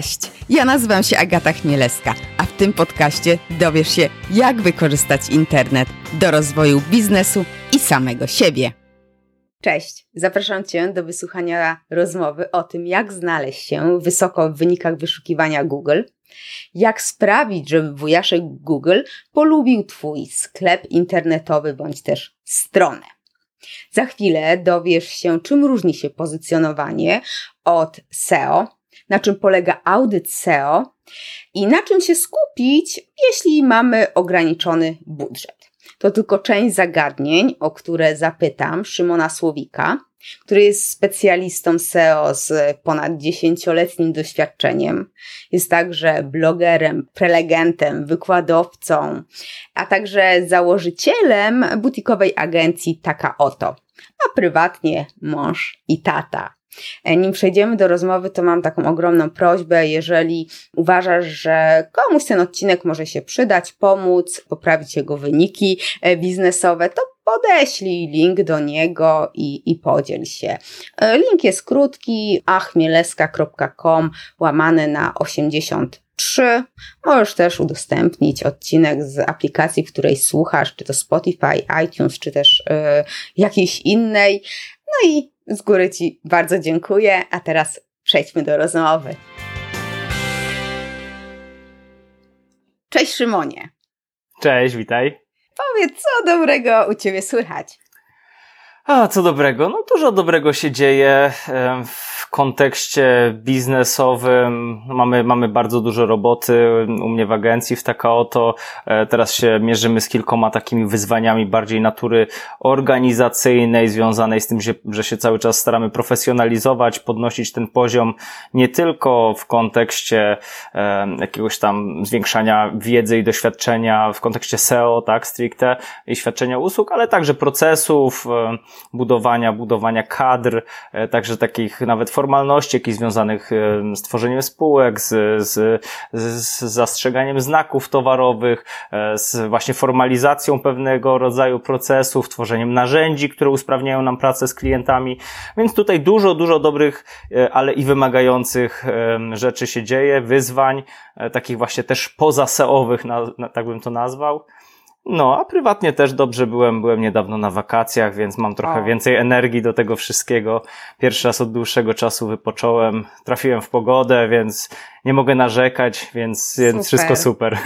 Cześć, ja nazywam się Agata Chmielewska, a w tym podcaście dowiesz się, jak wykorzystać internet do rozwoju biznesu i samego siebie. Cześć, zapraszam Cię do wysłuchania rozmowy o tym, jak znaleźć się wysoko w wynikach wyszukiwania Google, jak sprawić, żeby wujaszek Google polubił Twój sklep internetowy bądź też stronę. Za chwilę dowiesz się, czym różni się pozycjonowanie od SEO, na czym polega audyt SEO i na czym się skupić, jeśli mamy ograniczony budżet. To tylko część zagadnień, o które zapytam Szymona Słowika, który jest specjalistą SEO z ponad dziesięcioletnim doświadczeniem. Jest także blogerem, prelegentem, wykładowcą, a także założycielem butikowej agencji Taka Oto, a prywatnie mąż i tata. E, nim przejdziemy do rozmowy, to mam taką ogromną prośbę, jeżeli uważasz, że komuś ten odcinek może się przydać, pomóc, poprawić jego wyniki e, biznesowe, to podeślij link do niego i, i podziel się. E, link jest krótki, achmieleska.com łamany na 83. Możesz też udostępnić odcinek z aplikacji, w której słuchasz, czy to Spotify, iTunes, czy też yy, jakiejś innej. No i z góry Ci bardzo dziękuję, a teraz przejdźmy do rozmowy. Cześć Szymonie. Cześć, witaj. Powiedz, co dobrego u Ciebie słychać? A, co dobrego? No dużo dobrego się dzieje w kontekście biznesowym. Mamy, mamy bardzo dużo roboty u mnie w agencji w taka oto. E, teraz się mierzymy z kilkoma takimi wyzwaniami bardziej natury organizacyjnej, związanej z tym, że się cały czas staramy profesjonalizować, podnosić ten poziom nie tylko w kontekście jakiegoś tam zwiększania wiedzy i doświadczenia w kontekście SEO, tak, stricte i świadczenia usług, ale także procesów, budowania, budowania kadr, e, także takich nawet formalności jakichś związanych e, z tworzeniem spółek, z, z, z zastrzeganiem znaków towarowych, e, z właśnie formalizacją pewnego rodzaju procesów, tworzeniem narzędzi, które usprawniają nam pracę z klientami. Więc tutaj dużo, dużo dobrych, ale i wymagających rzeczy się dzieje, wyzwań, takich właśnie też poza SEO-owych, tak bym to nazwał. No, a prywatnie też dobrze byłem, byłem niedawno na wakacjach, więc mam trochę więcej energii do tego wszystkiego. Pierwszy raz od dłuższego czasu wypocząłem, trafiłem w pogodę, więc nie mogę narzekać, więc, więc wszystko super.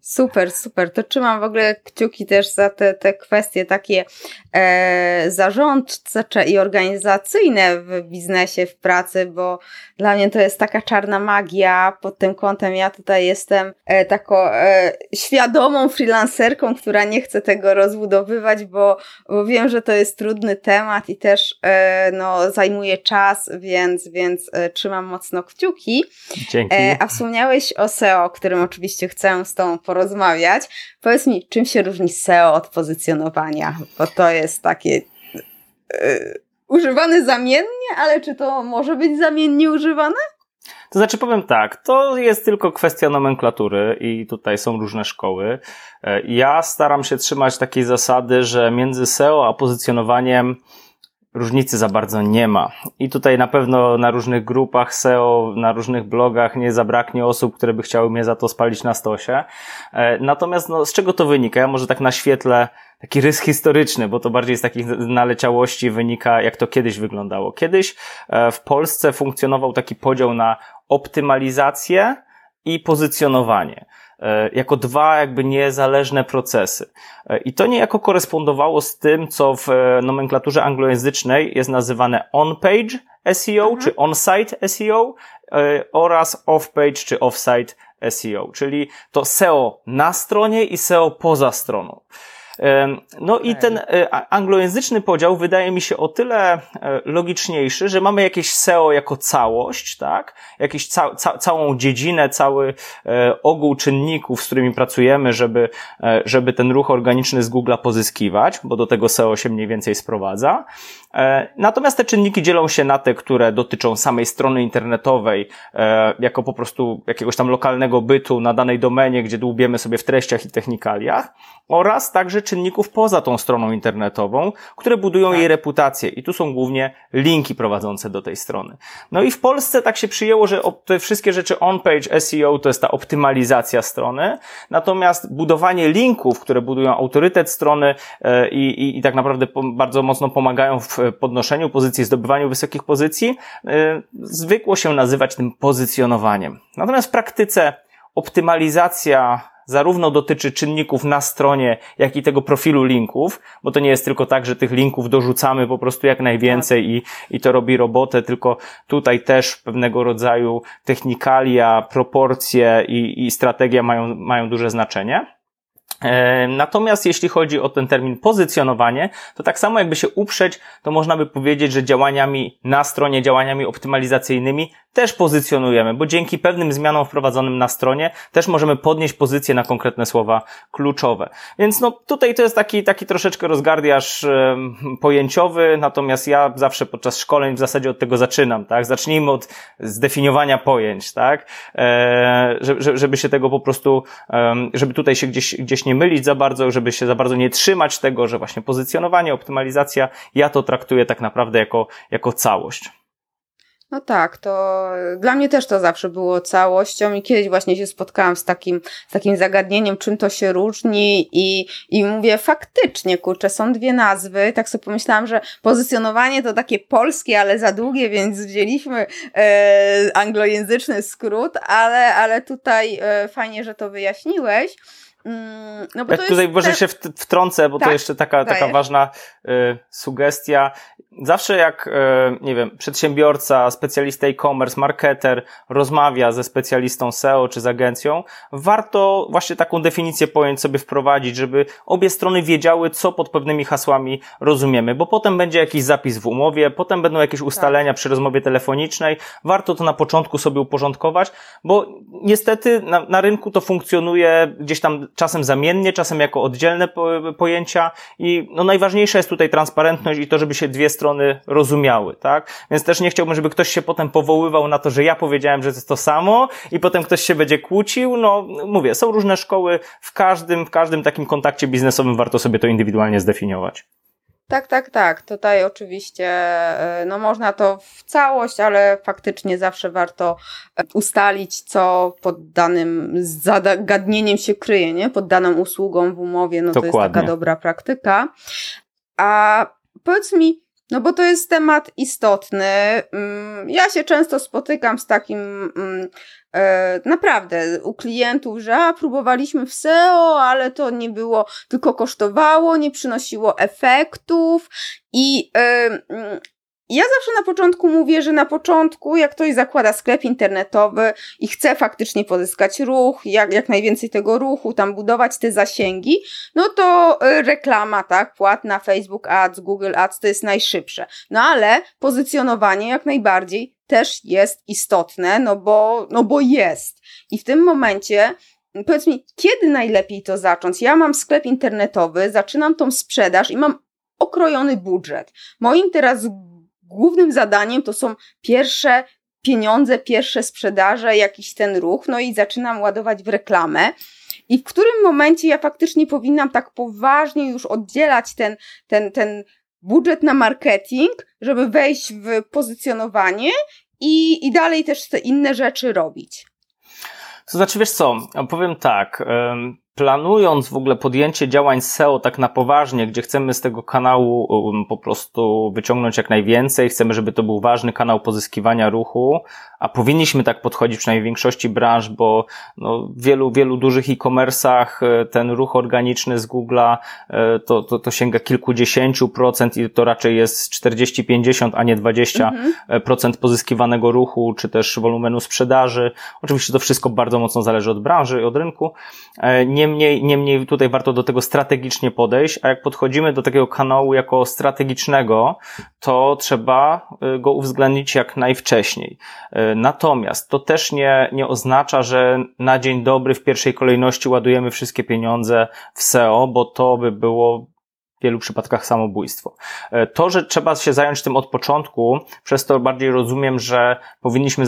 Super, super. To trzymam w ogóle kciuki też za te, te kwestie takie e, zarządcze i organizacyjne w biznesie, w pracy, bo dla mnie to jest taka czarna magia pod tym kątem. Ja tutaj jestem e, taką e, świadomą freelancerką, która nie chce tego rozbudowywać, bo, bo wiem, że to jest trudny temat i też e, no, zajmuje czas, więc, więc e, trzymam mocno kciuki. Dzięki. E, a wspomniałeś o SEO, o którym oczywiście chcę z Tobą porozmawiać. Powiedz mi, czym się różni SEO od pozycjonowania? Bo to jest takie e, używane zamiennie, ale czy to może być zamiennie używane? To znaczy powiem tak, to jest tylko kwestia nomenklatury i tutaj są różne szkoły. E, ja staram się trzymać takiej zasady, że między SEO a pozycjonowaniem różnicy za bardzo nie ma. I tutaj na pewno na różnych grupach SEO, na różnych blogach nie zabraknie osób, które by chciały mnie za to spalić na stosie. E, natomiast no, z czego to wynika? Ja może tak naświetlę taki rys historyczny, bo to bardziej z takich naleciałości wynika, jak to kiedyś wyglądało. Kiedyś e, w Polsce funkcjonował taki podział na optymalizację i pozycjonowanie. E, jako dwa jakby niezależne procesy. E, I to niejako korespondowało z tym, co w e, nomenklaturze anglojęzycznej jest nazywane on-page SEO, mhm. czy on-site SEO oraz off-page, czy off-site SEO, czyli to SEO na stronie i SEO poza stroną. No i ten e, anglojęzyczny podział wydaje mi się o tyle e, logiczniejszy, że mamy jakieś SEO jako całość, tak? Jakieś ca ca całą dziedzinę, cały e, ogół czynników, z którymi pracujemy, żeby, żeby ten ruch organiczny z Google'a pozyskiwać, bo do tego SEO się mniej więcej sprowadza. E, natomiast te czynniki dzielą się na te, które dotyczą samej strony internetowej, e, jako po prostu jakiegoś tam lokalnego bytu na danej domenie, gdzie dłubiemy sobie w treściach i technikaliach, oraz także czynników poza tą stroną internetową, które budują tak. jej reputację. I tu są głównie linki prowadzące do tej strony. No i w Polsce tak się przyjęło, że te wszystkie rzeczy on-page SEO to jest ta optymalizacja strony, natomiast budowanie linków, które budują autorytet strony e, i, i, i tak naprawdę bardzo mocno pomagają w podnoszeniu pozycji, zdobywaniu wysokich pozycji, e, zwykło się nazywać tym pozycjonowaniem. Natomiast w praktyce optymalizacja zarówno dotyczy czynników na stronie, jak i tego profilu linków, bo to nie jest tylko tak, że tych linków dorzucamy po prostu jak najwięcej tak. i, i to robi robotę, tylko tutaj też pewnego rodzaju technikalia, proporcje i, i strategia mają, mają duże znaczenie. E, natomiast jeśli chodzi o ten termin pozycjonowanie, to tak samo jakby się uprzeć, to można by powiedzieć, że działaniami na stronie, działaniami optymalizacyjnymi też pozycjonujemy, bo dzięki pewnym zmianom wprowadzonym na stronie też możemy podnieść pozycję na konkretne słowa kluczowe. Więc no tutaj to jest taki, taki troszeczkę rozgardiaż e, pojęciowy, natomiast ja zawsze podczas szkoleń w zasadzie od tego zaczynam, tak? Zacznijmy od zdefiniowania pojęć, tak? E, żeby, żeby się tego po prostu, żeby tutaj się gdzieś, gdzieś nie mylić za bardzo, żeby się za bardzo nie trzymać tego, że właśnie pozycjonowanie, optymalizacja, ja to traktuję tak naprawdę jako, jako całość. No tak, to dla mnie też to zawsze było całością i kiedyś właśnie się spotkałam z takim, z takim zagadnieniem, czym to się różni i, i mówię, faktycznie, kurczę, są dwie nazwy, tak sobie pomyślałam, że pozycjonowanie to takie polskie, ale za długie, więc wzięliśmy e, anglojęzyczny skrót, ale, ale tutaj e, fajnie, że to wyjaśniłeś. Mm, no bo Jak tutaj może te... się wtrącę, bo tak, to jeszcze taka, taka ważna y, sugestia. Zawsze jak, y, nie wiem, przedsiębiorca, specjalista e-commerce, marketer rozmawia ze specjalistą SEO czy z agencją, warto właśnie taką definicję pojęć sobie wprowadzić, żeby obie strony wiedziały, co pod pewnymi hasłami rozumiemy, bo potem będzie jakiś zapis w umowie, potem będą jakieś ustalenia tak. przy rozmowie telefonicznej. Warto to na początku sobie uporządkować, bo niestety na, na rynku to funkcjonuje gdzieś tam czasem zamiennie, czasem jako oddzielne pojęcia i no najważniejsza jest tutaj transparentność i to, żeby się dwie strony rozumiały, tak? Więc też nie chciałbym, żeby ktoś się potem powoływał na to, że ja powiedziałem, że to jest to samo i potem ktoś się będzie kłócił, no mówię, są różne szkoły, w każdym, w każdym takim kontakcie biznesowym warto sobie to indywidualnie zdefiniować. Tak, tak, tak. Tutaj oczywiście, e, no można to w całość, ale faktycznie zawsze warto e, ustalić, co pod danym zagadnieniem się kryje, nie? Pod daną usługą w umowie, no Dokładnie. to jest taka dobra praktyka. A powiedz mi, no bo to jest temat istotny. Mm, ja się często spotykam z takim mm, naprawdę u klientów, że a, próbowaliśmy w SEO, ale to nie było, tylko kosztowało, nie przynosiło efektów i e, ja zawsze na początku mówię, że na początku, jak ktoś zakłada sklep internetowy i chce faktycznie pozyskać ruch, jak, jak najwięcej tego ruchu, tam budować te zasięgi, no to y, reklama, tak, płatna, Facebook Ads, Google Ads to jest najszybsze. No ale pozycjonowanie jak najbardziej też jest istotne, no bo, no bo jest. I w tym momencie powiedz mi, kiedy najlepiej to zacząć? Ja mam sklep internetowy, zaczynam tą sprzedaż i mam okrojony budżet. Moim teraz głównym zadaniem to są pierwsze pieniądze, pierwsze sprzedaże, jakiś ten ruch, no i zaczynam ładować w reklamę. I w którym momencie ja faktycznie powinnam tak poważnie już oddzielać ten, ten, ten budżet na marketing, żeby wejść w pozycjonowanie i, i dalej też te inne rzeczy robić. To znaczy, wiesz co, powiem tak planując w ogóle podjęcie działań SEO tak na poważnie, gdzie chcemy z tego kanału po prostu wyciągnąć jak najwięcej, chcemy, żeby to był ważny kanał pozyskiwania ruchu, a powinniśmy tak podchodzić przynajmniej w większości branż, bo no, w wielu, wielu dużych e-commerce'ach e, ten ruch organiczny z Google'a e, to, to, to sięga kilkudziesięciu procent i to raczej jest 40-50, a nie 20 mhm. procent pozyskiwanego ruchu, czy też wolumenu sprzedaży. Oczywiście to wszystko bardzo mocno zależy od branży i od rynku. E, niemniej, niemniej tutaj warto do tego strategicznie podejść, a jak podchodzimy do takiego kanału jako strategicznego, to trzeba go uwzględnić jak najwcześniej. Natomiast to też nie, nie oznacza, że na dzień dobry w pierwszej kolejności ładujemy wszystkie pieniądze w SEO, bo to by było w wielu przypadkach samobójstwo. E, to, że trzeba się zająć tym od początku, przez to bardziej rozumiem, że powinniśmy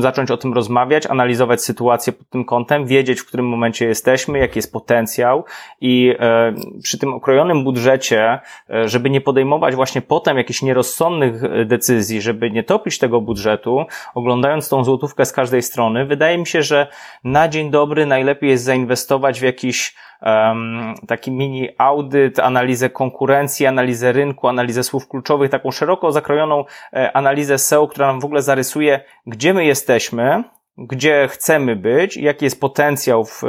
zacząć o tym rozmawiać, analizować sytuację pod tym kątem, wiedzieć, w którym momencie jesteśmy, jaki jest potencjał i e, przy tym okrojonym budżecie, e, żeby nie podejmować właśnie potem jakichś nierozsądnych decyzji, żeby nie topić tego budżetu, oglądając tą złotówkę z każdej strony, wydaje mi się, że na dzień dobry najlepiej jest zainwestować w jakiś um, taki mini audyt, analizę konkurencji, analizę rynku, analizę słów kluczowych, taką szeroko zakrojoną e, analizę SEO, która nam w ogóle zarysuje, gdzie my jesteśmy, gdzie chcemy być, jaki jest potencjał w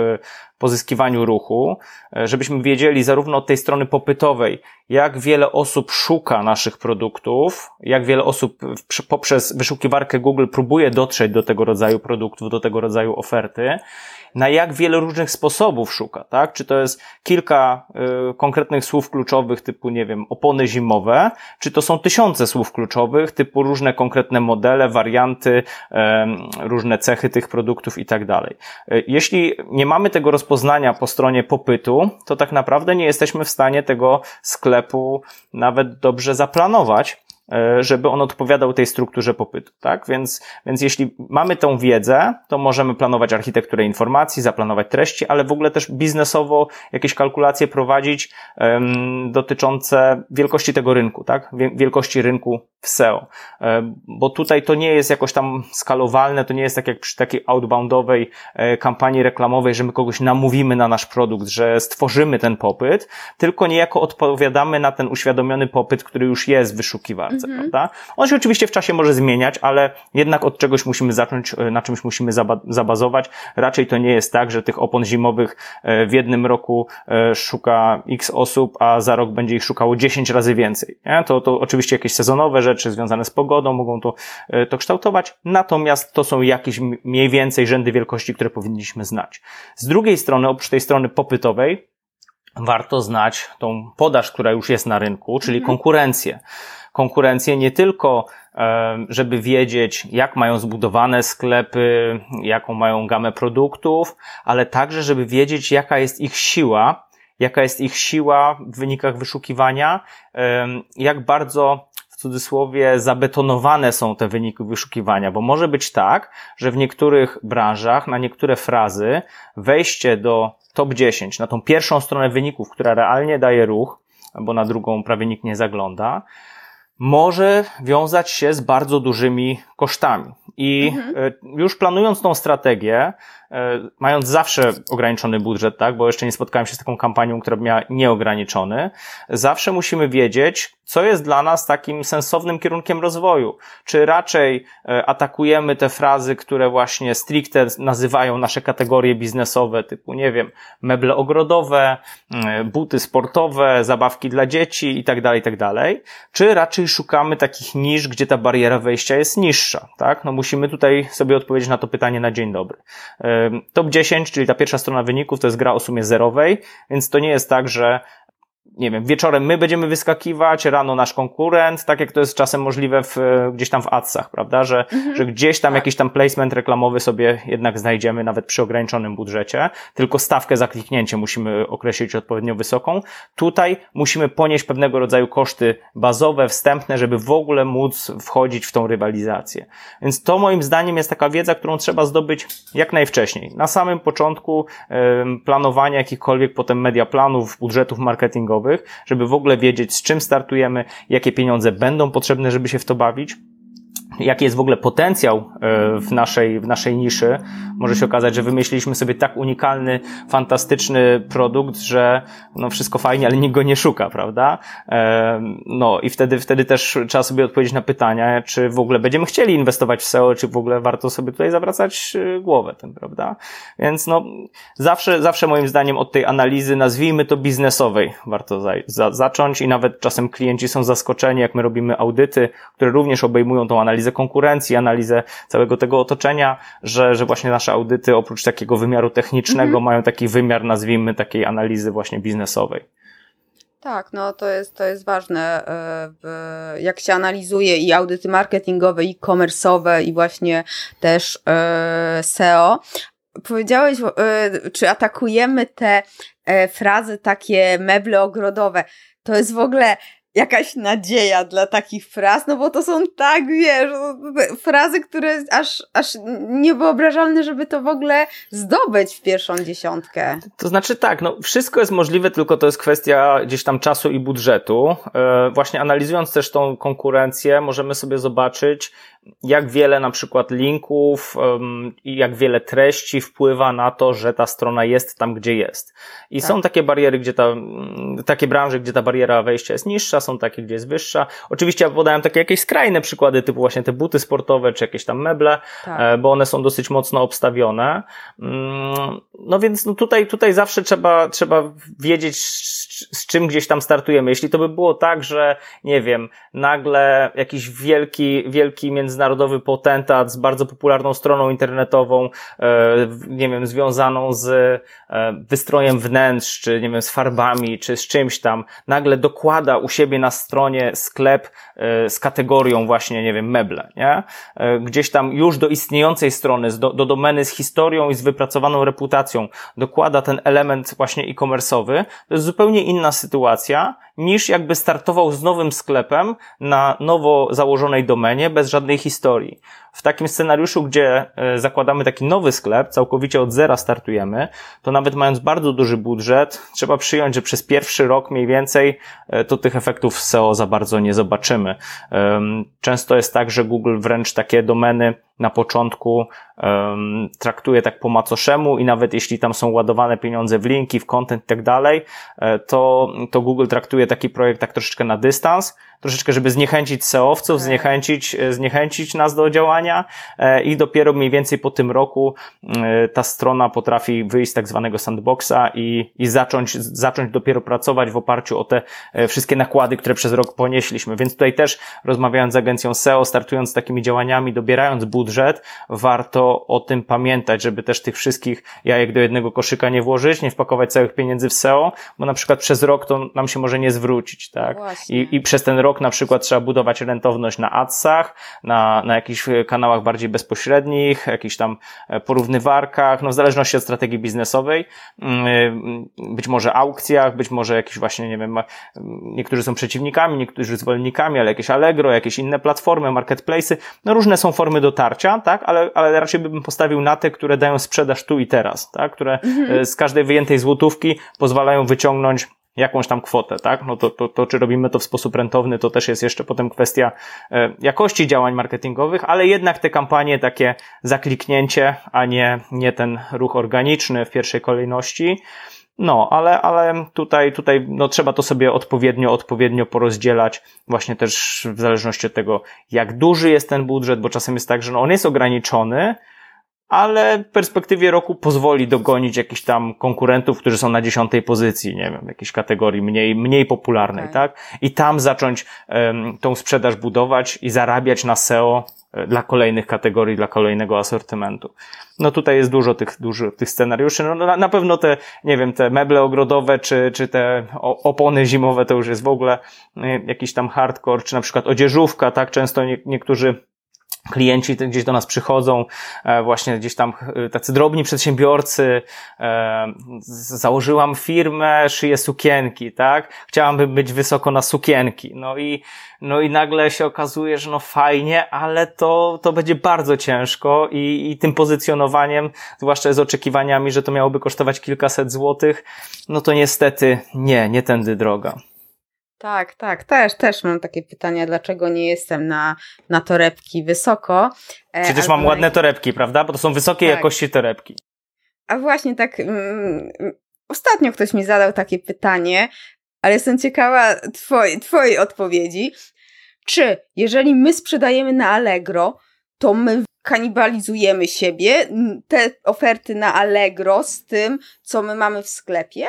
pozyskiwaniu ruchu, e, żebyśmy wiedzieli zarówno od tej strony popytowej, jak wiele osób szuka naszych produktów, jak wiele osób poprzez wyszukiwarkę Google próbuje dotrzeć do tego rodzaju produktów, do tego rodzaju oferty, na jak wiele różnych sposobów szuka, tak? Czy to jest kilka y, konkretnych słów kluczowych typu, nie wiem, opony zimowe, czy to są tysiące słów kluczowych typu różne konkretne modele, warianty, y, różne cechy tych produktów i tak dalej. Y, jeśli nie mamy tego rozpoznania po stronie popytu, to tak naprawdę nie jesteśmy w stanie tego sklepu nawet dobrze zaplanować, żeby on odpowiadał tej strukturze popytu, tak? Więc, więc jeśli mamy tą wiedzę, to możemy planować architekturę informacji, zaplanować treści, ale w ogóle też biznesowo jakieś kalkulacje prowadzić um, dotyczące wielkości tego rynku, tak? Wielkości rynku w SEO. E, bo tutaj to nie jest jakoś tam skalowalne, to nie jest tak jak przy takiej outboundowej e, kampanii reklamowej, że my kogoś namówimy na nasz produkt, że stworzymy ten popyt, tylko niejako odpowiadamy na ten uświadomiony popyt, który już jest wyszukiwarce, mhm. prawda? On się oczywiście w czasie może zmieniać, ale jednak od czegoś musimy zacząć, e, na czymś musimy zabazować. Raczej to nie jest tak, że tych opon zimowych w jednym roku szuka x osób, a za rok będzie ich szukało 10 razy więcej. Nie? To, to oczywiście jakieś sezonowe rzeczy związane z pogodą mogą to, e, to kształtować, natomiast to są jakieś mniej więcej rzędy wielkości, które powinniśmy znać. Z drugiej strony, oprócz tej strony popytowej, warto znać tą podaż, która już jest na rynku, czyli mhm. konkurencję. Konkurencję nie tylko e, żeby wiedzieć, jak mają zbudowane sklepy, jaką mają gamę produktów, ale także, żeby wiedzieć, jaka jest ich siła, jaka jest ich siła w wynikach wyszukiwania, jak bardzo w cudzysłowie zabetonowane są te wyniki wyszukiwania, bo może być tak, że w niektórych branżach, na niektóre frazy, wejście do top 10, na tą pierwszą stronę wyników, która realnie daje ruch, bo na drugą prawie nikt nie zagląda, może wiązać się z bardzo dużymi kosztami. I mhm. E, już planując tą strategię, mając zawsze ograniczony budżet, tak, bo jeszcze nie spotkałem się z taką kampanią, która miała nieograniczony, zawsze musimy wiedzieć, co jest dla nas takim sensownym kierunkiem rozwoju. Czy raczej e, atakujemy te frazy, które właśnie stricte nazywają nasze kategorie biznesowe, typu, nie wiem, meble ogrodowe, e, buty sportowe, zabawki dla dzieci i tak dalej, i tak dalej, czy raczej szukamy takich nisz, gdzie ta bariera wejścia jest niższa, tak? No musimy tutaj sobie odpowiedzieć na to pytanie na dzień dobry. Top 10, czyli ta pierwsza strona wyników, to jest gra o sumie zerowej, więc to nie jest tak, że nie wiem, wieczorem my będziemy wyskakiwać, rano nasz konkurent, tak jak to jest czasem możliwe w, gdzieś tam w adsach, prawda, że, mhm. że gdzieś tam tak. jakiś tam placement reklamowy sobie jednak znajdziemy, nawet przy ograniczonym budżecie, tylko stawkę za kliknięcie musimy określić odpowiednio wysoką. Tutaj musimy ponieść pewnego rodzaju koszty bazowe, wstępne, żeby w ogóle móc wchodzić w tą rywalizację. Więc to moim zdaniem jest taka wiedza, którą trzeba zdobyć jak najwcześniej. Na samym początku planowania jakichkolwiek potem media planów, budżetów marketingowych, żeby w ogóle wiedzieć, z czym startujemy, jakie pieniądze będą potrzebne, żeby się w to bawić jaki jest w ogóle potencjał e, w naszej, w naszej niszy, może się okazać, że wymyśliliśmy sobie tak unikalny, fantastyczny produkt, że no wszystko fajnie, ale nikt go nie szuka, prawda? E, no i wtedy, wtedy też trzeba sobie odpowiedzieć na pytania, czy w ogóle będziemy chcieli inwestować w SEO, czy w ogóle warto sobie tutaj zawracać e, głowę tym, prawda? Więc no, zawsze, zawsze moim zdaniem od tej analizy, nazwijmy to biznesowej, warto za, za, zacząć i nawet czasem klienci są zaskoczeni, jak my robimy audyty, które również obejmują tą analizę konkurencji, analizę całego tego otoczenia, że, że właśnie nasze audyty oprócz takiego wymiaru technicznego mhm. mają taki wymiar, nazwijmy, takiej analizy właśnie biznesowej. Tak, no to jest, to jest ważne, e, jak się analizuje i audyty marketingowe, i komersowe, i właśnie też e, SEO. powiedziałeś, e, czy atakujemy te frazy takie meble ogrodowe. To jest w ogóle jakaś nadzieja dla takich fraz, no bo to są tak, wiesz, frazy, które aż, aż niewyobrażalne, żeby to w ogóle zdobyć w pierwszą dziesiątkę. To znaczy tak, no wszystko jest możliwe, tylko to jest kwestia gdzieś tam czasu i budżetu. E, właśnie analizując też tą konkurencję, możemy sobie zobaczyć, jak wiele na przykład linków i jak wiele treści wpływa na to, że ta strona jest tam, gdzie jest. I tak. są takie bariery, gdzie ta, takie branże, gdzie ta bariera wejścia jest niższa, są takie, gdzie jest wyższa. Oczywiście ja podałem takie jakieś skrajne przykłady, typu właśnie te buty sportowe, czy jakieś tam meble, tak. E, bo one są dosyć mocno obstawione. Mm, no więc no tutaj, tutaj zawsze trzeba, trzeba wiedzieć, z czym gdzieś tam startujemy. Jeśli to by było tak, że nie wiem, nagle jakiś wielki, wielki międzynarodowy potentat z bardzo popularną stroną internetową, e, nie wiem, związaną z e, wystrojem wnętrz, czy nie wiem, z farbami, czy z czymś tam, nagle dokłada u siebie na stronie sklep e, z kategorią właśnie, nie wiem, meble, nie? Gdzieś tam już do istniejącej strony, do, do domeny z historią i z wypracowaną reputacją dokłada ten element właśnie e-commerce'owy, to jest zupełnie inna sytuacja, niż jakby startował z nowym sklepem na nowo założonej domenie bez żadnej historii. W takim scenariuszu, gdzie e, zakładamy taki nowy sklep, całkowicie od zera startujemy, to nawet mając bardzo duży budżet, trzeba przyjąć, że przez pierwszy rok mniej więcej e, to tych efektów SEO za bardzo nie zobaczymy. Często jest tak, że Google wręcz takie domeny na początku um, traktuje tak po macoszemu i nawet jeśli tam są ładowane pieniądze w linki, w content i tak dalej, e, to, to Google traktuje taki projekt tak troszeczkę na dystans, troszeczkę, żeby zniechęcić SEO-owców, tak. zniechęcić, e, zniechęcić nas do działania e, i dopiero mniej więcej po tym roku ta strona potrafi wyjść z tak zwanego sandboxa i, i zacząć, zacząć dopiero pracować w oparciu o te wszystkie nakłady, które przez rok ponieśliśmy. Więc tutaj też rozmawiając z agencją SEO, startując z takimi działaniami, dobierając budżet, budżet, warto o tym pamiętać, żeby też tych wszystkich jajek do jednego koszyka nie włożyć, nie wpakować całych pieniędzy w SEO, bo na przykład przez rok to nam się może nie zwrócić, tak? I, I przez ten rok na przykład trzeba budować rentowność na adsach, na, na jakichś kanałach bardziej bezpośrednich, jakichś tam e, porównywarkach, no w zależności od strategii biznesowej, mm, być może aukcjach, być może jakiś właśnie, nie wiem, niektórzy są przeciwnikami, niektórzy zwolennikami, ale jakieś Allegro, jakieś inne platformy, marketplace'y, no różne są formy dotarcia tak? Ale, ale raczej bym postawił na te, które dają sprzedaż tu i teraz, tak? Które mhm. E, z każdej wyjętej złotówki pozwalają wyciągnąć jakąś tam kwotę, tak? No to, to, to, czy robimy to w sposób rentowny, to też jest jeszcze potem kwestia e, jakości działań marketingowych, ale jednak te kampanie takie zakliknięcie, a nie, nie ten ruch organiczny w pierwszej kolejności. No, ale, ale tutaj, tutaj, no trzeba to sobie odpowiednio, odpowiednio porozdzielać, właśnie też w zależności od tego, jak duży jest ten budżet, bo czasem jest tak, że no on jest ograniczony, ale w perspektywie roku pozwoli dogonić jakichś tam konkurentów, którzy są na dziesiątej pozycji, nie wiem, jakiejś kategorii mniej, mniej popularnej, okay. tak? I tam zacząć um, tą sprzedaż budować i zarabiać na SEO dla kolejnych kategorii, dla kolejnego asortymentu. No tutaj jest dużo tych, dużo tych scenariuszy. No, na, na pewno te, nie wiem, te meble ogrodowe, czy, czy te opony zimowe to już jest w ogóle e, jakiś tam hardcore, czy na przykład odzieżówka, tak? Często nie, niektórzy klienci gdzieś do nas przychodzą, e, właśnie gdzieś tam e, tacy drobni przedsiębiorcy, e, założyłam firmę, szyję sukienki, tak? Chciałabym być wysoko na sukienki. No i, no i nagle się okazuje, że no fajnie, ale to, to będzie bardzo ciężko i, i tym pozycjonowaniem, zwłaszcza z oczekiwaniami, że to miałoby kosztować kilkaset złotych, no to niestety nie, nie tędy droga. Tak, tak, też, też mam takie pytania, dlaczego nie jestem na, na torebki wysoko. E, Przecież mam ładne torebki, prawda? Bo to są wysokiej tak. jakości torebki. A właśnie tak, mm, ostatnio ktoś mi zadał takie pytanie, ale jestem ciekawa twojej, twojej odpowiedzi. Czy jeżeli my sprzedajemy na Allegro, to my kanibalizujemy siebie, te oferty na Allegro z tym, co my mamy w sklepie?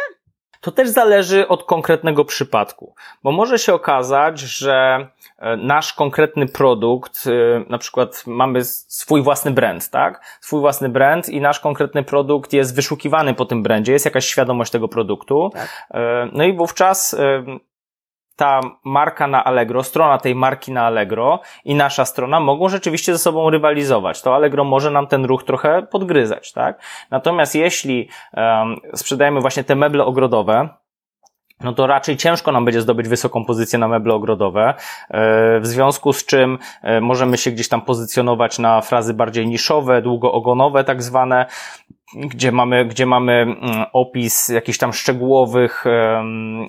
To też zależy od konkretnego przypadku, bo może się okazać, że e, nasz konkretny produkt, e, na przykład mamy swój własny brand, tak? Swój własny brand i nasz konkretny produkt jest wyszukiwany po tym brandzie, jest jakaś świadomość tego produktu. Tak. E, no i wówczas ta marka na Allegro, strona tej marki na Allegro i nasza strona mogą rzeczywiście ze sobą rywalizować. To Allegro może nam ten ruch trochę podgryzać, tak? Natomiast jeśli um, sprzedajemy właśnie te meble ogrodowe, no to raczej ciężko nam będzie zdobyć wysoką pozycję na meble ogrodowe, e, w związku z czym e, możemy się gdzieś tam pozycjonować na frazy bardziej niszowe, długoogonowe tak zwane, gdzie mamy, gdzie mamy mm, opis jakichś tam szczegółowych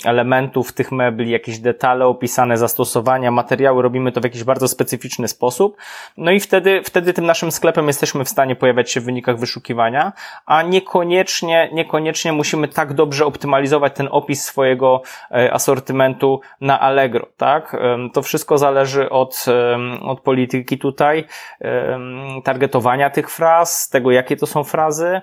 elementów tych mebli, jakieś detale opisane, zastosowania, materiały, robimy to w jakiś bardzo specyficzny sposób. No i wtedy, wtedy tym naszym sklepem jesteśmy w stanie pojawiać się w wynikach wyszukiwania, a niekoniecznie, niekoniecznie musimy tak dobrze optymalizować ten opis swojego e, asortymentu na Allegro, tak? To wszystko zależy od, od polityki tutaj, targetowania tych fraz, tego jakie to są frazy,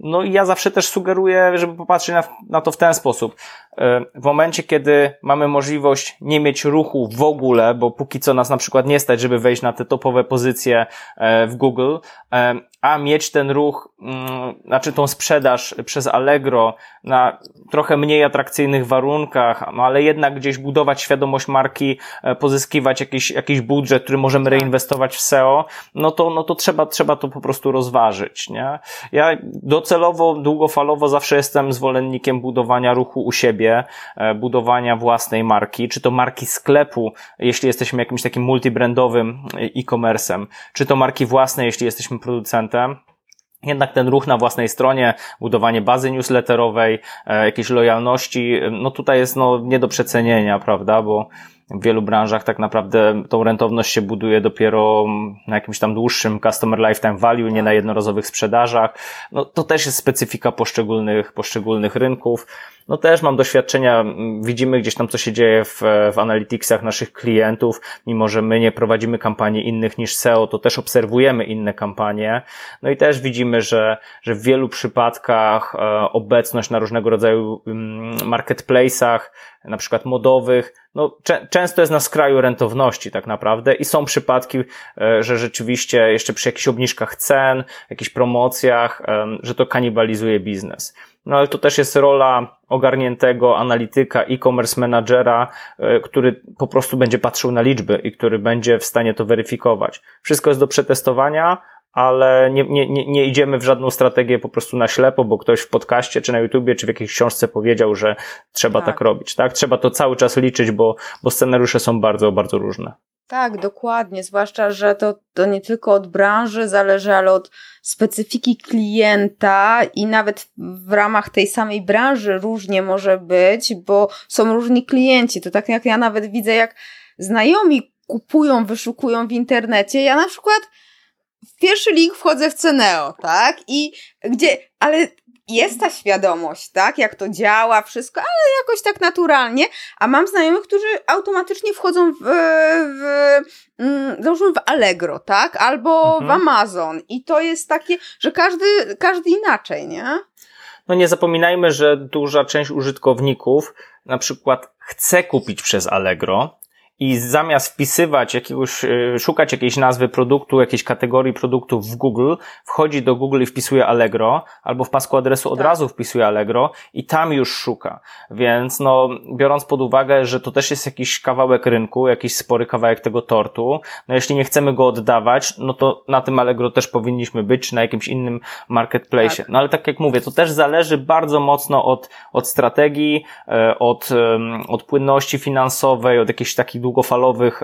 no i ja zawsze też sugeruję, żeby popatrzeć na, na to w ten sposób. E, w momencie, kiedy mamy możliwość nie mieć ruchu w ogóle, bo póki co nas na przykład nie stać, żeby wejść na te topowe pozycje e, w Google, e, a mieć ten ruch, mm, znaczy tą sprzedaż przez Allegro na trochę mniej atrakcyjnych warunkach, no ale jednak gdzieś budować świadomość marki, pozyskiwać jakiś, jakiś budżet, który możemy tak. reinwestować w SEO, no to, no to trzeba, trzeba to po prostu rozważyć, nie? Ja docelowo, długofalowo zawsze jestem zwolennikiem budowania ruchu u siebie, e, budowania własnej marki, czy to marki sklepu, jeśli jesteśmy jakimś takim multibrandowym e-commerce'em, czy to marki własne, jeśli jesteśmy producentem. Jednak ten ruch na własnej stronie, budowanie bazy newsletterowej, e, jakiejś lojalności, no tutaj jest no nie do przecenienia, prawda, bo w wielu branżach tak naprawdę tą rentowność się buduje dopiero na jakimś tam dłuższym customer lifetime value, nie na jednorazowych sprzedażach. No to też jest specyfika poszczególnych, poszczególnych rynków. No też mam doświadczenia, widzimy gdzieś tam, co się dzieje w, w analyticsach naszych klientów, mimo że my nie prowadzimy kampanii innych niż SEO, to też obserwujemy inne kampanie. No i też widzimy, że, że w wielu przypadkach e, obecność na różnego rodzaju marketplace'ach, na przykład modowych, no, często jest na skraju rentowności tak naprawdę i są przypadki, e, że rzeczywiście jeszcze przy jakichś obniżkach cen, jakichś promocjach, że to kanibalizuje biznes. No ale to też jest rola ogarniętego analityka, e-commerce managera, e, który po prostu będzie patrzył na liczby i który będzie w stanie to weryfikować. Wszystko jest do przetestowania, ale nie, nie, nie, nie idziemy w żadną strategię po prostu na ślepo, bo ktoś w podcaście, czy na YouTubie, czy w jakiejś książce powiedział, że trzeba tak, tak robić, tak? Trzeba to cały czas liczyć, bo, bo scenariusze są bardzo, bardzo różne. Tak, dokładnie. Zwłaszcza, że to, to nie tylko od branży zależy, ale od specyfiki klienta i nawet w ramach tej samej branży różnie może być, bo są różni klienci. To tak jak ja nawet widzę, jak znajomi kupują, wyszukują w internecie. Ja na przykład w pierwszy link wchodzę w Ceneo, tak? I gdzie, ale jest ta świadomość, tak, jak to działa, wszystko, ale jakoś tak naturalnie, a mam znajomych, którzy automatycznie wchodzą w, w mm, załóżmy w Allegro, tak, albo mhm. w Amazon i to jest takie, że każdy, każdy inaczej, nie? No nie zapominajmy, że duża część użytkowników na przykład chce kupić przez Allegro, i zamiast wpisywać jakiegoś, e, szukać jakiejś nazwy produktu, jakiejś kategorii produktów w Google, wchodzi do Google i wpisuje Allegro, albo w pasku adresu od tak. razu wpisuje Allegro i tam już szuka. Więc no, biorąc pod uwagę, że to też jest jakiś kawałek rynku, jakiś spory kawałek tego tortu, no jeśli nie chcemy go oddawać, no to na tym Allegro też powinniśmy być, czy na jakimś innym marketplace. Tak. No ale tak jak mówię, to też zależy bardzo mocno od, od strategii, e, od, od płynności finansowej, od jakichś takich długofalowych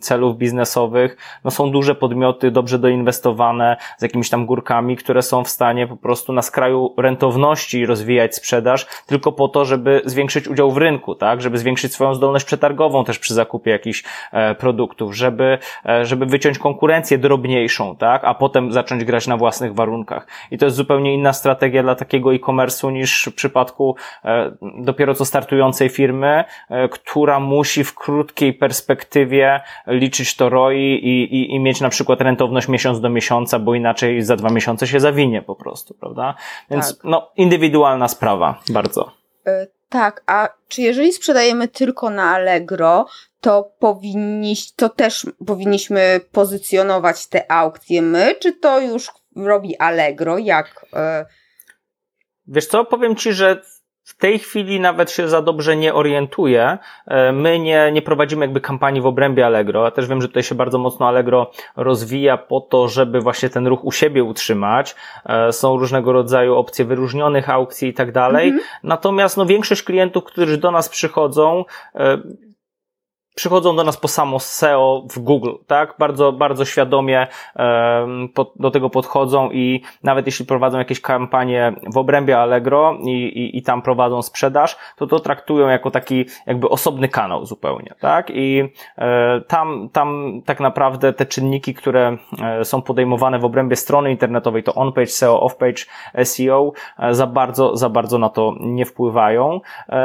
celów biznesowych, no są duże podmioty, dobrze doinwestowane, z jakimiś tam górkami, które są w stanie po prostu na skraju rentowności rozwijać sprzedaż, tylko po to, żeby zwiększyć udział w rynku, tak, żeby zwiększyć swoją zdolność przetargową też przy zakupie jakichś e, produktów, żeby, e, żeby wyciąć konkurencję drobniejszą, tak, a potem zacząć grać na własnych warunkach. I to jest zupełnie inna strategia dla takiego e-commerce'u niż w przypadku e, dopiero co startującej firmy, która musi w krótkiej perspektywie liczyć to ROI i, i, i mieć na przykład rentowność miesiąc do miesiąca, bo inaczej za dwa miesiące się zawinie po prostu, prawda? Więc tak. no, indywidualna sprawa, bardzo. E, tak, a czy jeżeli sprzedajemy tylko na Allegro, to powinniś, to też powinniśmy pozycjonować te aukcje my, czy to już robi Allegro? Jak? Y... Wiesz co, powiem Ci, że w tej chwili nawet się za dobrze nie orientuję. E, my nie, nie prowadzimy jakby kampanii w obrębie Allegro. Ja też wiem, że tutaj się bardzo mocno Allegro rozwija po to, żeby właśnie ten ruch u siebie utrzymać. E, są różnego rodzaju opcje wyróżnionych aukcji i tak dalej. Mhm. Natomiast no, większość klientów, którzy do nas przychodzą, e, przychodzą do nas po samo SEO w Google, tak? Bardzo, bardzo świadomie um, po, do tego podchodzą i nawet jeśli prowadzą jakieś kampanie w obrębie Allegro i, i, i tam prowadzą sprzedaż, to to traktują jako taki jakby osobny kanał zupełnie, tak? I e, tam, tam tak naprawdę te czynniki, które e, są podejmowane w obrębie strony internetowej, to on-page SEO, off-page SEO, e, za bardzo, za bardzo na to nie wpływają.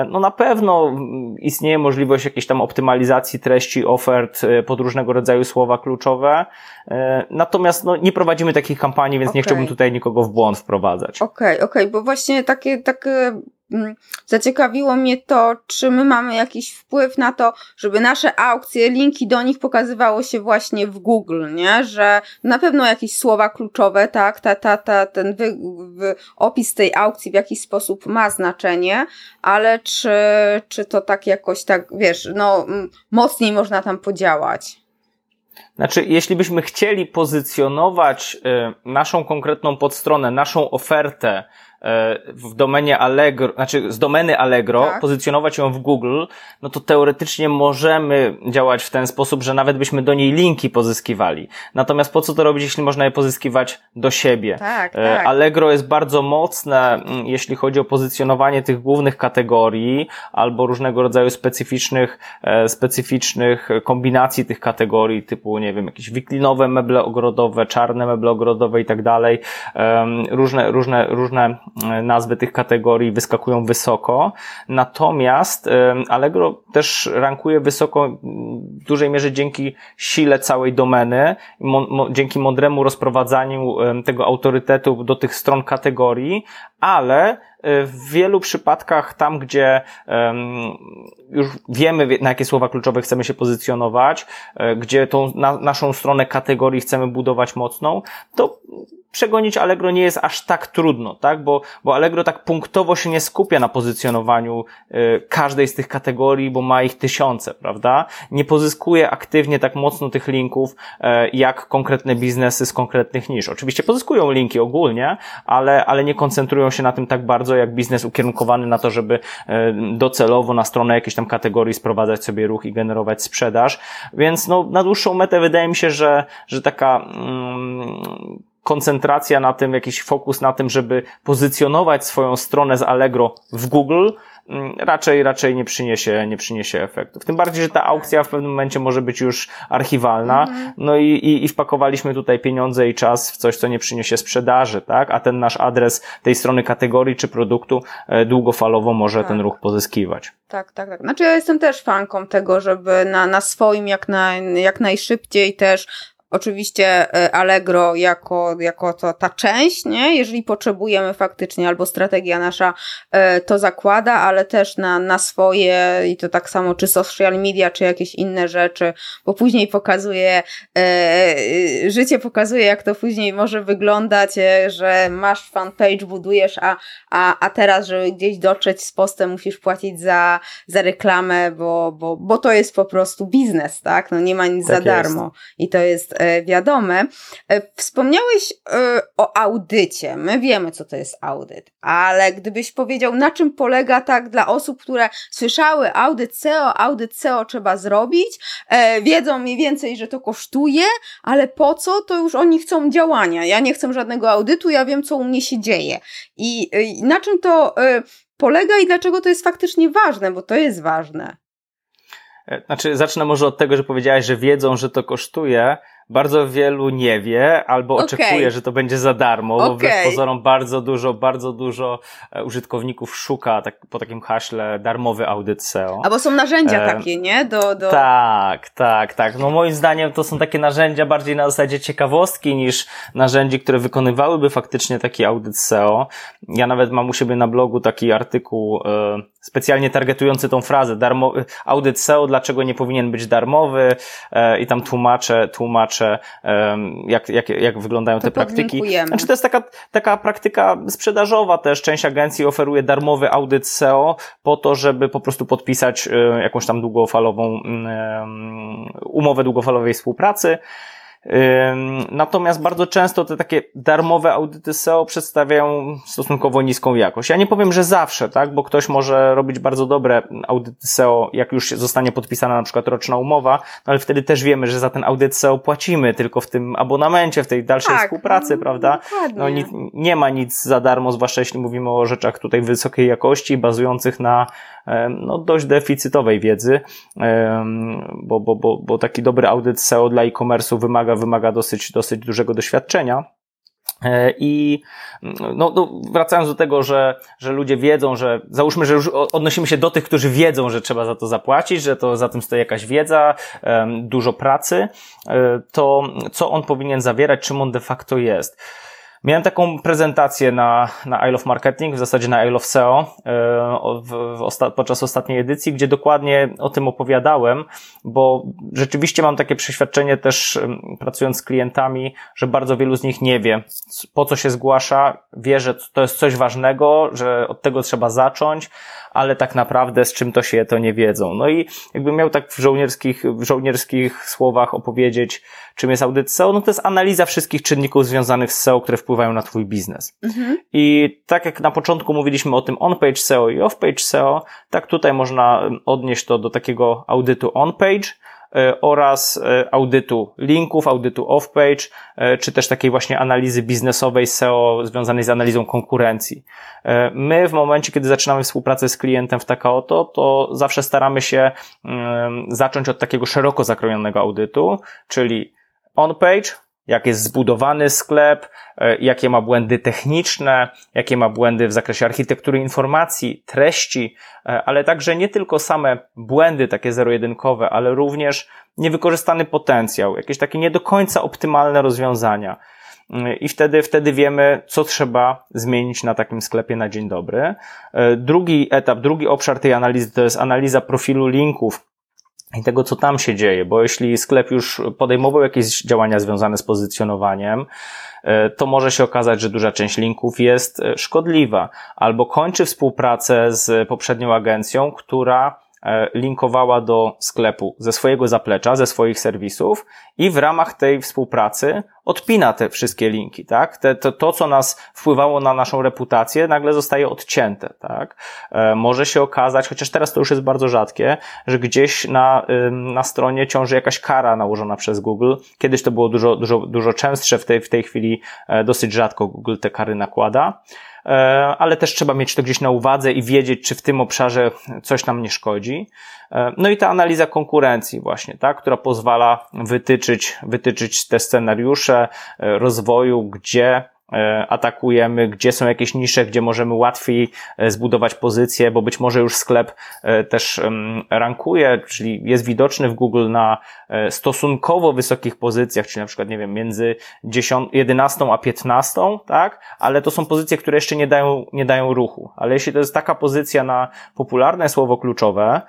No na pewno istnieje możliwość jakiejś tam optymalizacji treści ofert e, pod różnego rodzaju słowa kluczowe. E, natomiast no, nie prowadzimy takich kampanii, więc okay. nie chciałbym tutaj nikogo w błąd wprowadzać. Okej, okay, okej, okay, bo właśnie takie, takie zaciekawiło mnie to, czy my mamy jakiś wpływ na to, żeby nasze aukcje, linki do nich pokazywało się właśnie w Google, nie? Że na pewno jakieś słowa kluczowe, tak, ta, ta, ta, ten wy, wy, opis tej aukcji w jakiś sposób ma znaczenie, ale czy, czy to tak jakoś tak, wiesz, no, mocniej można tam podziałać? Znaczy, jeśli byśmy chcieli pozycjonować y, naszą konkretną podstronę, naszą ofertę w domenie Allegro, znaczy z domeny Allegro, tak. pozycjonować ją w Google, no to teoretycznie możemy działać w ten sposób, że nawet byśmy do niej linki pozyskiwali. Natomiast po co to robić, jeśli można je pozyskiwać do siebie? Tak, e, tak. Allegro jest bardzo mocne, mm, jeśli chodzi o pozycjonowanie tych głównych kategorii albo różnego rodzaju specyficznych, e, specyficznych kombinacji tych kategorii, typu, nie wiem, jakieś wiklinowe meble ogrodowe, czarne meble ogrodowe i tak dalej. Różne, różne, różne E, nazwy tych kategorii wyskakują wysoko. Natomiast Allegro też rankuje wysoko w dużej mierze dzięki sile całej domeny, dzięki mądremu rozprowadzaniu tego autorytetu do tych stron kategorii, ale w wielu przypadkach tam, gdzie już wiemy, na jakie słowa kluczowe chcemy się pozycjonować, gdzie tą na, naszą stronę kategorii chcemy budować mocną, to przegonić Allegro nie jest aż tak trudno, tak? Bo, bo Allegro tak punktowo się nie skupia na pozycjonowaniu y, każdej z tych kategorii, bo ma ich tysiące, prawda? Nie pozyskuje aktywnie tak mocno tych linków, y, jak konkretne biznesy z konkretnych nisz. Oczywiście pozyskują linki ogólnie, ale, ale nie koncentrują się na tym tak bardzo, jak biznes ukierunkowany na to, żeby y, docelowo na stronę jakiejś tam kategorii sprowadzać sobie ruch i generować sprzedaż. Więc no, na dłuższą metę wydaje mi się, że, że taka, mm, koncentracja na tym, jakiś fokus na tym, żeby pozycjonować swoją stronę z Allegro w Google, mm, raczej, raczej nie przyniesie, nie przyniesie efektów. Tym bardziej, że ta aukcja w pewnym momencie może być już archiwalna, mhm. no i, i, i wpakowaliśmy tutaj pieniądze i czas w coś, co nie przyniesie sprzedaży, tak? A ten nasz adres tej strony kategorii czy produktu e, długofalowo może tak. ten ruch pozyskiwać. Tak, tak, tak. Znaczy ja jestem też fanką tego, żeby na, na swoim jak, na, jak najszybciej też Oczywiście e, Allegro jako, jako to, ta część, nie? Jeżeli potrzebujemy faktycznie, albo strategia nasza e, to zakłada, ale też na, na swoje i to tak samo, czy social media, czy jakieś inne rzeczy, bo później pokazuje, e, życie pokazuje, jak to później może wyglądać, że masz fanpage, budujesz, a, a, a teraz, żeby gdzieś dotrzeć z postem, musisz płacić za, za reklamę, bo, bo, bo to jest po prostu biznes, tak? No nie ma nic tak za darmo. I to jest wiadome. E, wspomniałeś e, o audycie. My wiemy, co to jest audyt, ale gdybyś powiedział, na czym polega tak dla osób, które słyszały audyt SEO, audyt SEO trzeba zrobić, wiedzą mniej więcej, że to kosztuje, ale po co, to już oni chcą działania. Ja nie chcę żadnego audytu, ja wiem, co u mnie się dzieje. I na czym to polega i dlaczego to jest faktycznie ważne, bo to jest ważne. Znaczy, zacznę może od tego, że powiedziałaś, że wiedzą, że to kosztuje, bardzo wielu nie wie albo okay. oczekuje, że to będzie za darmo, okay. bo wbrew pozorom bardzo dużo, bardzo dużo e, użytkowników szuka tak, po takim haśle darmowy audyt SEO. Albo są narzędzia e, takie, nie? Do, do... Tak, tak, tak. No moim zdaniem to są takie narzędzia bardziej na zasadzie ciekawostki niż narzędzi, które wykonywałyby faktycznie taki audyt SEO. Ja nawet mam u siebie na blogu taki artykuł e, specjalnie targetujący tą frazę, darmo, audyt SEO, dlaczego nie powinien być darmowy e, i tam tłumaczę, tłumaczę e, jak, jak, jak wyglądają to te praktyki. Znaczy to jest taka, taka praktyka sprzedażowa też, część agencji oferuje darmowy audyt SEO po to, żeby po prostu podpisać e, jakąś tam długofalową mm, umowę długofalowej współpracy, Natomiast bardzo często te takie darmowe audyty SEO przedstawiają stosunkowo niską jakość. Ja nie powiem, że zawsze, tak, bo ktoś może robić bardzo dobre audyty SEO, jak już zostanie podpisana na przykład roczna umowa, no ale wtedy też wiemy, że za ten audyt SEO płacimy tylko w tym abonamencie, w tej dalszej tak, współpracy, no, prawda? No nie, nie ma nic za darmo, zwłaszcza jeśli mówimy o rzeczach tutaj wysokiej jakości, bazujących na no, dość deficytowej wiedzy, bo, bo, bo, bo taki dobry audyt SEO dla e-commerce'u wymaga, wymaga dosyć, dosyć dużego doświadczenia. E, I no, no, wracając do tego, że, że ludzie wiedzą, że załóżmy, że już odnosimy się do tych, którzy wiedzą, że trzeba za to zapłacić, że to za tym stoi jakaś wiedza, dużo pracy, e, to co on powinien zawierać, czym on de facto jest. Miałem taką prezentację na, na Isle of Marketing, w zasadzie na Isle of SEO e, w, w osta podczas ostatniej edycji, gdzie dokładnie o tym opowiadałem, bo rzeczywiście mam takie przeświadczenie też pracując z klientami, że bardzo wielu z nich nie wie, po co się zgłasza, wie, że to jest coś ważnego, że od tego trzeba zacząć, ale tak naprawdę z czym to się to nie wiedzą. No i jakbym miał tak w żołnierskich, w żołnierskich słowach opowiedzieć, czym jest audyt SEO, no to jest analiza wszystkich czynników związanych z SEO, które wpływają na Twój biznes. Mhm. I tak jak na początku mówiliśmy o tym on-page SEO i off-page SEO, tak tutaj można odnieść to do takiego audytu on-page, oraz e, audytu linków, audytu off-page, e, czy też takiej właśnie analizy biznesowej SEO związanej z analizą konkurencji. My w momencie, kiedy zaczynamy współpracę z klientem w taka oto, to zawsze staramy się zacząć od takiego szeroko zakrojonego audytu, czyli on-page, jak jest zbudowany sklep, e, jakie ma błędy techniczne, jakie ma błędy w zakresie architektury informacji, treści, e, ale także nie tylko same błędy takie zero-jedynkowe, ale również niewykorzystany potencjał, jakieś takie nie do końca optymalne rozwiązania. Mm, I wtedy, wtedy wiemy, co trzeba zmienić na takim sklepie na dzień dobry. E, drugi etap, drugi obszar tej analizy to jest analiza profilu linków i tego, co tam się dzieje, bo jeśli sklep już podejmował jakieś działania związane z pozycjonowaniem, e, to może się okazać, że duża część linków jest e, szkodliwa, albo kończy współpracę z poprzednią agencją, która linkowała do sklepu ze swojego zaplecza, ze swoich serwisów i w ramach tej współpracy odpina te wszystkie linki, tak? Te, to, to, co nas wpływało na naszą reputację, nagle zostaje odcięte, tak? E, może się okazać, chociaż teraz to już jest bardzo rzadkie, że gdzieś na, na stronie ciąży jakaś kara nałożona przez Google. Kiedyś to było dużo, dużo, dużo częstsze, w tej, w tej chwili e, dosyć rzadko Google te kary nakłada. E, ale też trzeba mieć to gdzieś na uwadze i wiedzieć, czy w tym obszarze coś nam nie szkodzi. E, no i ta analiza konkurencji właśnie, tak, która pozwala wytyczyć, wytyczyć te scenariusze e, rozwoju, gdzie atakujemy, gdzie są jakieś nisze, gdzie możemy łatwiej e, zbudować pozycję, bo być może już sklep e, też rankuje, czyli jest widoczny w Google na stosunkowo wysokich pozycjach, czyli na przykład, nie wiem, między 10, 11 a 15, tak? Ale to są pozycje, które jeszcze nie dają, nie dają ruchu. Ale jeśli to jest taka pozycja na popularne słowo kluczowe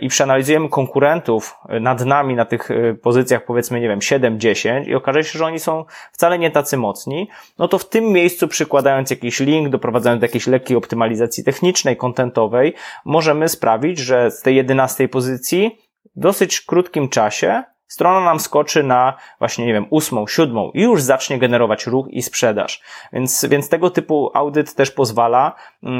i przeanalizujemy konkurentów nad nami na tych pozycjach, powiedzmy, nie wiem, 7, 10 i okaże się, że oni są wcale nie tacy mocni, no to w tym miejscu przykładając jakiś link, doprowadzając do jakiejś lekkiej optymalizacji technicznej, kontentowej, możemy sprawić, że z tej jedenastej pozycji w dosyć krótkim czasie strona nam skoczy na właśnie, nie wiem, ósmą, siódmą i już zacznie generować ruch i sprzedaż. Więc, więc tego typu audyt też pozwala yy,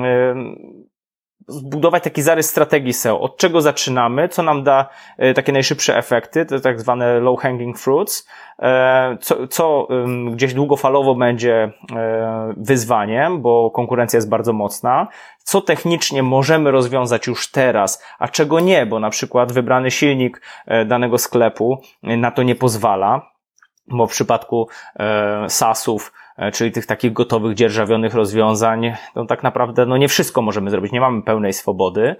zbudować taki zarys strategii SEO. Od czego zaczynamy, co nam da e, takie najszybsze efekty, te tak zwane low hanging fruits, e, co, co gdzieś długofalowo będzie e, wyzwaniem, bo konkurencja jest bardzo mocna, co technicznie możemy rozwiązać już teraz, a czego nie, bo na przykład wybrany silnik danego sklepu na to nie pozwala, bo w przypadku SaaSów E, czyli tych takich gotowych, dzierżawionych rozwiązań, to tak naprawdę no nie wszystko możemy zrobić, nie mamy pełnej swobody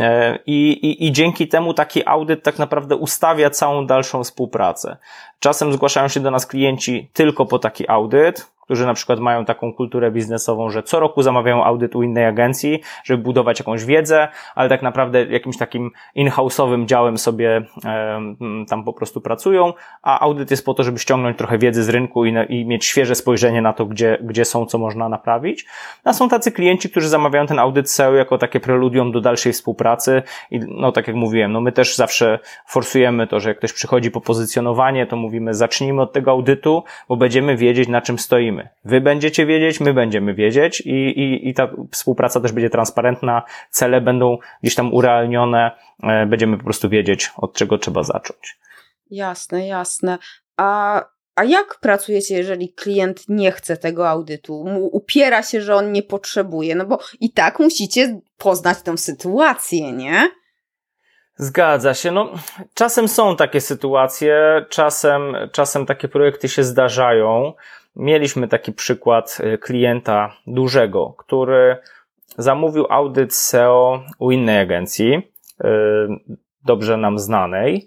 e, i, i, i dzięki temu taki audyt tak naprawdę ustawia całą dalszą współpracę. Czasem zgłaszają się do nas klienci tylko po taki audyt, którzy na przykład mają taką kulturę biznesową, że co roku zamawiają audyt u innej agencji, żeby budować jakąś wiedzę, ale tak naprawdę jakimś takim in-house'owym działem sobie e, tam po prostu pracują, a audyt jest po to, żeby ściągnąć trochę wiedzy z rynku i, i mieć świeże spojrzenie na to, gdzie, gdzie są, co można naprawić. A są tacy klienci, którzy zamawiają ten audyt SEO jako takie preludium do dalszej współpracy i no tak jak mówiłem, no my też zawsze forsujemy to, że jak ktoś przychodzi po pozycjonowanie, to mówimy zacznijmy od tego audytu, bo będziemy wiedzieć na czym stoimy Wy będziecie wiedzieć, my będziemy wiedzieć i, i, i ta współpraca też będzie transparentna, cele będą gdzieś tam urealnione, e, będziemy po prostu wiedzieć, od czego trzeba zacząć. Jasne, jasne. A, a jak pracujecie, jeżeli klient nie chce tego audytu? Upiera się, że on nie potrzebuje, no bo i tak musicie poznać tą sytuację, nie? Zgadza się. No, czasem są takie sytuacje, czasem, czasem takie projekty się zdarzają. Mieliśmy taki przykład y, klienta dużego, który zamówił audyt SEO u innej agencji, y, dobrze nam znanej,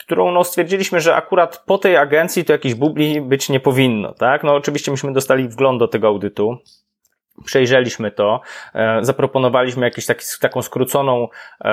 którą no, stwierdziliśmy, że akurat po tej agencji to jakiś bubli być nie powinno, tak? No oczywiście myśmy dostali wgląd do tego audytu, Przejrzeliśmy to, e, zaproponowaliśmy jakąś taki, taką skróconą e,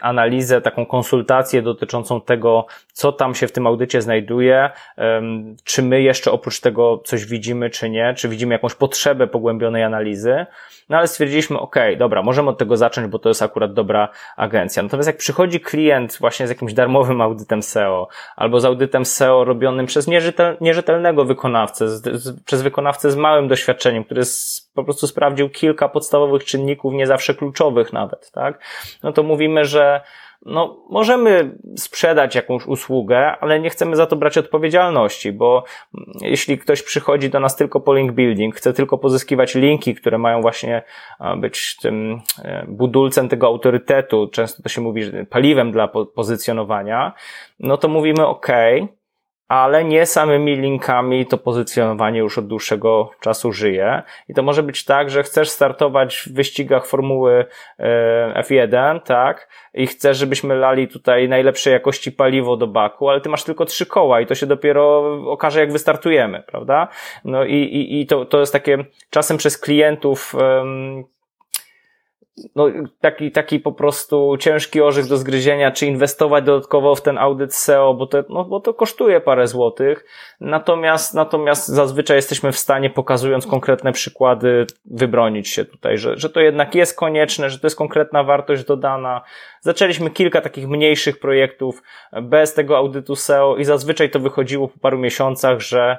analizę, taką konsultację dotyczącą tego, co tam się w tym audycie znajduje, e, czy my jeszcze oprócz tego coś widzimy, czy nie, czy widzimy jakąś potrzebę pogłębionej analizy. No ale stwierdziliśmy, ok, dobra, możemy od tego zacząć, bo to jest akurat dobra agencja. Natomiast jak przychodzi klient właśnie z jakimś darmowym audytem SEO, albo z audytem SEO robionym przez nierzetel, nierzetelnego wykonawcę, z, z, przez wykonawcę z małym doświadczeniem, który jest po prostu sprawdził kilka podstawowych czynników, nie zawsze kluczowych nawet, tak? No to mówimy, że no, możemy sprzedać jakąś usługę, ale nie chcemy za to brać odpowiedzialności, bo jeśli ktoś przychodzi do nas tylko po link building, chce tylko pozyskiwać linki, które mają właśnie być tym e, budulcem tego autorytetu, często to się mówi, że paliwem dla pozycjonowania, no to mówimy OK, ale nie samymi linkami to pozycjonowanie już od dłuższego czasu żyje. I to może być tak, że chcesz startować w wyścigach formuły e, F1, tak? I chcesz, żebyśmy lali tutaj najlepszej jakości paliwo do baku, ale ty masz tylko trzy koła i to się dopiero okaże, jak wystartujemy, prawda? No i, i, i to, to jest takie czasem przez klientów um, no, taki, taki po prostu ciężki orzech do zgryzienia, czy inwestować dodatkowo w ten audyt SEO, bo to, no, bo to kosztuje parę złotych. Natomiast, natomiast zazwyczaj jesteśmy w stanie, pokazując konkretne przykłady, wybronić się tutaj, że, że to jednak jest konieczne, że to jest konkretna wartość dodana. Zaczęliśmy kilka takich mniejszych projektów bez tego audytu SEO i zazwyczaj to wychodziło po paru miesiącach, że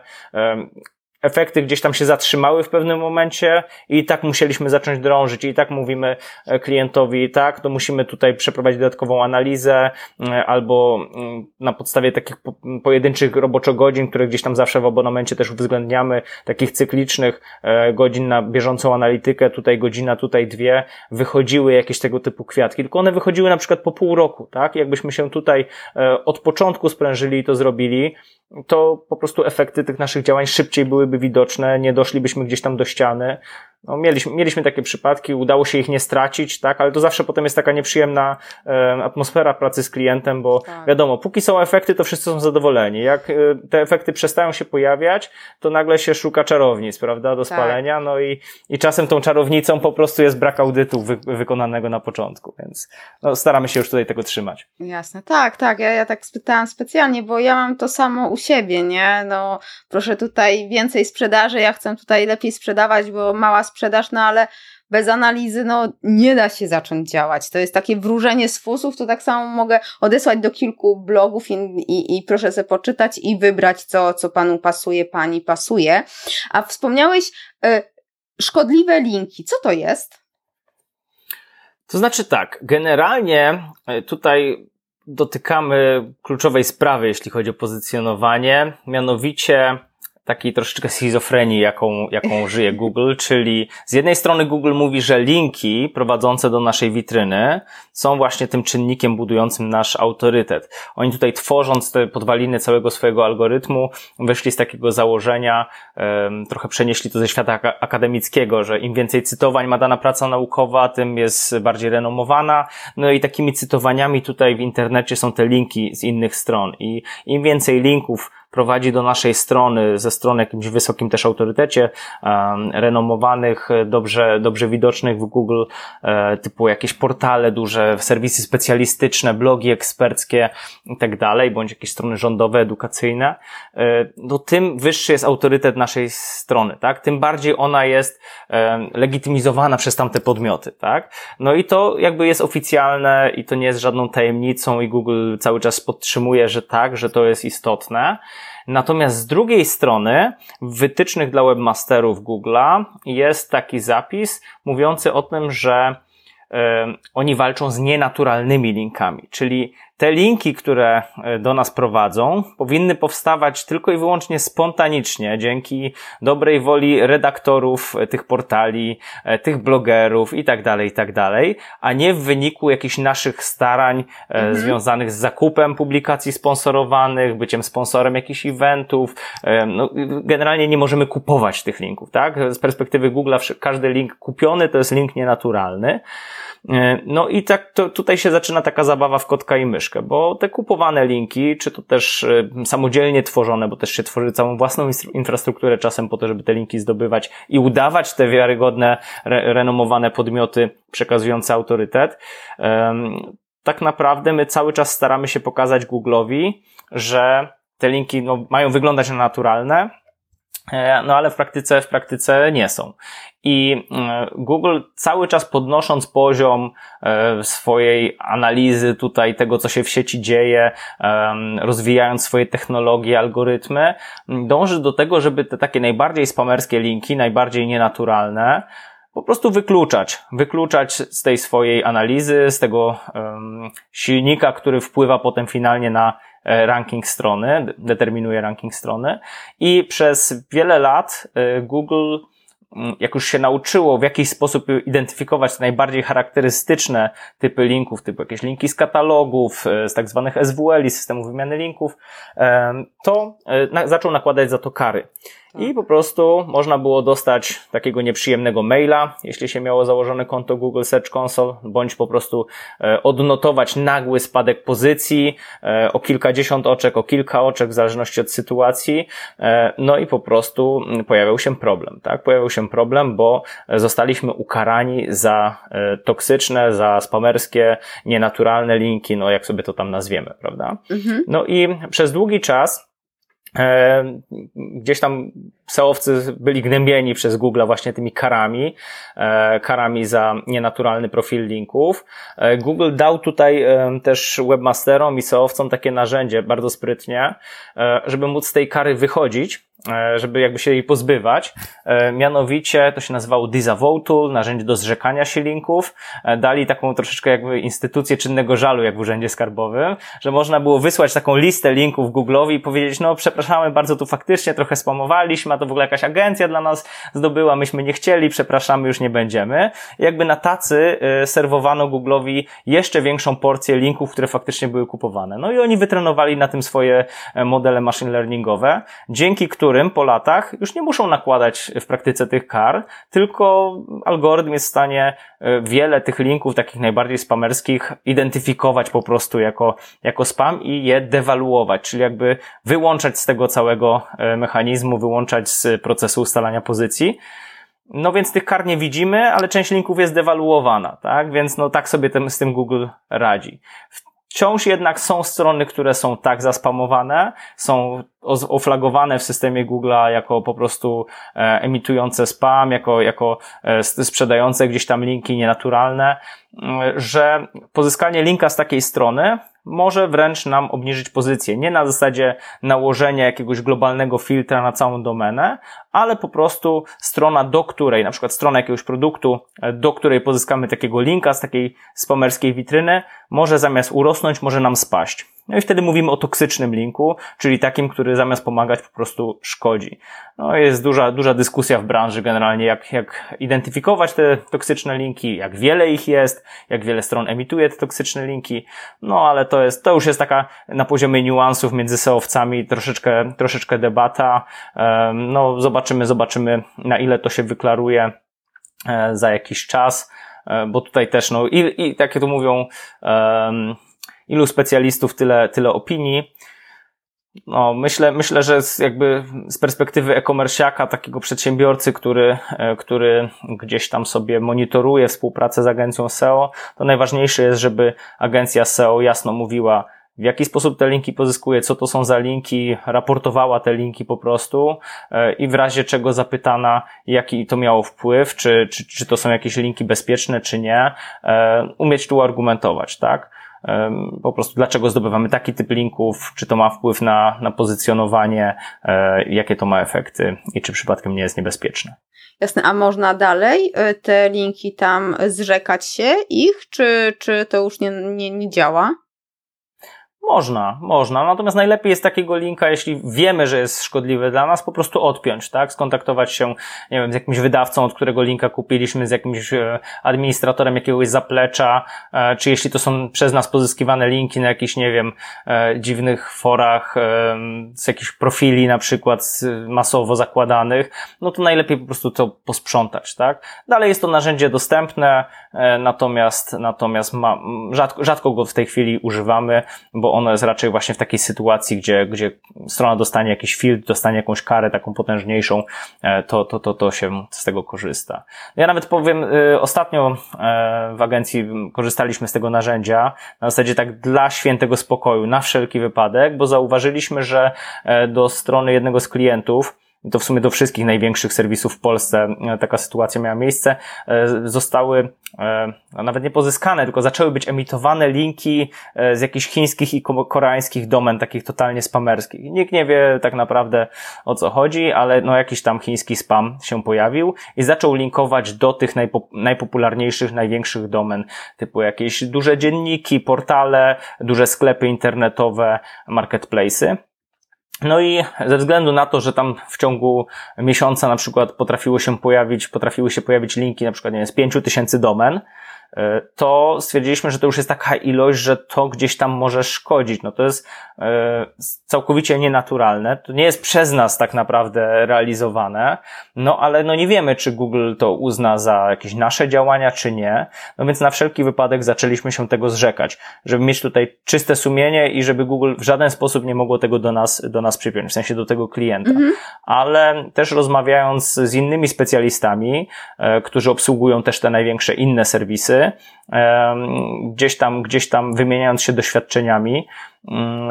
efekty gdzieś tam się zatrzymały w pewnym momencie i tak musieliśmy zacząć drążyć i tak mówimy e, klientowi, tak, to musimy tutaj przeprowadzić dodatkową analizę e, albo mm, na podstawie takich pojedynczych roboczo godzin, które gdzieś tam zawsze w abonamencie też uwzględniamy, takich cyklicznych e, godzin na bieżącą analitykę, tutaj godzina, tutaj dwie, wychodziły jakieś tego typu kwiatki, tylko one wychodziły na przykład po pół roku, tak, jakbyśmy się tutaj od początku sprężyli i to zrobili, to po prostu efekty tych naszych działań szybciej byłyby widoczne, nie doszlibyśmy gdzieś tam do ściany. No, mieliśmy, mieliśmy takie przypadki, udało się ich nie stracić, tak, ale to zawsze potem jest taka nieprzyjemna e, atmosfera pracy z klientem, bo tak. wiadomo, póki są efekty, to wszyscy są zadowoleni. Jak e, te efekty przestają się pojawiać, to nagle się szuka czarownic, prawda, do tak. spalenia, no i, i czasem tą czarownicą po prostu jest brak audytu wy, wykonanego na początku, więc no, staramy się już tutaj tego trzymać. Jasne, tak, tak, ja, ja tak spytałam specjalnie, bo ja mam to samo u siebie, nie, no proszę tutaj więcej sprzedaży, ja chcę tutaj lepiej sprzedawać, bo mała sprzedaż, no ale bez analizy no, nie da się zacząć działać. To jest takie wróżenie z fusów, to tak samo mogę odesłać do kilku blogów i, i, i proszę sobie poczytać i wybrać, co, co panu pasuje, pani pasuje. A wspomniałeś y, szkodliwe linki. Co to jest? To znaczy tak, generalnie e, tutaj dotykamy kluczowej sprawy, jeśli chodzi o pozycjonowanie, mianowicie takiej troszeczkę schizofrenii, jaką, jaką żyje Google, czyli z jednej strony Google mówi, że linki prowadzące do naszej witryny są właśnie tym czynnikiem budującym nasz autorytet. Oni tutaj tworząc te podwaliny całego swojego algorytmu, wyszli z takiego założenia, trochę przenieśli to ze świata akademickiego, że im więcej cytowań ma dana praca naukowa, tym jest bardziej renomowana. No i takimi cytowaniami tutaj w internecie są te linki z innych stron i im więcej linków prowadzi do naszej strony, ze strony jakimś wysokim też autorytecie, renomowanych, dobrze, dobrze widocznych w Google, e, typu jakieś portale duże, serwisy specjalistyczne, blogi eksperckie i tak dalej, bądź jakieś strony rządowe, edukacyjne, e, no tym wyższy jest autorytet naszej strony, tak? Tym bardziej ona jest legitymizowana przez tamte podmioty, tak? No i to jakby jest oficjalne i to nie jest żadną tajemnicą i Google cały czas podtrzymuje, że tak, że to jest istotne. Natomiast z drugiej strony, w wytycznych dla webmasterów Google'a jest taki zapis mówiący o tym, że oni walczą z nienaturalnymi linkami, czyli te linki, które e, do nas prowadzą, powinny powstawać tylko i wyłącznie spontanicznie, dzięki dobrej woli redaktorów e, tych portali, e, tych blogerów i tak dalej, i tak dalej, a nie w wyniku jakichś naszych starań mhm. związanych z zakupem publikacji sponsorowanych, byciem sponsorem jakichś eventów. No, generalnie nie możemy kupować tych linków, tak? Z perspektywy Google każdy link kupiony to jest link nienaturalny. No i tak to, tutaj się zaczyna taka zabawa w kotka i myszkę, bo te kupowane linki, czy to też y, samodzielnie tworzone, bo też się tworzy całą własną infrastrukturę czasem po to, żeby te linki zdobywać i udawać te wiarygodne, re, renomowane podmioty przekazujące autorytet, tak naprawdę my cały czas staramy się pokazać Google'owi, że te linki no, mają wyglądać na naturalne, no ale w praktyce, w praktyce nie są. I e, Google cały czas podnosząc poziom e, swojej analizy tutaj tego, co się w sieci dzieje, rozwijając swoje technologie, algorytmy, dąży do tego, żeby te takie najbardziej spamerskie linki, najbardziej nienaturalne, po prostu wykluczać, wykluczać z tej swojej analizy, z tego um, silnika, który wpływa potem finalnie na E, ranking strony, determinuje ranking strony i przez wiele lat e, Google mm, jak już się nauczyło w jakiś sposób identyfikować te najbardziej charakterystyczne typy linków, typu jakieś linki z katalogów, e, z tak zwanych SWL, systemów wymiany linków, to zaczął nakładać za to kary. I po prostu można było dostać takiego nieprzyjemnego maila, jeśli się miało założone konto Google Search Console, bądź po prostu e, odnotować nagły spadek pozycji e, o kilkadziesiąt oczek, o kilka oczek, w zależności od sytuacji. E, no i po prostu pojawiał się problem, tak? Pojawił się problem, bo zostaliśmy ukarani za toksyczne, za spamerskie, nienaturalne linki, no jak sobie to tam nazwiemy, prawda? Mhm. No i przez długi czas gdzieś tam seowcy byli gnębieni przez Google właśnie tymi karami, e, karami za nienaturalny profil linków. E, Google dał tutaj też webmasterom i seowcom takie narzędzie bardzo sprytnie, żeby móc z tej kary wychodzić E, żeby jakby się jej pozbywać. E, mianowicie to się nazywało Disavow Tool, narzędzie do zrzekania się linków. E, dali taką troszeczkę jakby instytucję czynnego żalu, jak w Urzędzie Skarbowym, że można było wysłać taką listę linków Google'owi i powiedzieć, no przepraszamy bardzo, tu faktycznie trochę spamowaliśmy, a to w ogóle jakaś agencja dla nas zdobyła, myśmy nie chcieli, przepraszamy, już nie będziemy. I jakby na tacy serwowano Google'owi jeszcze większą porcję linków, które faktycznie były kupowane. No i oni wytrenowali na tym swoje modele machine learningowe, dzięki którym którym po latach już nie muszą nakładać w praktyce tych kar, tylko algorytm jest w stanie e, wiele tych linków, takich najbardziej spamerskich, identyfikować po prostu jako, jako spam i je dewaluować, czyli jakby wyłączać z tego całego e, mechanizmu, wyłączać z procesu ustalania pozycji. No więc tych kar nie widzimy, ale część linków jest dewaluowana, tak? Więc no tak sobie tym, z tym Google radzi. Wciąż jednak są strony, które są tak zaspamowane, są oflagowane w systemie Google'a jako po prostu e, emitujące spam, jako, jako e, sprzedające gdzieś tam linki nienaturalne, że pozyskanie linka z takiej strony może wręcz nam obniżyć pozycję. Nie na zasadzie nałożenia jakiegoś globalnego filtra na całą domenę, ale po prostu strona, do której, na przykład strona jakiegoś produktu, do której pozyskamy takiego linka z takiej spamerskiej witryny, może zamiast urosnąć, może nam spaść. No i wtedy mówimy o toksycznym linku, czyli takim, który zamiast pomagać po prostu szkodzi. No jest duża, duża dyskusja w branży generalnie, jak, jak identyfikować te toksyczne linki, jak wiele ich jest, jak wiele stron emituje te toksyczne linki. No ale to jest, to już jest taka na poziomie niuansów między seowcami troszeczkę, troszeczkę debata. No zobaczymy, zobaczymy na ile to się wyklaruje e, za jakiś czas, e, bo tutaj też, no i, i tak jak to mówią, um, ilu specjalistów, tyle, tyle opinii. No, myślę, myślę, że z, jakby z perspektywy e-commerce'aka, takiego przedsiębiorcy, który, e, który gdzieś tam sobie monitoruje współpracę z agencją SEO, to najważniejsze jest, żeby agencja SEO jasno mówiła, w jaki sposób te linki pozyskuje, co to są za linki, raportowała te linki po prostu e, i w razie czego zapytana, jaki to miało wpływ, czy, czy, czy to są jakieś linki bezpieczne, czy nie, e, umieć tu argumentować, tak? Po prostu dlaczego zdobywamy taki typ linków, czy to ma wpływ na, na pozycjonowanie, e, jakie to ma efekty i czy przypadkiem nie jest niebezpieczne. Jasne, a można dalej te linki tam zrzekać się ich, czy, czy to już nie, nie, nie działa? Można, można. Natomiast najlepiej jest takiego linka, jeśli wiemy, że jest szkodliwy dla nas, po prostu odpiąć, tak? Skontaktować się, nie wiem, z jakimś wydawcą, od którego linka kupiliśmy, z jakimś e, administratorem jakiegoś zaplecza, e, czy jeśli to są przez nas pozyskiwane linki na jakichś, nie wiem, e, dziwnych forach, z jakichś profili na przykład masowo zakładanych, no to najlepiej po prostu to posprzątać, tak? Dalej jest to narzędzie dostępne, natomiast, natomiast ma, rzadko, rzadko go w tej chwili używamy, bo ono jest raczej właśnie w takiej sytuacji, gdzie, gdzie strona dostanie jakiś filtr, dostanie jakąś karę taką potężniejszą, e, to, to, to, to się z tego korzysta. Ja nawet powiem, e, ostatnio e, w agencji korzystaliśmy z tego narzędzia, na zasadzie tak dla świętego spokoju, na wszelki wypadek, bo zauważyliśmy, że do strony jednego z klientów, to w sumie do wszystkich największych serwisów w Polsce e, taka sytuacja miała miejsce, e, zostały e, nawet nie pozyskane, tylko zaczęły być emitowane linki z jakichś chińskich i koreańskich domen, takich totalnie spamerskich. Nikt nie wie tak naprawdę o co chodzi, ale no jakiś tam chiński spam się pojawił i zaczął linkować do tych najpopularniejszych, największych domen, typu jakieś duże dzienniki, portale, duże sklepy internetowe, marketplace'y. No i ze względu na to, że tam w ciągu miesiąca na przykład potrafiło się pojawić, potrafiły się pojawić linki na przykład nie wiem, z pięciu tysięcy domen, to stwierdziliśmy, że to już jest taka ilość, że to gdzieś tam może szkodzić. No to jest e, całkowicie nienaturalne. To nie jest przez nas tak naprawdę realizowane, no ale no nie wiemy, czy Google to uzna za jakieś nasze działania, czy nie. No więc na wszelki wypadek zaczęliśmy się tego zrzekać, żeby mieć tutaj czyste sumienie i żeby Google w żaden sposób nie mogło tego do nas, do nas przypiąć, w sensie do tego klienta. Mhm. Ale też rozmawiając z innymi specjalistami, e, którzy obsługują też te największe inne serwisy, gdzieś tam, gdzieś tam wymieniając się doświadczeniami, mm,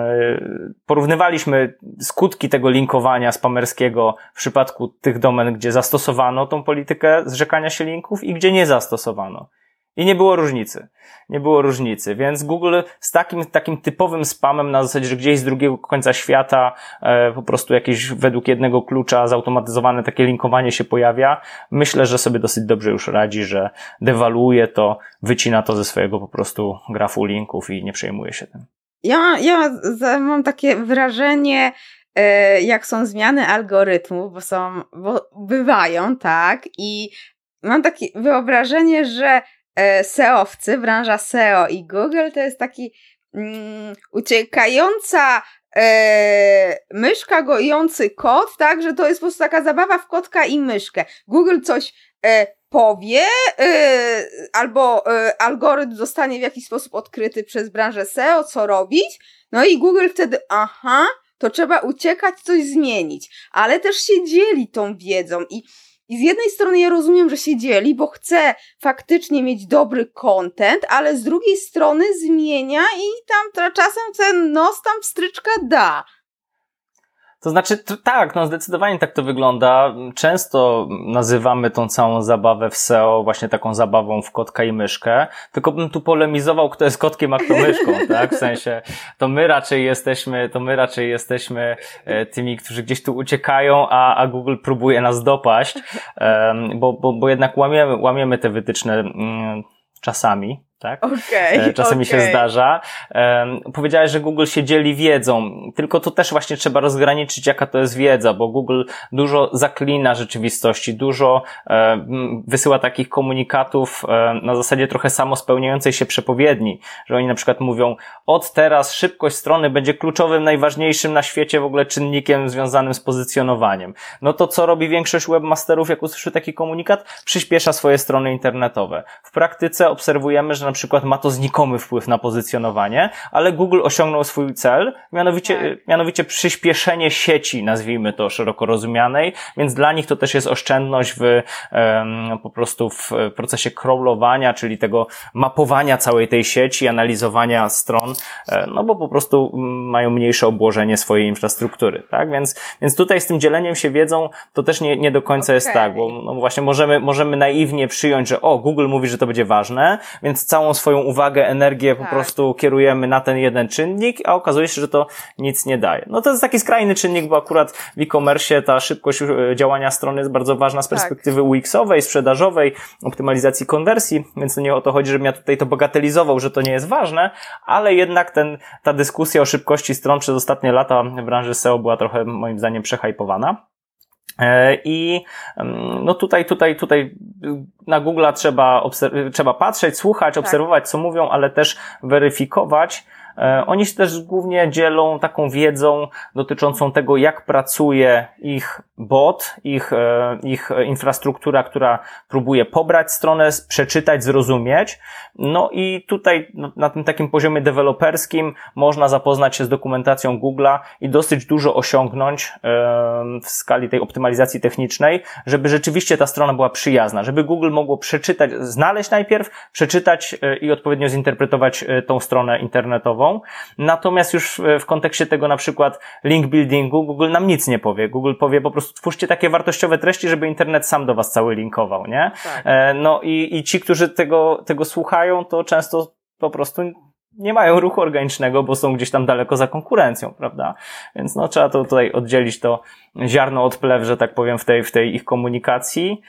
porównywaliśmy skutki tego linkowania spamerskiego w przypadku tych domen, gdzie zastosowano tą politykę zrzekania się linków i gdzie nie zastosowano. I nie było różnicy. Nie było różnicy. Więc Google z takim, takim typowym spamem na zasadzie, że gdzieś z drugiego końca świata e, po prostu jakieś według jednego klucza zautomatyzowane takie linkowanie się pojawia, myślę, że sobie dosyć dobrze już radzi, że dewaluuje to, wycina to ze swojego po prostu grafu linków i nie przejmuje się tym. Ja, ja mam takie wrażenie, e, jak są zmiany algorytmów, bo są, bo bywają, tak, i mam takie wyobrażenie, że SEOwcy, branża SEO i Google to jest taki mm, uciekająca e, myszka gojący kot, tak, że to jest po prostu taka zabawa w kotka i myszkę. Google coś e, powie, e, albo e, algorytm zostanie w jakiś sposób odkryty przez branżę SEO, co robić, no i Google wtedy, aha, to trzeba uciekać, coś zmienić, ale też się dzieli tą wiedzą i i z jednej strony ja rozumiem, że się dzieli, bo chce faktycznie mieć dobry content, ale z drugiej strony zmienia i tam czasem ten nos tam stryczka da. To znaczy, tak, no zdecydowanie tak to wygląda. Często nazywamy tą całą zabawę w SEO właśnie taką zabawą w kotka i myszkę, tylko bym tu polemizował, kto jest kotkiem, a kto myszką, tak? W sensie, to my raczej jesteśmy, to my raczej jesteśmy e, tymi, którzy gdzieś tu uciekają, a, a Google próbuje nas dopaść, bo, bo, bo jednak łamiemy, łamiemy te wytyczne mm, czasami, tak? Okay, Czasami okay. się zdarza. Powiedziałeś, że Google się dzieli wiedzą, tylko to też właśnie trzeba rozgraniczyć, jaka to jest wiedza, bo Google dużo zaklina rzeczywistości, dużo wysyła takich komunikatów na zasadzie trochę samospełniającej się przepowiedni, że oni na przykład mówią, od teraz szybkość strony będzie kluczowym, najważniejszym na świecie w ogóle czynnikiem związanym z pozycjonowaniem. No to co robi większość webmasterów, jak usłyszy taki komunikat? Przyspiesza swoje strony internetowe. W praktyce obserwujemy, że na przykład ma to znikomy wpływ na pozycjonowanie, ale Google osiągnął swój cel, mianowicie, tak. mianowicie przyspieszenie sieci, nazwijmy to szeroko rozumianej, więc dla nich to też jest oszczędność w um, po prostu w procesie crawlowania, czyli tego mapowania całej tej sieci, analizowania stron, e, no bo po prostu mają mniejsze obłożenie swojej infrastruktury, tak? Więc, więc tutaj z tym dzieleniem się wiedzą, to też nie, nie do końca okay. jest tak, bo no właśnie możemy, możemy naiwnie przyjąć, że o, Google mówi, że to będzie ważne, więc całą swoją uwagę, energię tak. po prostu kierujemy na ten jeden czynnik, a okazuje się, że to nic nie daje. No to jest taki skrajny czynnik, bo akurat w e-commerce ta szybkość e, działania strony jest bardzo ważna z tak. perspektywy tak. UX-owej, sprzedażowej, optymalizacji konwersji, więc to nie o to chodzi, żebym ja tutaj to bagatelizował, że to nie jest ważne, ale jednak ten, ta dyskusja o szybkości stron przez ostatnie lata w branży SEO była trochę moim zdaniem przehajpowana. E, I no tutaj, tutaj, tutaj na Google'a trzeba, trzeba patrzeć, słuchać, tak. obserwować, co mówią, ale też weryfikować, oni się też głównie dzielą taką wiedzą dotyczącą tego, jak pracuje ich bot, ich, e, ich infrastruktura, która próbuje pobrać stronę, przeczytać, zrozumieć. No i tutaj no, na tym takim poziomie deweloperskim można zapoznać się z dokumentacją Google'a i dosyć dużo osiągnąć e, w skali tej optymalizacji technicznej, żeby rzeczywiście ta strona była przyjazna, żeby Google mogło przeczytać, znaleźć najpierw, przeczytać i odpowiednio zinterpretować tą stronę internetową, Natomiast już w kontekście tego na przykład link buildingu Google nam nic nie powie. Google powie po prostu twórzcie takie wartościowe treści, żeby internet sam do was cały linkował, nie? Tak. E, no i, i ci, którzy tego, tego słuchają, to często po prostu nie mają ruchu organicznego, bo są gdzieś tam daleko za konkurencją, prawda? Więc no trzeba to tutaj oddzielić to ziarno od plew, że tak powiem, w tej, w tej ich komunikacji.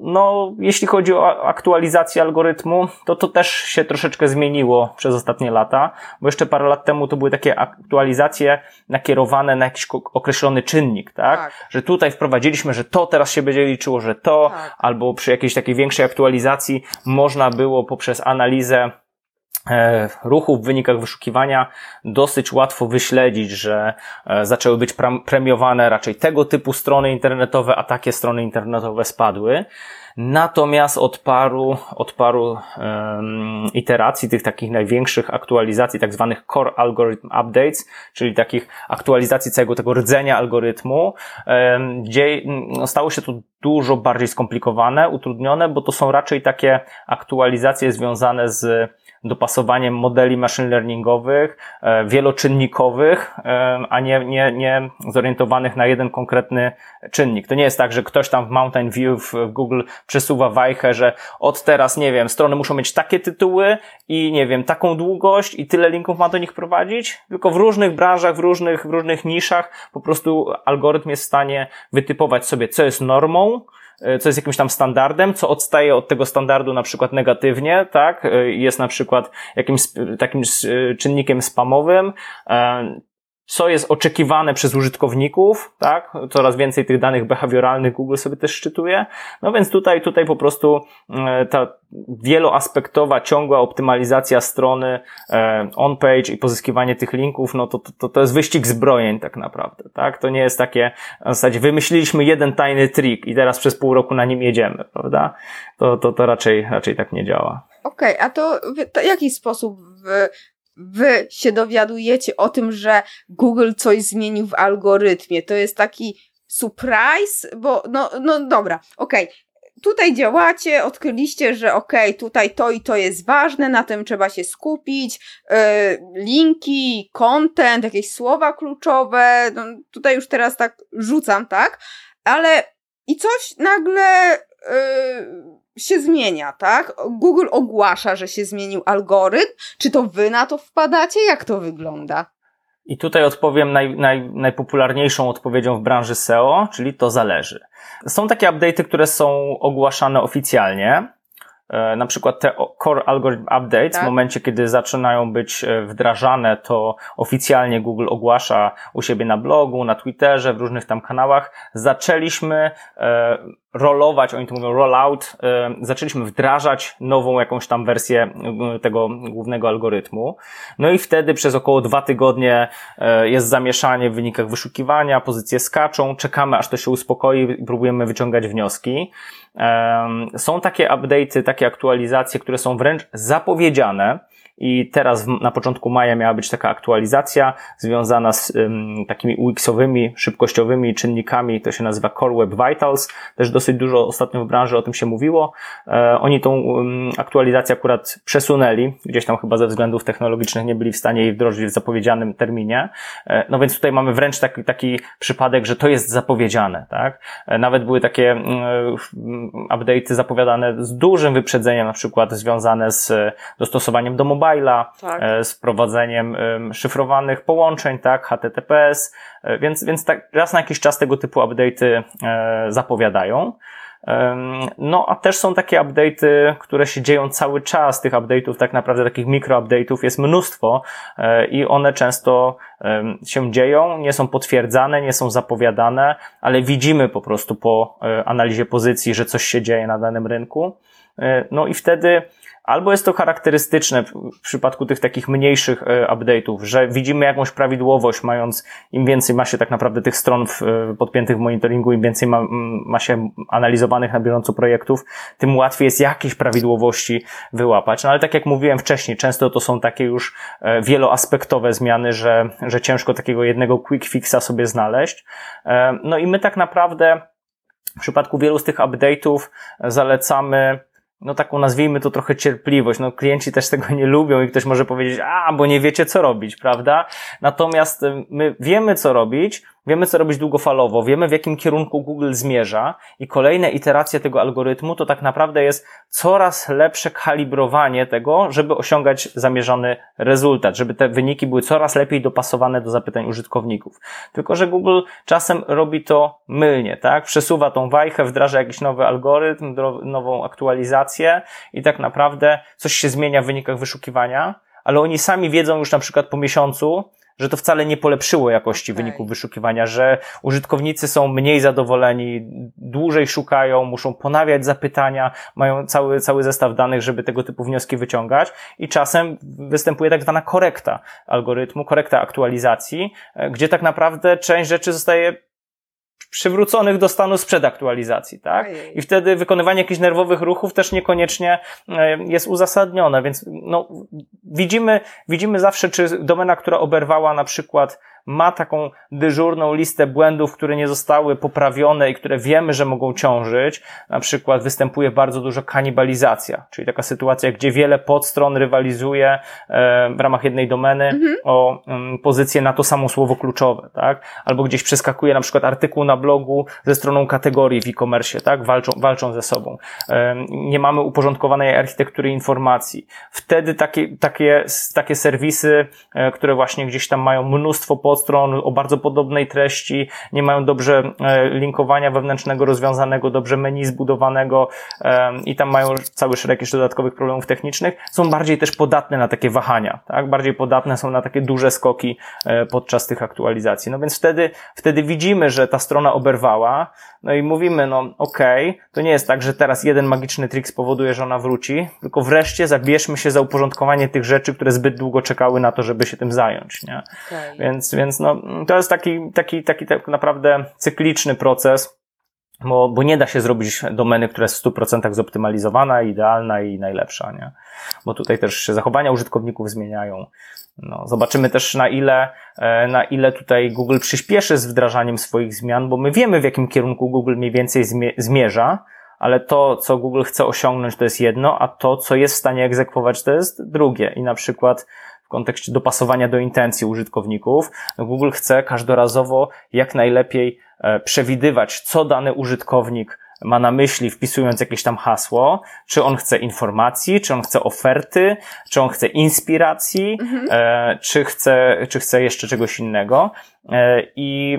No, jeśli chodzi o aktualizację algorytmu, to to też się troszeczkę zmieniło przez ostatnie lata, bo jeszcze parę lat temu to były takie aktualizacje nakierowane na jakiś określony czynnik, tak? tak. Że tutaj wprowadziliśmy, że to teraz się będzie liczyło, że to, tak. albo przy jakiejś takiej większej aktualizacji można było poprzez analizę ruchu w wynikach wyszukiwania dosyć łatwo wyśledzić, że e, zaczęły być premiowane raczej tego typu strony internetowe, a takie strony internetowe spadły. Natomiast od paru, od paru um, iteracji, tych takich największych aktualizacji, tak zwanych core algorithm updates, czyli takich aktualizacji całego tego rdzenia algorytmu, um, gdzie no, stało się to dużo bardziej skomplikowane, utrudnione, bo to są raczej takie aktualizacje związane z dopasowaniem modeli machine learningowych, e, wieloczynnikowych, e, a nie, nie, nie zorientowanych na jeden konkretny czynnik. To nie jest tak, że ktoś tam w Mountain View w Google przesuwa wajchę, że od teraz, nie wiem, strony muszą mieć takie tytuły i nie wiem, taką długość i tyle linków ma do nich prowadzić, tylko w różnych branżach, w różnych, w różnych niszach po prostu algorytm jest w stanie wytypować sobie, co jest normą, co jest jakimś tam standardem, co odstaje od tego standardu na przykład negatywnie, tak? E, jest na przykład jakimś takim e, czynnikiem spamowym, co jest oczekiwane przez użytkowników, tak? Coraz więcej tych danych behawioralnych Google sobie też szczytuje. No więc tutaj, tutaj po prostu ta wieloaspektowa, ciągła optymalizacja strony e, on-page i pozyskiwanie tych linków, no to, to, to jest wyścig zbrojeń tak naprawdę, tak? To nie jest takie, w zasadzie wymyśliliśmy jeden tajny trik i teraz przez pół roku na nim jedziemy, prawda? To, to, to raczej, raczej tak nie działa. Okej, okay, a to w jaki sposób wy, się dowiadujecie o tym, że Google coś zmienił w algorytmie? To jest taki surprise, bo no, no dobra, okej, okay tutaj działacie, odkryliście, że okej, okay, tutaj to i to jest ważne, na tym trzeba się skupić, yy, linki, content, jakieś słowa kluczowe, no, tutaj już teraz tak rzucam, tak? Ale i coś nagle yy, się zmienia, tak? Google ogłasza, że się zmienił algorytm. Czy to wy na to wpadacie? Jak to wygląda? I tutaj odpowiem naj, naj, najpopularniejszą odpowiedzią w branży SEO, czyli to zależy. Są takie update'y, które są ogłaszane oficjalnie, e, na przykład te Core Algorithm Updates, tak. w momencie, kiedy zaczynają być e, wdrażane, to oficjalnie Google ogłasza u siebie na blogu, na Twitterze, w różnych tam kanałach. Zaczęliśmy e, rolować, oni to mówią rollout, zaczęliśmy wdrażać nową jakąś tam wersję tego głównego algorytmu. No i wtedy przez około dwa tygodnie jest zamieszanie w wynikach wyszukiwania, pozycje skaczą, czekamy aż to się uspokoi i próbujemy wyciągać wnioski. Są takie update'y, takie aktualizacje, które są wręcz zapowiedziane, i teraz na początku maja miała być taka aktualizacja związana z takimi UX-owymi, szybkościowymi czynnikami, to się nazywa Core Web Vitals, też dosyć dużo ostatnio w branży o tym się mówiło. E, oni tą aktualizację akurat przesunęli, gdzieś tam chyba ze względów technologicznych nie byli w stanie jej wdrożyć w zapowiedzianym terminie. E, no więc tutaj mamy wręcz taki, taki przypadek, że to jest zapowiedziane, tak? E, nawet były takie um, update'y zapowiadane z dużym wyprzedzeniem, na przykład związane z dostosowaniem do mobile, tak. E, z prowadzeniem szyfrowanych połączeń, tak, HTTPS, e, więc, więc tak raz na jakiś czas tego typu update'y e, zapowiadają. No, a też są takie update'y, które się dzieją cały czas. Tych update'ów, tak naprawdę takich mikro update'ów jest mnóstwo i one często się dzieją, nie są potwierdzane, nie są zapowiadane, ale widzimy po prostu po analizie pozycji, że coś się dzieje na danym rynku. No i wtedy Albo jest to charakterystyczne w przypadku tych takich mniejszych e, update'ów, że widzimy jakąś prawidłowość, mając im więcej ma się tak naprawdę tych stron e, podpiętych w monitoringu, im więcej ma, ma się analizowanych na bieżąco projektów, tym łatwiej jest jakieś prawidłowości wyłapać. No ale tak jak mówiłem wcześniej, często to są takie już e, wieloaspektowe zmiany, że, że ciężko takiego jednego quick fixa sobie znaleźć. No i my tak naprawdę w przypadku wielu z tych update'ów zalecamy no taką nazwijmy to trochę cierpliwość. No klienci też tego nie lubią i ktoś może powiedzieć, a, bo nie wiecie co robić, prawda? Natomiast my wiemy co robić, Wiemy, co robić długofalowo, wiemy, w jakim kierunku Google zmierza i kolejne iteracje tego algorytmu to tak naprawdę jest coraz lepsze kalibrowanie tego, żeby osiągać zamierzony rezultat, żeby te wyniki były coraz lepiej dopasowane do zapytań użytkowników. Tylko, że Google czasem robi to mylnie, tak? Przesuwa tą wajchę, wdraża jakiś nowy algorytm, nową aktualizację i tak naprawdę coś się zmienia w wynikach wyszukiwania, ale oni sami wiedzą już na przykład po miesiącu, że to wcale nie polepszyło jakości okay. wyników wyszukiwania, że użytkownicy są mniej zadowoleni, dłużej szukają, muszą ponawiać zapytania, mają cały, cały zestaw danych, żeby tego typu wnioski wyciągać i czasem występuje tak zwana korekta algorytmu, korekta aktualizacji, e, gdzie tak naprawdę część rzeczy zostaje przywróconych do stanu sprzed aktualizacji, tak? I wtedy wykonywanie jakichś nerwowych ruchów też niekoniecznie e, jest uzasadnione, więc no, widzimy, widzimy zawsze, czy domena, która oberwała na przykład ma taką dyżurną listę błędów, które nie zostały poprawione i które wiemy, że mogą ciążyć. Na przykład występuje bardzo dużo kanibalizacja, czyli taka sytuacja, gdzie wiele podstron rywalizuje e, w ramach jednej domeny mhm. o mm, pozycję na to samo słowo kluczowe, tak? Albo gdzieś przeskakuje na przykład artykuł na blogu ze stroną kategorii w e-commerce, tak? Walczą, walczą ze sobą. Nie mamy uporządkowanej architektury informacji. Wtedy takie, takie, takie serwisy, e, które właśnie gdzieś tam mają mnóstwo podstron, podstron o bardzo podobnej treści, nie mają dobrze e, linkowania wewnętrznego rozwiązanego, dobrze menu zbudowanego i tam mają cały szereg jeszcze dodatkowych problemów technicznych, są bardziej też podatne na takie wahania, tak? Bardziej podatne są na takie duże skoki e, podczas tych aktualizacji. No więc wtedy, wtedy widzimy, że ta strona oberwała, no i mówimy, no okej, okay, to nie jest tak, że teraz jeden magiczny trik spowoduje, że ona wróci, tylko wreszcie zabierzmy się za uporządkowanie tych rzeczy, które zbyt długo czekały na to, żeby się tym zająć, nie? Okay. Więc, więc no, to jest taki, taki, taki tak naprawdę cykliczny proces, bo, bo nie da się zrobić domeny, która jest w 100% zoptymalizowana, idealna i najlepsza, nie? Bo tutaj też się zachowania użytkowników zmieniają. No, zobaczymy też na ile, e, na ile tutaj Google przyspieszy z wdrażaniem swoich zmian, bo my wiemy w jakim kierunku Google mniej więcej zmierza, ale to, co Google chce osiągnąć, to jest jedno, a to, co jest w stanie egzekwować, to jest drugie. I na przykład kontekście dopasowania do intencji użytkowników, Google chce każdorazowo jak najlepiej e, przewidywać, co dany użytkownik ma na myśli, wpisując jakieś tam hasło, czy on chce informacji, czy on chce oferty, czy on chce inspiracji, mhm. e, czy chce, czy chce jeszcze czegoś innego. I,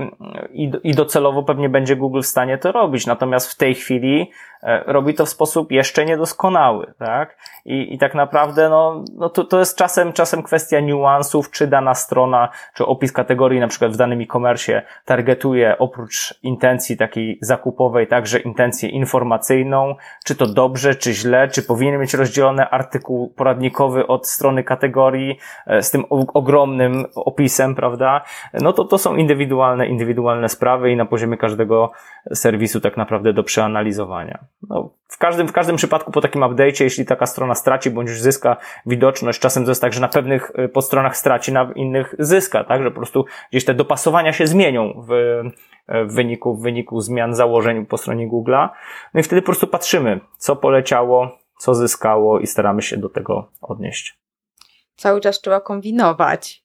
i, i docelowo pewnie będzie Google w stanie to robić. Natomiast w tej chwili E, robi to w sposób jeszcze niedoskonały, tak? I, i tak naprawdę, no, no to, to jest czasem, czasem kwestia niuansów, czy dana strona, czy opis kategorii na przykład w danym e-commerce targetuje oprócz intencji takiej zakupowej także intencję informacyjną, czy to dobrze, czy źle, czy powinien mieć rozdzielony artykuł poradnikowy od strony kategorii e, z tym ogromnym opisem, prawda? No to to są indywidualne, indywidualne sprawy i na poziomie każdego serwisu tak naprawdę do przeanalizowania. No, w każdym, w każdym przypadku po takim update'cie, jeśli taka strona straci bądź już zyska widoczność, czasem to jest tak, że na pewnych y, podstronach straci, na innych zyska, tak, że po prostu gdzieś te dopasowania się zmienią w, w wyniku, w wyniku zmian założeń po stronie Google'a. No i wtedy po prostu patrzymy, co poleciało, co zyskało i staramy się do tego odnieść cały czas trzeba kombinować.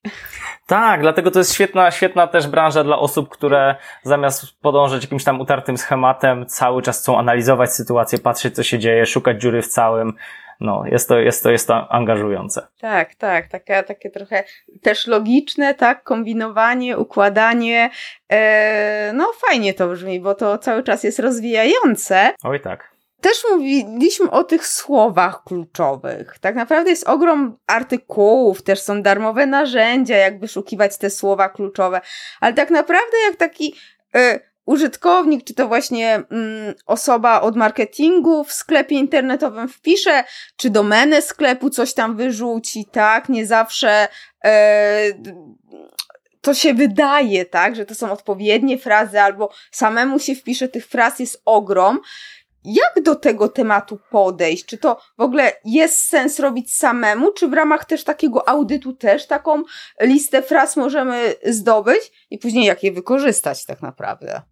Tak, dlatego to jest świetna, świetna też branża dla osób, które zamiast podążać jakimś tam utartym schematem, cały czas chcą analizować sytuację, patrzeć co się dzieje, szukać dziury w całym. No, jest to, jest to, jest to angażujące. Tak, tak, takie, takie trochę też logiczne, tak, kombinowanie, układanie. E, no, fajnie to brzmi, bo to cały czas jest rozwijające. Oj, tak. Też mówiliśmy o tych słowach kluczowych. Tak naprawdę jest ogrom artykułów, też są darmowe narzędzia, jak wyszukiwać te słowa kluczowe, ale tak naprawdę jak taki y, użytkownik, czy to właśnie mm, osoba od marketingu w sklepie internetowym wpisze, czy domenę sklepu coś tam wyrzuci, tak? Nie zawsze y, to się wydaje, tak, że to są odpowiednie frazy, albo samemu się wpisze, tych fraz jest ogrom. Jak do tego tematu podejść? Czy to w ogóle jest sens robić samemu, czy w ramach też takiego audytu też taką listę fraz możemy zdobyć i później jak je wykorzystać tak naprawdę?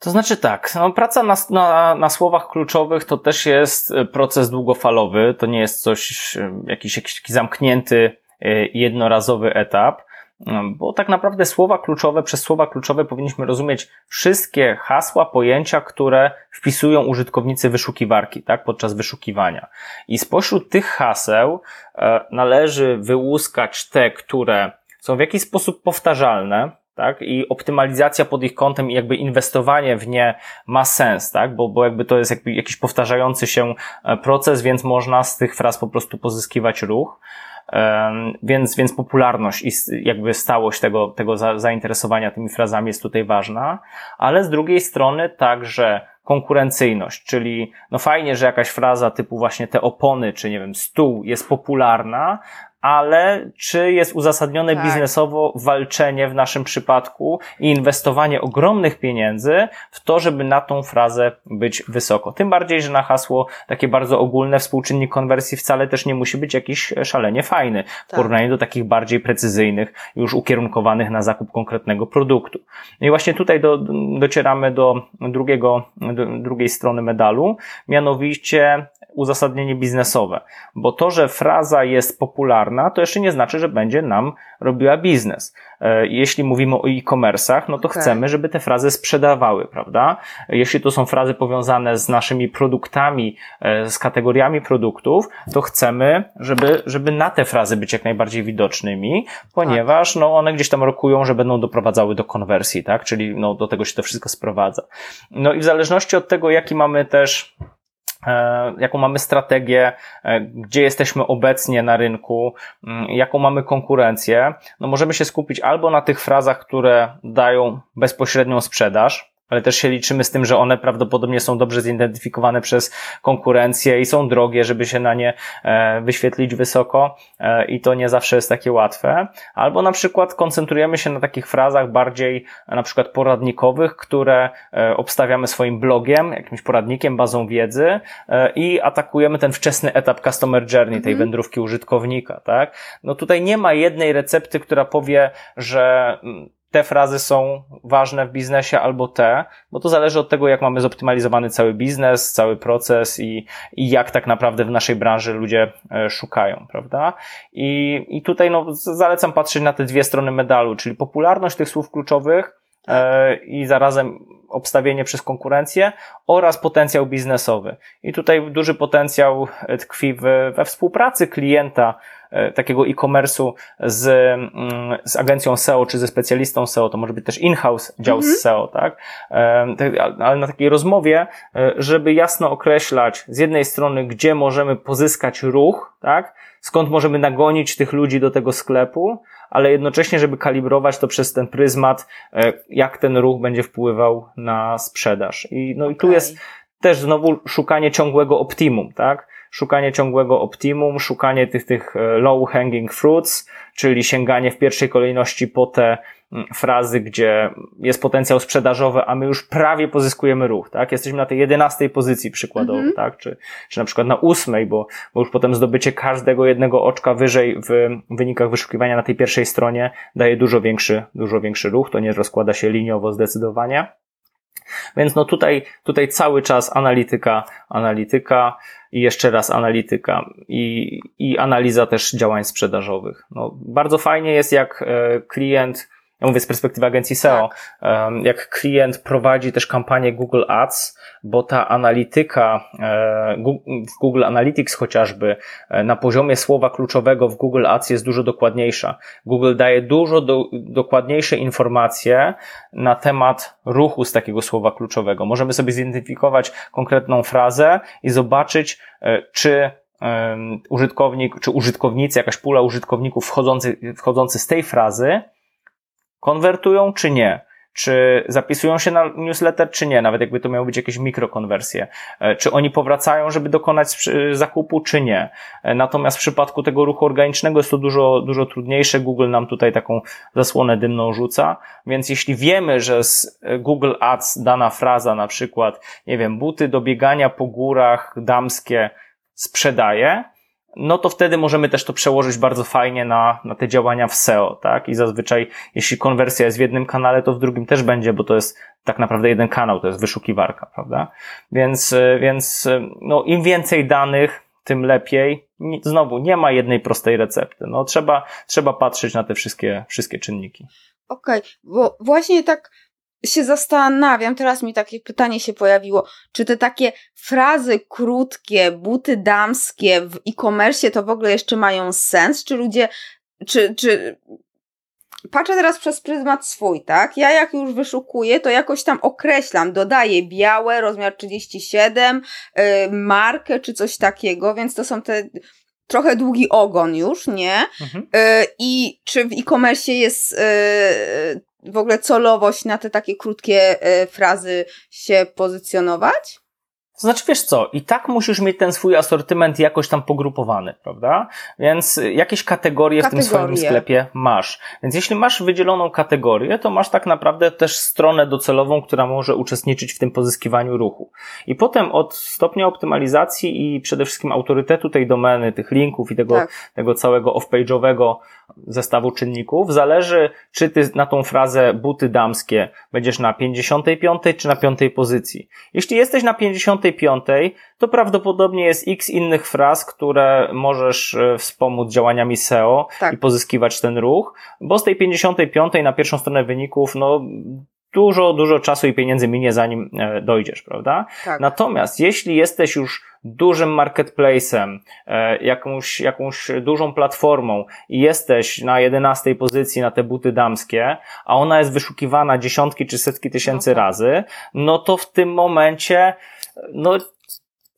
To znaczy tak, no, praca na, na, na słowach kluczowych to też jest e, proces długofalowy, to nie jest coś, e, jakiś, jakiś zamknięty, e, jednorazowy etap. No, bo tak naprawdę słowa kluczowe, przez słowa kluczowe powinniśmy rozumieć wszystkie hasła, pojęcia, które wpisują użytkownicy wyszukiwarki, tak, podczas wyszukiwania. I spośród tych haseł e, należy wyłuskać te, które są w jakiś sposób powtarzalne, tak? I optymalizacja pod ich kątem i jakby inwestowanie w nie ma sens, tak? Bo, bo jakby to jest jakby jakiś powtarzający się e, proces, więc można z tych fraz po prostu pozyskiwać ruch. Więc, więc popularność i jakby stałość tego, tego zainteresowania tymi frazami jest tutaj ważna, ale z drugiej strony także konkurencyjność, czyli no fajnie, że jakaś fraza typu właśnie te opony, czy nie wiem, stół jest popularna, ale czy jest uzasadnione tak. biznesowo walczenie w naszym przypadku i inwestowanie ogromnych pieniędzy w to, żeby na tą frazę być wysoko. Tym bardziej, że na hasło takie bardzo ogólne współczynnik konwersji wcale też nie musi być jakiś szalenie fajny w tak. porównaniu do takich bardziej precyzyjnych, już ukierunkowanych na zakup konkretnego produktu. No i właśnie tutaj do, docieramy do drugiego, do drugiej strony medalu, mianowicie uzasadnienie biznesowe, bo to, że fraza jest popularna, to jeszcze nie znaczy, że będzie nam robiła biznes. E, jeśli mówimy o e-commerce'ach, no to okay. chcemy, żeby te frazy sprzedawały, prawda? Jeśli to są frazy powiązane z naszymi produktami, e, z kategoriami produktów, to chcemy, żeby, żeby na te frazy być jak najbardziej widocznymi, ponieważ no, one gdzieś tam rokują, że będą doprowadzały do konwersji, tak? Czyli no, do tego się to wszystko sprowadza. No i w zależności od tego, jaki mamy też jaką mamy strategię, e, gdzie jesteśmy obecnie na rynku, mm, jaką mamy konkurencję, no możemy się skupić albo na tych frazach, które dają bezpośrednią sprzedaż, ale też się liczymy z tym, że one prawdopodobnie są dobrze zidentyfikowane przez konkurencję i są drogie, żeby się na nie e, wyświetlić wysoko e, i to nie zawsze jest takie łatwe. Albo na przykład koncentrujemy się na takich frazach bardziej e, na przykład poradnikowych, które obstawiamy swoim blogiem, jakimś poradnikiem, bazą wiedzy i atakujemy ten wczesny etap customer journey, tej mhm. wędrówki użytkownika, tak? No tutaj nie ma jednej recepty, która powie, że mm, te frazy są ważne w biznesie albo te, bo to zależy od tego, jak mamy zoptymalizowany cały biznes, cały proces i, i jak tak naprawdę w naszej branży ludzie e, szukają, prawda? I, i tutaj no, zalecam patrzeć na te dwie strony medalu, czyli popularność tych słów kluczowych e, i zarazem obstawienie przez konkurencję oraz potencjał biznesowy. I tutaj duży potencjał tkwi we współpracy klienta e, takiego e-commerce'u z, mm, z agencją SEO czy ze specjalistą SEO, to może być też in-house dział mhm. z SEO, tak? Ale na takiej rozmowie, żeby jasno określać z jednej strony, gdzie możemy pozyskać ruch, tak? Skąd możemy nagonić tych ludzi do tego sklepu, ale jednocześnie, żeby kalibrować to przez ten pryzmat, e, jak ten ruch będzie wpływał na sprzedaż. I, no okay. i tu jest też znowu szukanie ciągłego optimum, tak? Szukanie ciągłego optimum, szukanie tych, tych e, low hanging fruits, czyli sięganie w pierwszej kolejności po te Mm, frazy, gdzie jest potencjał sprzedażowy, a my już prawie pozyskujemy ruch, tak? Jesteśmy na tej jedenastej pozycji przykładowo, mm -hmm. tak? Czy, czy na przykład na ósmej, bo, bo już potem zdobycie każdego jednego oczka wyżej w wynikach wyszukiwania na tej pierwszej stronie daje dużo większy, dużo większy ruch, to nie rozkłada się liniowo zdecydowanie. Więc no tutaj, tutaj cały czas analityka, analityka i jeszcze raz analityka i, i analiza też działań sprzedażowych. No, bardzo fajnie jest, jak e, klient ja mówię z perspektywy agencji SEO, tak. jak klient prowadzi też kampanię Google Ads, bo ta analityka e, w Google Analytics chociażby e, na poziomie słowa kluczowego w Google Ads jest dużo dokładniejsza. Google daje dużo do, dokładniejsze informacje na temat ruchu z takiego słowa kluczowego. Możemy sobie zidentyfikować konkretną frazę i zobaczyć, e, czy użytkownik, czy użytkownicy, jakaś pula użytkowników wchodzący, wchodzący z tej frazy konwertują czy nie? Czy zapisują się na newsletter, czy nie? Nawet jakby to miały być jakieś mikrokonwersje. E, czy oni powracają, żeby dokonać zakupu, czy nie? E, natomiast w przypadku tego ruchu organicznego jest to dużo, dużo trudniejsze. Google nam tutaj taką zasłonę dymną rzuca. Więc jeśli wiemy, że z Google Ads dana fraza, na przykład, nie wiem, buty do biegania po górach damskie sprzedaje, no to wtedy możemy też to przełożyć bardzo fajnie na, na te działania w SEO, tak? I zazwyczaj, jeśli konwersja jest w jednym kanale, to w drugim też będzie, bo to jest tak naprawdę jeden kanał, to jest wyszukiwarka, prawda? Więc, e, więc e, no, im więcej danych, tym lepiej. Znowu, nie ma jednej prostej recepty. No, trzeba, trzeba patrzeć na te wszystkie, wszystkie czynniki. Okej, okay, bo właśnie tak się zastanawiam, teraz mi takie pytanie się pojawiło, czy te takie frazy krótkie, buty damskie w e-commerce to w ogóle jeszcze mają sens? Czy ludzie, czy, czy patrzę teraz przez pryzmat swój, tak? Ja jak już wyszukuję, to jakoś tam określam, dodaję białe, rozmiar 37, yy, markę czy coś takiego, więc to są te trochę długi ogon już, nie? Mhm. Yy, I czy w e-commerce jest yy, w ogóle celowość na te takie krótkie e, frazy się pozycjonować? To znaczy, wiesz co, i tak musisz mieć ten swój asortyment jakoś tam pogrupowany, prawda? Więc jakieś kategorie, kategorie, w tym swoim sklepie masz. Więc jeśli masz wydzieloną kategorię, to masz tak naprawdę też stronę docelową, która może uczestniczyć w tym pozyskiwaniu ruchu. I potem od stopnia optymalizacji i przede wszystkim autorytetu tej domeny, tych linków i tego, tak. tego całego off-page'owego zestawu czynników, zależy, czy ty na tą frazę buty damskie będziesz na 55 czy na 5 pozycji. Jeśli jesteś na 55, to prawdopodobnie jest x innych fraz, które możesz e, wspomóc działaniami SEO tak. i pozyskiwać ten ruch, bo z tej 55 na pierwszą stronę wyników, no, dużo, dużo czasu i pieniędzy minie, zanim e, dojdziesz, prawda? Tak. Natomiast jeśli jesteś już dużym marketplace'em, e, jakąś, jakąś dużą platformą i jesteś na jedenastej pozycji na te buty damskie, a ona jest wyszukiwana dziesiątki czy setki tysięcy no tak. razy, no to w tym momencie, no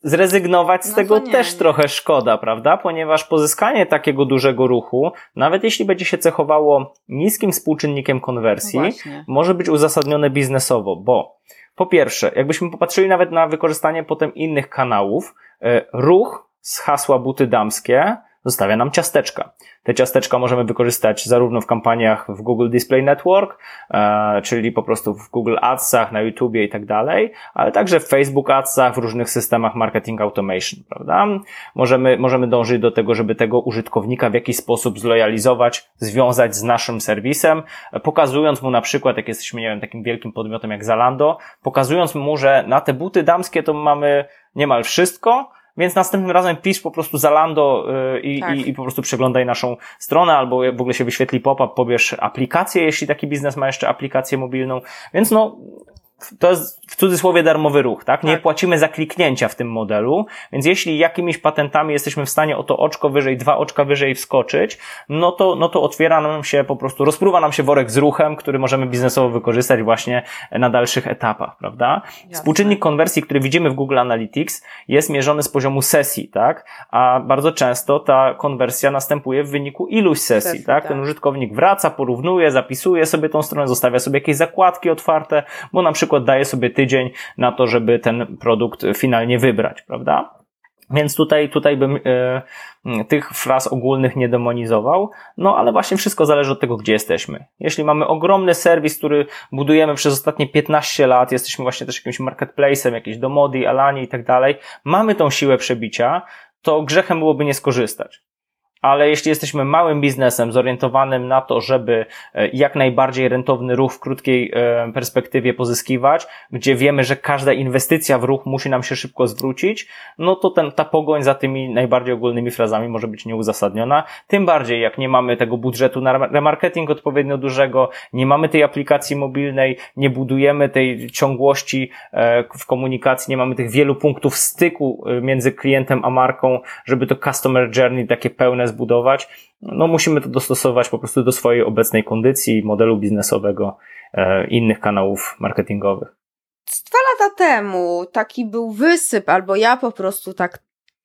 zrezygnować z no tego też trochę szkoda, prawda? Ponieważ pozyskanie takiego dużego ruchu, nawet jeśli będzie się cechowało niskim współczynnikiem konwersji, no może być uzasadnione biznesowo, bo po pierwsze, jakbyśmy popatrzyli nawet na wykorzystanie potem innych kanałów, e, ruch z hasła buty damskie zostawia nam ciasteczka. Te ciasteczka możemy wykorzystać zarówno w kampaniach w Google Display Network, e, czyli po prostu w Google Adsach, na YouTubie i tak dalej, ale także w Facebook Adsach, w różnych systemach marketing automation, prawda? Możemy, możemy dążyć do tego, żeby tego użytkownika w jakiś sposób zlojalizować, związać z naszym serwisem, pokazując mu na przykład, jak jesteśmy, nie wiem, takim wielkim podmiotem jak Zalando, pokazując mu, że na te buty damskie to mamy niemal wszystko, więc następnym razem pisz po prostu Zalando yy, i, tak. i, i, po prostu przeglądaj naszą stronę, albo w ogóle się wyświetli pop-up, pobierz aplikację, jeśli taki biznes ma jeszcze aplikację mobilną. Więc no, to jest w cudzysłowie darmowy ruch, tak? Nie tak. płacimy za kliknięcia w tym modelu, więc jeśli jakimiś patentami jesteśmy w stanie o to oczko wyżej, dwa oczka wyżej wskoczyć, no to, no to otwiera nam się po prostu, rozpruwa nam się worek z ruchem, który możemy biznesowo wykorzystać właśnie na dalszych etapach, prawda? Jasne. Współczynnik konwersji, który widzimy w Google Analytics jest mierzony z poziomu sesji, tak? A bardzo często ta konwersja następuje w wyniku iluś sesji, sesji tak? tak? Ten użytkownik wraca, porównuje, zapisuje sobie tą stronę, zostawia sobie jakieś zakładki otwarte, bo na przykład przykład daje sobie tydzień na to, żeby ten produkt finalnie wybrać, prawda? Więc tutaj, tutaj bym e, tych fraz ogólnych nie demonizował, no ale właśnie wszystko zależy od tego, gdzie jesteśmy. Jeśli mamy ogromny serwis, który budujemy przez ostatnie 15 lat, jesteśmy właśnie też jakimś marketplace'em, jakieś domody, Alani i tak dalej, mamy tą siłę przebicia, to grzechem byłoby nie skorzystać ale jeśli jesteśmy małym biznesem zorientowanym na to, żeby e, jak najbardziej rentowny ruch w krótkiej e, perspektywie pozyskiwać, gdzie wiemy, że każda inwestycja w ruch musi nam się szybko zwrócić, no to ten, ta pogoń za tymi najbardziej ogólnymi frazami może być nieuzasadniona. Tym bardziej, jak nie mamy tego budżetu na remarketing odpowiednio dużego, nie mamy tej aplikacji mobilnej, nie budujemy tej ciągłości e, w komunikacji, nie mamy tych wielu punktów styku między klientem a marką, żeby to customer journey takie pełne zbudować, no musimy to dostosować po prostu do swojej obecnej kondycji, modelu biznesowego, e, innych kanałów marketingowych. Dwa lata temu taki był wysyp, albo ja po prostu tak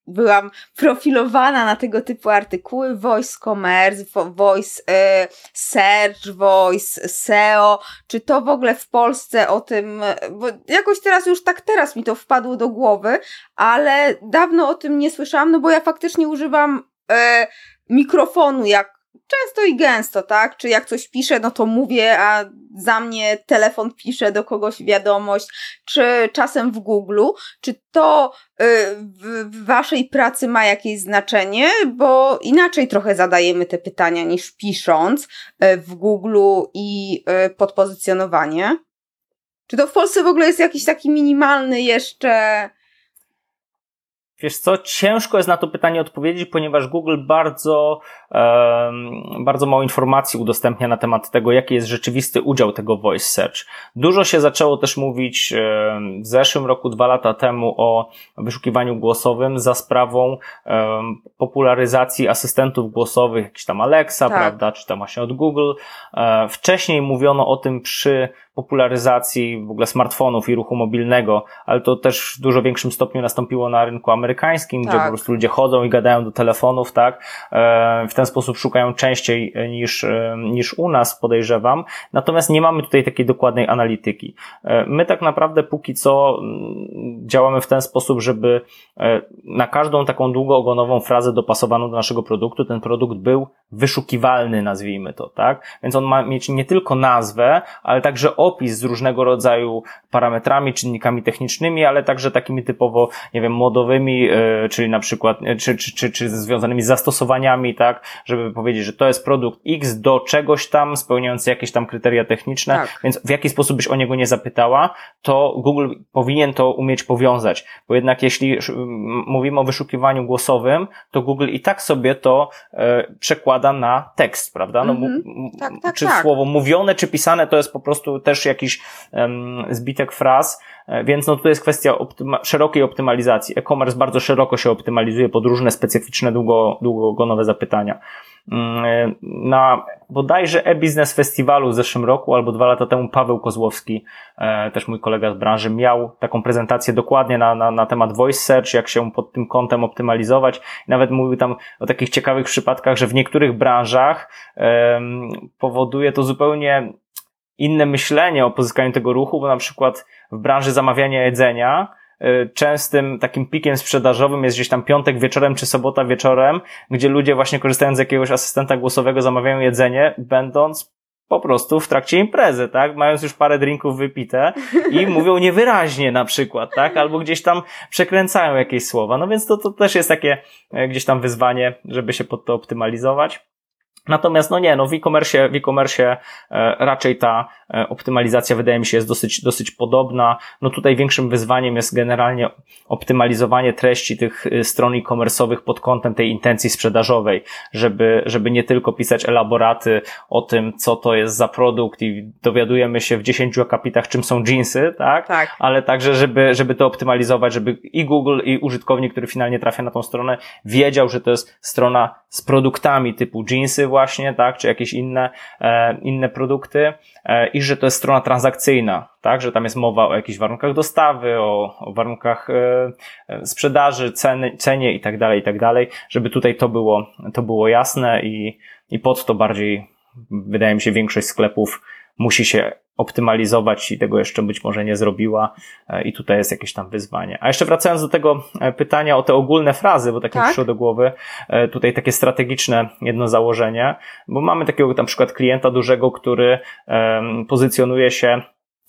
byłam profilowana na tego typu artykuły, voice commerce, voice e, search, voice SEO, czy to w ogóle w Polsce o tym, bo jakoś teraz już tak teraz mi to wpadło do głowy, ale dawno o tym nie słyszałam, no bo ja faktycznie używam e, mikrofonu, jak często i gęsto, tak? Czy jak coś piszę, no to mówię, a za mnie telefon pisze do kogoś wiadomość, czy czasem w Google. Czy to y, w, waszej pracy ma jakieś znaczenie? Bo inaczej trochę zadajemy te pytania niż pisząc y, w Google i y, podpozycjonowanie. Czy to w Polsce w ogóle jest jakiś taki minimalny jeszcze Wiesz co, ciężko jest na to pytanie odpowiedzieć, ponieważ Google bardzo, um, bardzo mało informacji udostępnia na temat tego, jaki jest rzeczywisty udział tego voice search. Dużo się zaczęło też mówić um, w zeszłym roku, dwa lata temu o wyszukiwaniu głosowym za sprawą um, popularyzacji asystentów głosowych, jakiś tam Alexa, tak. prawda, czy tam właśnie od Google. Um, wcześniej mówiono o tym przy popularyzacji w ogóle smartfonów i ruchu mobilnego, ale to też w dużo większym stopniu nastąpiło na rynku amerykańskim, tak. gdzie po prostu ludzie chodzą i gadają do telefonów, tak? E, w ten sposób szukają częściej niż, e, niż u nas, podejrzewam. Natomiast nie mamy tutaj takiej dokładnej analityki. E, my tak naprawdę póki co mm, działamy w ten sposób, żeby na każdą taką długoogonową frazę dopasowaną do naszego produktu, ten produkt był wyszukiwalny, nazwijmy to, tak? Więc on ma mieć nie tylko nazwę, ale także opis z różnego rodzaju parametrami, czynnikami technicznymi, ale także takimi typowo, nie wiem, modowymi, yy, czyli na przykład, yy, czy, czy, czy, czy związanymi z zastosowaniami, tak? Żeby powiedzieć, że to jest produkt X do czegoś tam, spełniający jakieś tam kryteria techniczne, tak. więc w jaki sposób byś o niego nie zapytała, to Google powinien to umieć powiązać, bo jednak jeśli mówimy o wyszukiwaniu głosowym, to Google i tak sobie to yy, przekłada przekłada na tekst, prawda? No, mm -hmm. tak, tak, czy tak. słowo mówione, czy pisane, to jest po prostu też jakiś um, zbitek fraz, e, więc no tutaj jest kwestia optyma szerokiej optymalizacji. E-commerce bardzo szeroko się optymalizuje pod różne specyficzne, długo, długogonowe zapytania. Na bodajże e-business festiwalu w zeszłym roku albo dwa lata temu Paweł Kozłowski, e, też mój kolega z branży, miał taką prezentację dokładnie na, na, na temat voice search, jak się pod tym kątem optymalizować. Nawet mówił tam o takich ciekawych przypadkach, że w niektórych branżach um, powoduje to zupełnie inne myślenie o pozyskaniu tego ruchu, bo na przykład w branży zamawiania jedzenia częstym takim pikiem sprzedażowym jest gdzieś tam piątek wieczorem czy sobota wieczorem, gdzie ludzie właśnie korzystając z jakiegoś asystenta głosowego zamawiają jedzenie, będąc po prostu w trakcie imprezy, tak? Mając już parę drinków wypite i mówią niewyraźnie na przykład, tak? Albo gdzieś tam przekręcają jakieś słowa. No więc to, to też jest takie e, gdzieś tam wyzwanie, żeby się pod to optymalizować. Natomiast no nie, no w e-commerce, w e-commerce e, raczej ta optymalizacja wydaje mi się jest dosyć, dosyć podobna. No tutaj większym wyzwaniem jest generalnie optymalizowanie treści tych e, stron e-commerce'owych pod kątem tej intencji sprzedażowej, żeby, żeby nie tylko pisać elaboraty o tym, co to jest za produkt i dowiadujemy się w 10 akapitach, czym są jeansy, tak? Tak. Ale także, żeby, żeby to optymalizować, żeby i Google, i użytkownik, który finalnie trafia na tą stronę, wiedział, że to jest strona z produktami typu jeansy właśnie, tak, czy jakieś inne, e, inne produkty e, i że to jest strona transakcyjna, tak, że tam jest mowa o jakichś warunkach dostawy, o, o warunkach e, e sprzedaży, ceny, cenie i tak dalej, i tak dalej, żeby tutaj to było, to było jasne i, i pod to bardziej, wydaje mi się, większość sklepów musi się optymalizować i tego jeszcze być może nie zrobiła e, i tutaj jest jakieś tam wyzwanie. A jeszcze wracając do tego e, pytania o te ogólne frazy, bo tak, tak? mi przyszło do głowy, e, tutaj takie strategiczne jedno założenie, bo mamy takiego na przykład klienta dużego, który pozycjonuje się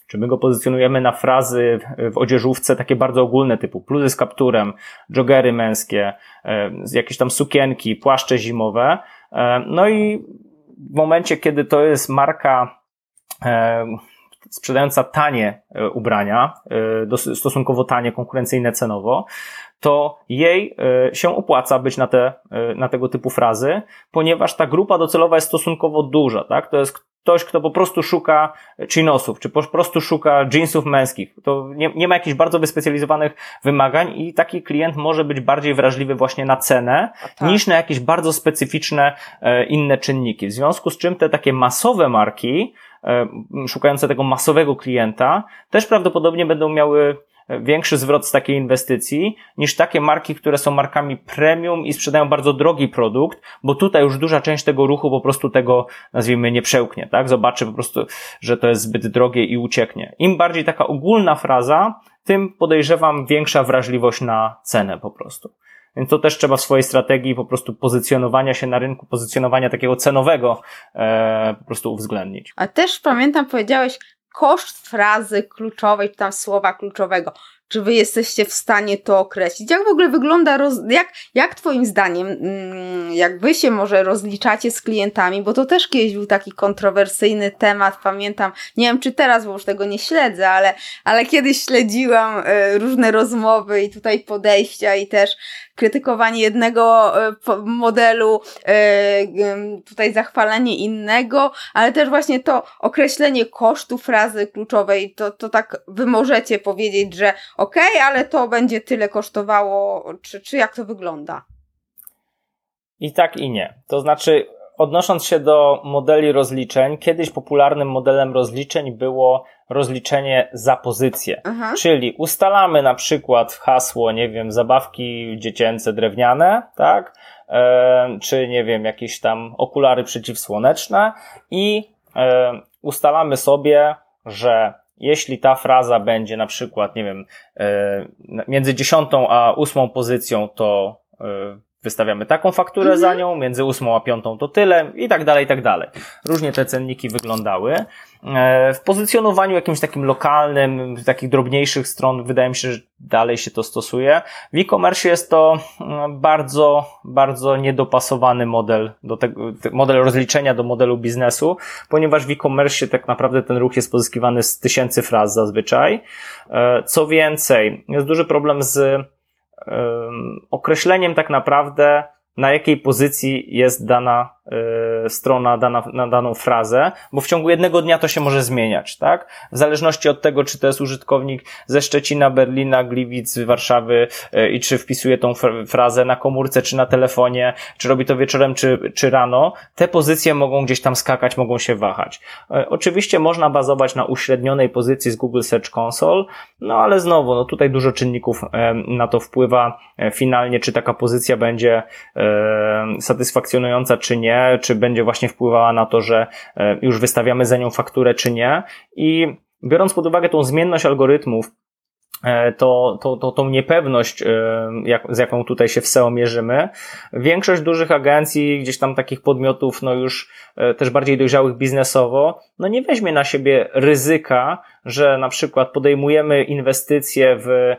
czy my go pozycjonujemy na frazy w odzieżówce takie bardzo ogólne typu bluzy z kapturem, joggery męskie, jakieś tam sukienki, płaszcze zimowe. No i w momencie, kiedy to jest marka sprzedająca tanie e, ubrania, e, stosunkowo tanie, konkurencyjne cenowo, to jej się opłaca być na, te, na tego typu frazy, ponieważ ta grupa docelowa jest stosunkowo duża, tak? To jest ktoś, kto po prostu szuka chinosów, czy po prostu szuka jeansów męskich. To nie, nie ma jakichś bardzo wyspecjalizowanych wymagań i taki klient może być bardziej wrażliwy właśnie na cenę, tak. niż na jakieś bardzo specyficzne inne czynniki. W związku z czym te takie masowe marki, E, szukające tego masowego klienta, też prawdopodobnie będą miały większy zwrot z takiej inwestycji niż takie marki, które są markami premium i sprzedają bardzo drogi produkt, bo tutaj już duża część tego ruchu po prostu tego, nazwijmy, nie przełknie, tak? Zobaczy po prostu, że to jest zbyt drogie i ucieknie. Im bardziej taka ogólna fraza, tym podejrzewam większa wrażliwość na cenę po prostu. Więc to też trzeba w swojej strategii po prostu pozycjonowania się na rynku, pozycjonowania takiego cenowego e, po prostu uwzględnić. A też pamiętam, powiedziałeś koszt frazy kluczowej, czy tam słowa kluczowego. Czy wy jesteście w stanie to określić? Jak w ogóle wygląda, roz... jak, jak twoim zdaniem, mm, jak wy się może rozliczacie z klientami, bo to też kiedyś był taki kontrowersyjny temat, pamiętam, nie wiem czy teraz, bo już tego nie śledzę, ale, ale kiedyś śledziłam e, różne rozmowy i tutaj podejścia i też krytykowanie jednego e, modelu, e, tutaj zachwalenie innego, ale też właśnie to określenie kosztu frazy kluczowej, to, to tak wy możecie powiedzieć, że ok, ale to będzie tyle kosztowało, czy, czy jak to wygląda? I tak i nie. To znaczy, odnosząc się do modeli rozliczeń, kiedyś popularnym modelem rozliczeń było rozliczenie za pozycję. Aha. Czyli ustalamy na przykład hasło, nie wiem, zabawki dziecięce drewniane, tak? E, czy nie wiem, jakieś tam okulary przeciwsłoneczne i e, ustalamy sobie, że jeśli ta fraza będzie na przykład, nie wiem, e, między dziesiątą a ósmą pozycją, to e, wystawiamy taką fakturę mhm. za nią, między ósmą a piątą to tyle i tak dalej, i tak dalej. Różnie te cenniki wyglądały. E, w pozycjonowaniu jakimś takim lokalnym, takich drobniejszych stron, wydaje mi się, że dalej się to stosuje. W e-commerce jest to mm, bardzo, bardzo niedopasowany model do tego, model rozliczenia do modelu biznesu, ponieważ w e-commerce tak naprawdę ten ruch jest pozyskiwany z tysięcy fraz zazwyczaj. E, co więcej, jest duży problem z określeniem tak naprawdę, na jakiej pozycji jest dana strona dana, na daną frazę, bo w ciągu jednego dnia to się może zmieniać, tak? W zależności od tego, czy to jest użytkownik ze Szczecina, Berlina, Gliwic, Warszawy y, i czy wpisuje tą frazę na komórce, czy na telefonie, czy robi to wieczorem, czy, czy rano, te pozycje mogą gdzieś tam skakać, mogą się wahać. Y, oczywiście można bazować na uśrednionej pozycji z Google Search Console, no ale znowu, no tutaj dużo czynników na to wpływa finalnie, czy taka pozycja będzie satysfakcjonująca, czy nie, czy będzie właśnie wpływała na to, że e, już wystawiamy za nią fakturę, czy nie. I biorąc pod uwagę tą zmienność algorytmów, to, to, to, tą niepewność, e, jak, z jaką tutaj się w SEO mierzymy. Większość dużych agencji, gdzieś tam takich podmiotów, no już e, też bardziej dojrzałych biznesowo, no nie weźmie na siebie ryzyka, że na przykład podejmujemy inwestycje w,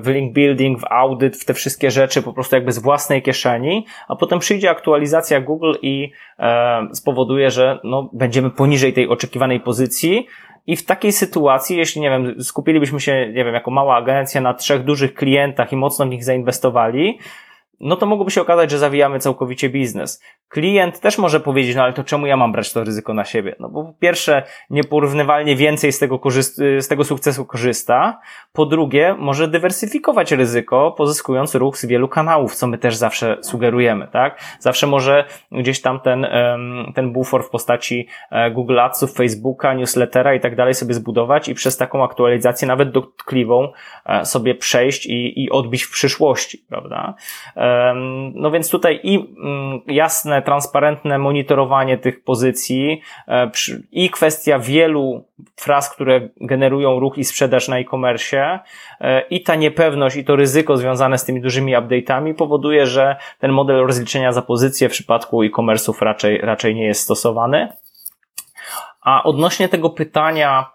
w link building, w audyt, w te wszystkie rzeczy po prostu jakby z własnej kieszeni, a potem przyjdzie aktualizacja Google i e, spowoduje, że no, będziemy poniżej tej oczekiwanej pozycji, i w takiej sytuacji, jeśli, nie wiem, skupilibyśmy się, nie wiem, jako mała agencja na trzech dużych klientach i mocno w nich zainwestowali, no to mogłoby się okazać, że zawijamy całkowicie biznes. Klient też może powiedzieć, no ale to czemu ja mam brać to ryzyko na siebie? No bo po pierwsze, nieporównywalnie więcej z tego, z tego sukcesu korzysta. Po drugie, może dywersyfikować ryzyko, pozyskując ruch z wielu kanałów, co my też zawsze sugerujemy, tak? Zawsze może gdzieś tam ten, ten bufor w postaci e, Google Adsów, Facebooka, newslettera i tak dalej sobie zbudować i przez taką aktualizację nawet dotkliwą e, sobie przejść i, i odbić w przyszłości, prawda? No więc tutaj i mm, jasne, transparentne monitorowanie tych pozycji e, i kwestia wielu fraz, które generują ruch i sprzedaż na e-commerce e, i ta niepewność i to ryzyko związane z tymi dużymi update'ami powoduje, że ten model rozliczenia za pozycję w przypadku e-commerce'ów raczej, raczej nie jest stosowany. A odnośnie tego pytania,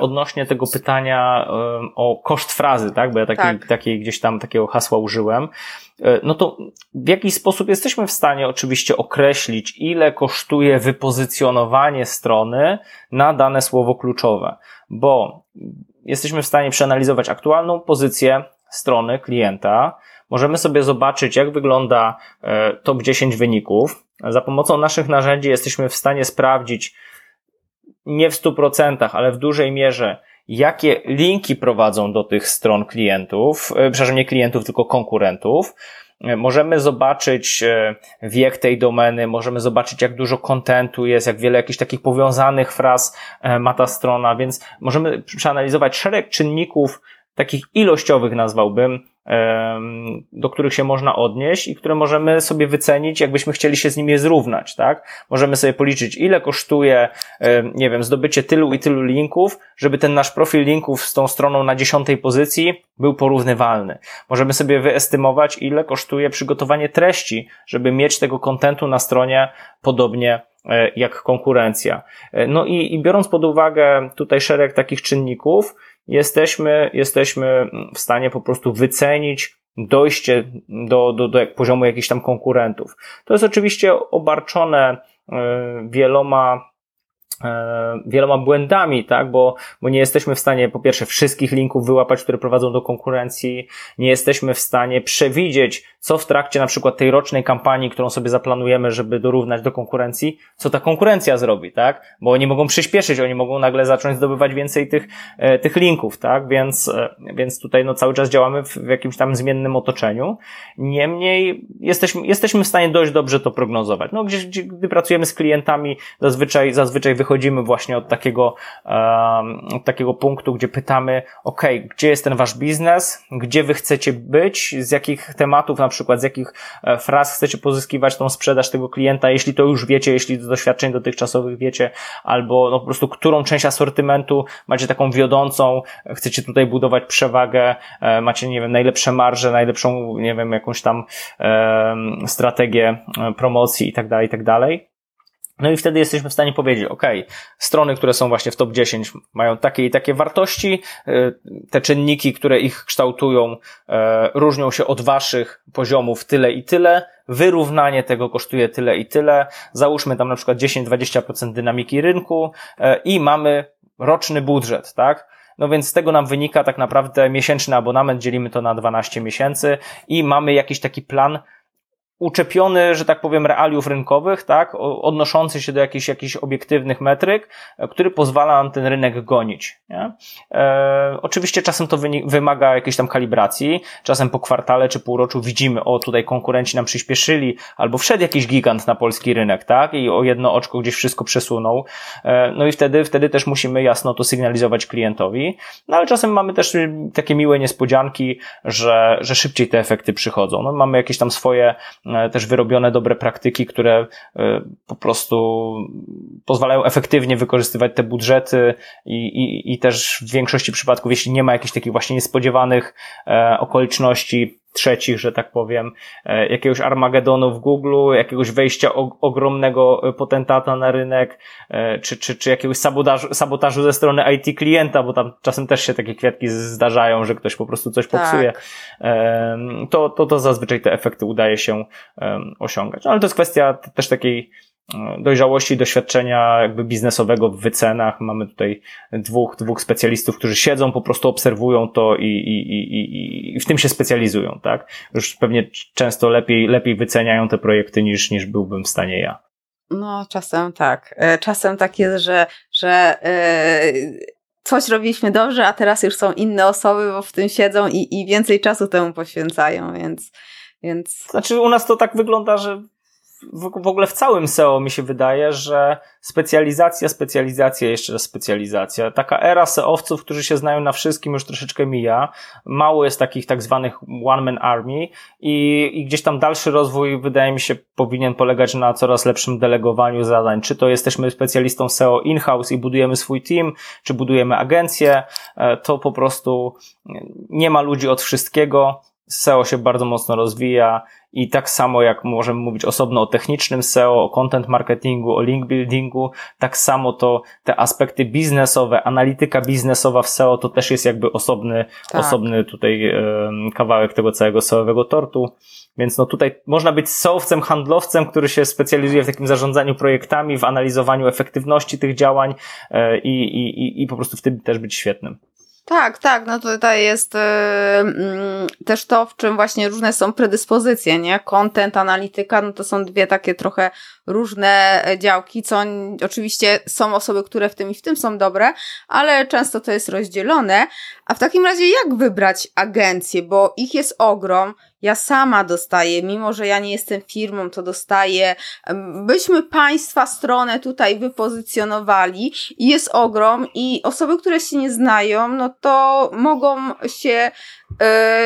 odnośnie tego pytania o koszt frazy, tak? Bo ja takiej, tak. takiej gdzieś tam takiego hasła użyłem. E, no to w jaki sposób jesteśmy w stanie oczywiście określić, ile kosztuje wypozycjonowanie strony na dane słowo kluczowe, bo jesteśmy w stanie przeanalizować aktualną pozycję strony klienta, możemy sobie zobaczyć, jak wygląda e, top 10 wyników. Za pomocą naszych narzędzi jesteśmy w stanie sprawdzić, nie w 100%, ale w dużej mierze, jakie linki prowadzą do tych stron klientów, e, przepraszam, nie klientów, tylko konkurentów. E, możemy zobaczyć e, wiek tej domeny, możemy zobaczyć, jak dużo kontentu jest, jak wiele jakichś takich powiązanych fraz ma ta strona, więc możemy przeanalizować szereg czynników, takich ilościowych nazwałbym, do których się można odnieść i które możemy sobie wycenić, jakbyśmy chcieli się z nimi zrównać, tak? Możemy sobie policzyć, ile kosztuje, nie wiem, zdobycie tylu i tylu linków, żeby ten nasz profil linków z tą stroną na dziesiątej pozycji był porównywalny. Możemy sobie wyestymować, ile kosztuje przygotowanie treści, żeby mieć tego kontentu na stronie podobnie e, jak konkurencja. E, no i, i biorąc pod uwagę tutaj szereg takich czynników, jesteśmy, jesteśmy w stanie po prostu wycenić dojście do, do, do poziomu jakichś tam konkurentów. To jest oczywiście obarczone e, wieloma wieloma błędami, tak, bo, bo nie jesteśmy w stanie po pierwsze wszystkich linków wyłapać, które prowadzą do konkurencji, nie jesteśmy w stanie przewidzieć, co w trakcie na przykład tej rocznej kampanii, którą sobie zaplanujemy, żeby dorównać do konkurencji, co ta konkurencja zrobi, tak, bo oni mogą przyspieszyć, oni mogą nagle zacząć zdobywać więcej tych, e, tych linków, tak, więc, e, więc tutaj no cały czas działamy w, w jakimś tam zmiennym otoczeniu. Niemniej jesteśmy, jesteśmy w stanie dość dobrze to prognozować. No, gdzieś, gdy pracujemy z klientami, zazwyczaj, zazwyczaj wychodzimy wychodzimy właśnie od takiego, od takiego punktu, gdzie pytamy, ok, gdzie jest ten wasz biznes, gdzie wy chcecie być, z jakich tematów, na przykład z jakich e, fraz chcecie pozyskiwać tą sprzedaż tego klienta, jeśli to już wiecie, jeśli doświadczeń dotychczasowych wiecie, albo no po prostu którą część asortymentu macie taką wiodącą, chcecie tutaj budować przewagę, e, macie, nie wiem, najlepsze marże, najlepszą, nie wiem, jakąś tam strategię e, promocji i tak dalej, i tak dalej. No i wtedy jesteśmy w stanie powiedzieć, ok, strony, które są właśnie w top 10 mają takie i takie wartości, e, te czynniki, które ich kształtują, e, różnią się od waszych poziomów tyle i tyle, wyrównanie tego kosztuje tyle i tyle, załóżmy tam na przykład 10-20% dynamiki rynku e, i mamy roczny budżet, tak? No więc z tego nam wynika tak naprawdę miesięczny abonament, dzielimy to na 12 miesięcy i mamy jakiś taki plan, uczepiony, że tak powiem, realiów rynkowych, tak, odnoszący się do jakichś, jakichś obiektywnych metryk, e, który pozwala nam ten rynek gonić. Nie? E, oczywiście czasem to wymaga jakiejś tam kalibracji, czasem po kwartale czy półroczu widzimy, o tutaj konkurenci nam przyspieszyli, albo wszedł jakiś gigant na polski rynek, tak, i o jedno oczko gdzieś wszystko przesunął, e, no i wtedy, wtedy też musimy jasno to sygnalizować klientowi, no ale czasem mamy też takie miłe niespodzianki, że, że szybciej te efekty przychodzą. No, mamy jakieś tam swoje też wyrobione dobre praktyki, które po prostu pozwalają efektywnie wykorzystywać te budżety i, i, i też w większości przypadków, jeśli nie ma jakichś takich właśnie niespodziewanych okoliczności, trzecich, że tak powiem, e, jakiegoś Armagedonu w Google, jakiegoś wejścia ogromnego e, potentata na rynek, e, czy, czy, czy jakiegoś sabotażu, sabotażu ze strony IT klienta, bo tam czasem też się takie kwiatki zdarzają, że ktoś po prostu coś popsuje, tak. to, to, to zazwyczaj te efekty udaje się osiągać. No, ale to jest kwestia też takiej dojrzałości, doświadczenia jakby biznesowego w wycenach. Mamy tutaj dwóch, dwóch specjalistów, którzy siedzą, po prostu obserwują to i, i, i, i w tym się specjalizują, tak? Już pewnie często lepiej, lepiej wyceniają te projekty niż, niż byłbym w stanie ja. No, czasem tak. E, czasem tak jest, że, że yy coś robiliśmy dobrze, a teraz już są inne osoby, bo w tym siedzą i, i więcej czasu temu poświęcają, więc, więc. Znaczy, u nas to tak wygląda, że w, w ogóle w całym SEO mi się wydaje, że specjalizacja, specjalizacja, jeszcze raz specjalizacja. Taka era SEOwców, którzy się znają na wszystkim, już troszeczkę mija. Mało jest takich tak zwanych one-man army i, i gdzieś tam dalszy rozwój, wydaje mi się, powinien polegać na coraz lepszym delegowaniu zadań. Czy to jesteśmy specjalistą SEO in-house i budujemy swój team, czy budujemy agencję, e, to po prostu nie ma ludzi od wszystkiego. SEO się bardzo mocno rozwija i tak samo jak możemy mówić osobno o technicznym SEO, o content marketingu, o link buildingu, tak samo to te aspekty biznesowe, analityka biznesowa w SEO to też jest jakby osobny, tak. osobny tutaj kawałek tego całego SEOwego tortu. Więc no tutaj można być SEOwcem, handlowcem, który się specjalizuje w takim zarządzaniu projektami, w analizowaniu efektywności tych działań e, i, i, i, i po prostu w tym też być świetnym. Tak, tak, no tutaj jest yy, też to, w czym właśnie różne są predyspozycje, nie? Content, analityka, no to są dwie takie trochę różne działki, co oczywiście są osoby, które w tym i w tym są dobre, ale często to jest rozdzielone. A w takim razie jak wybrać agencję, bo ich jest ogrom, ja sama dostaję, mimo że ja nie jestem firmą, to dostaję. Byśmy Państwa stronę tutaj wypozycjonowali i jest ogrom i osoby, które się nie znają, no to mogą się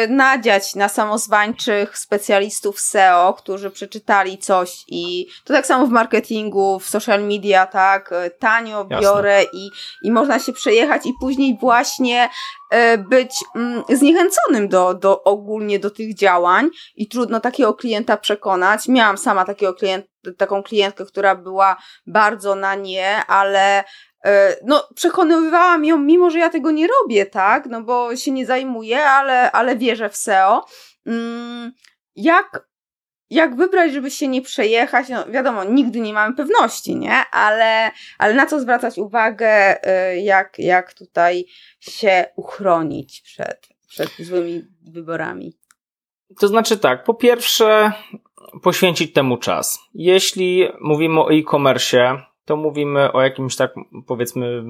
nadziać na samozwańczych specjalistów SEO, którzy przeczytali coś i to tak samo w marketingu, w social media, tak, e, tanio biorę i, i można się przejechać i później właśnie yy, być yy, zniechęconym do, do ogólnie do tych działań i trudno takiego klienta przekonać. Miałam sama takiego klienta, taką klientkę, która była bardzo na nie, ale no, przekonywałam ją, mimo że ja tego nie robię, tak, no bo się nie zajmuję, ale, ale wierzę w SEO. Mm, jak, jak wybrać, żeby się nie przejechać? No, wiadomo, nigdy nie mamy pewności, nie? Ale, ale na co zwracać uwagę, e, jak, jak tutaj się uchronić przed, przed złymi wyborami? To znaczy tak, po pierwsze, poświęcić temu czas. Jeśli mówimy o e-commerce, to mówimy o jakimś tak, powiedzmy,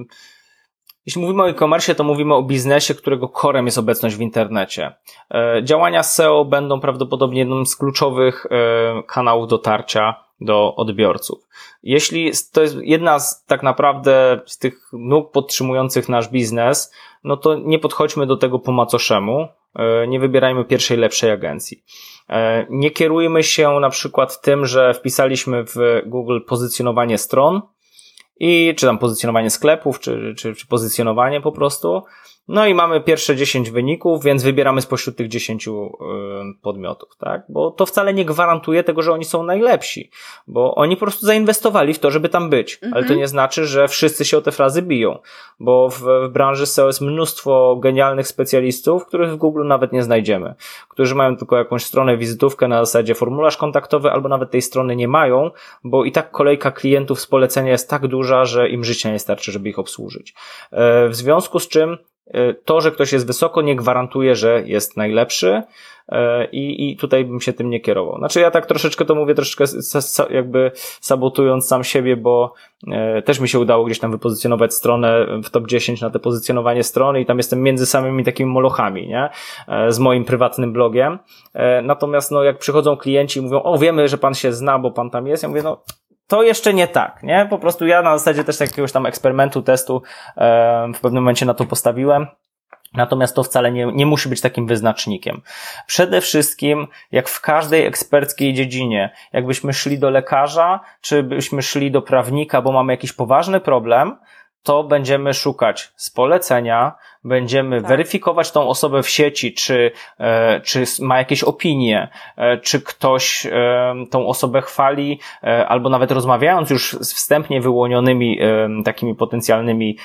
jeśli mówimy o e-commerce, to mówimy o biznesie, którego korem jest obecność w internecie. E, działania SEO będą prawdopodobnie jednym z kluczowych e, kanałów dotarcia do odbiorców. Jeśli to jest jedna z tak naprawdę z tych nóg podtrzymujących nasz biznes, no to nie podchodźmy do tego po macoszemu, nie wybierajmy pierwszej lepszej agencji. Nie kierujmy się na przykład tym, że wpisaliśmy w Google pozycjonowanie stron, i czy tam pozycjonowanie sklepów, czy, czy, czy pozycjonowanie po prostu. No i mamy pierwsze 10 wyników, więc wybieramy spośród tych 10 y, podmiotów, tak? Bo to wcale nie gwarantuje tego, że oni są najlepsi, bo oni po prostu zainwestowali w to, żeby tam być. Mhm. Ale to mhm. nie znaczy, że wszyscy się o te frazy biją, bo w, w branży SEO jest mnóstwo genialnych specjalistów, których w Google nawet nie znajdziemy, którzy mają tylko jakąś stronę, wizytówkę na zasadzie formularz kontaktowy, albo nawet tej strony nie mają, bo i tak kolejka klientów z polecenia jest tak duża, że im życia nie starczy, żeby ich obsłużyć. E, w związku z czym to, że ktoś jest wysoko, nie gwarantuje, że jest najlepszy e, i, i tutaj bym się tym nie kierował. Znaczy ja tak troszeczkę to mówię, troszeczkę jakby sabotując sam siebie, bo e, też mi się udało gdzieś tam wypozycjonować stronę w top 10 na te pozycjonowanie strony i tam jestem między samymi takimi molochami, nie? Z moim prywatnym blogiem. Natomiast no jak przychodzą klienci i mówią, o wiemy, że pan się zna, bo pan tam jest, ja mówię, no to jeszcze nie tak, nie? Po prostu ja na zasadzie też jakiegoś tam eksperymentu, testu w pewnym momencie na to postawiłem. Natomiast to wcale nie, nie musi być takim wyznacznikiem. Przede wszystkim, jak w każdej eksperckiej dziedzinie, jakbyśmy szli do lekarza, czy byśmy szli do prawnika, bo mamy jakiś poważny problem, to będziemy szukać z polecenia, będziemy tak. weryfikować tą osobę w sieci, czy, e, czy ma jakieś opinie, e, czy ktoś e, tą osobę chwali, albo nawet rozmawiając już z wstępnie wyłonionymi takimi potencjalnymi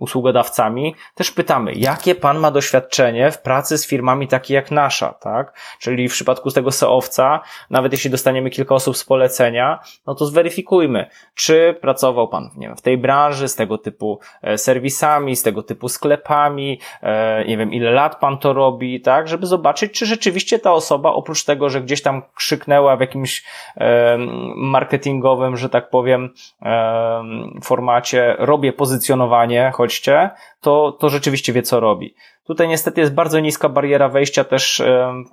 usługodawcami, też pytamy, jakie pan ma doświadczenie w pracy z firmami takie jak nasza, tak? Czyli w przypadku tego SEOwca, nawet jeśli dostaniemy kilka osób z polecenia, no to zweryfikujmy, czy pracował pan nie wiem, w tej branży, z tego typu serwisami, z tego typu sklepami, e, nie wiem, ile lat pan to robi, tak, żeby zobaczyć, czy rzeczywiście ta osoba, oprócz tego, że gdzieś tam krzyknęła w jakimś e, marketingowym, że tak powiem, e, formacie, robię pozycjonowanie, chodźcie, to, to rzeczywiście wie, co robi. Tutaj niestety jest bardzo niska bariera wejścia też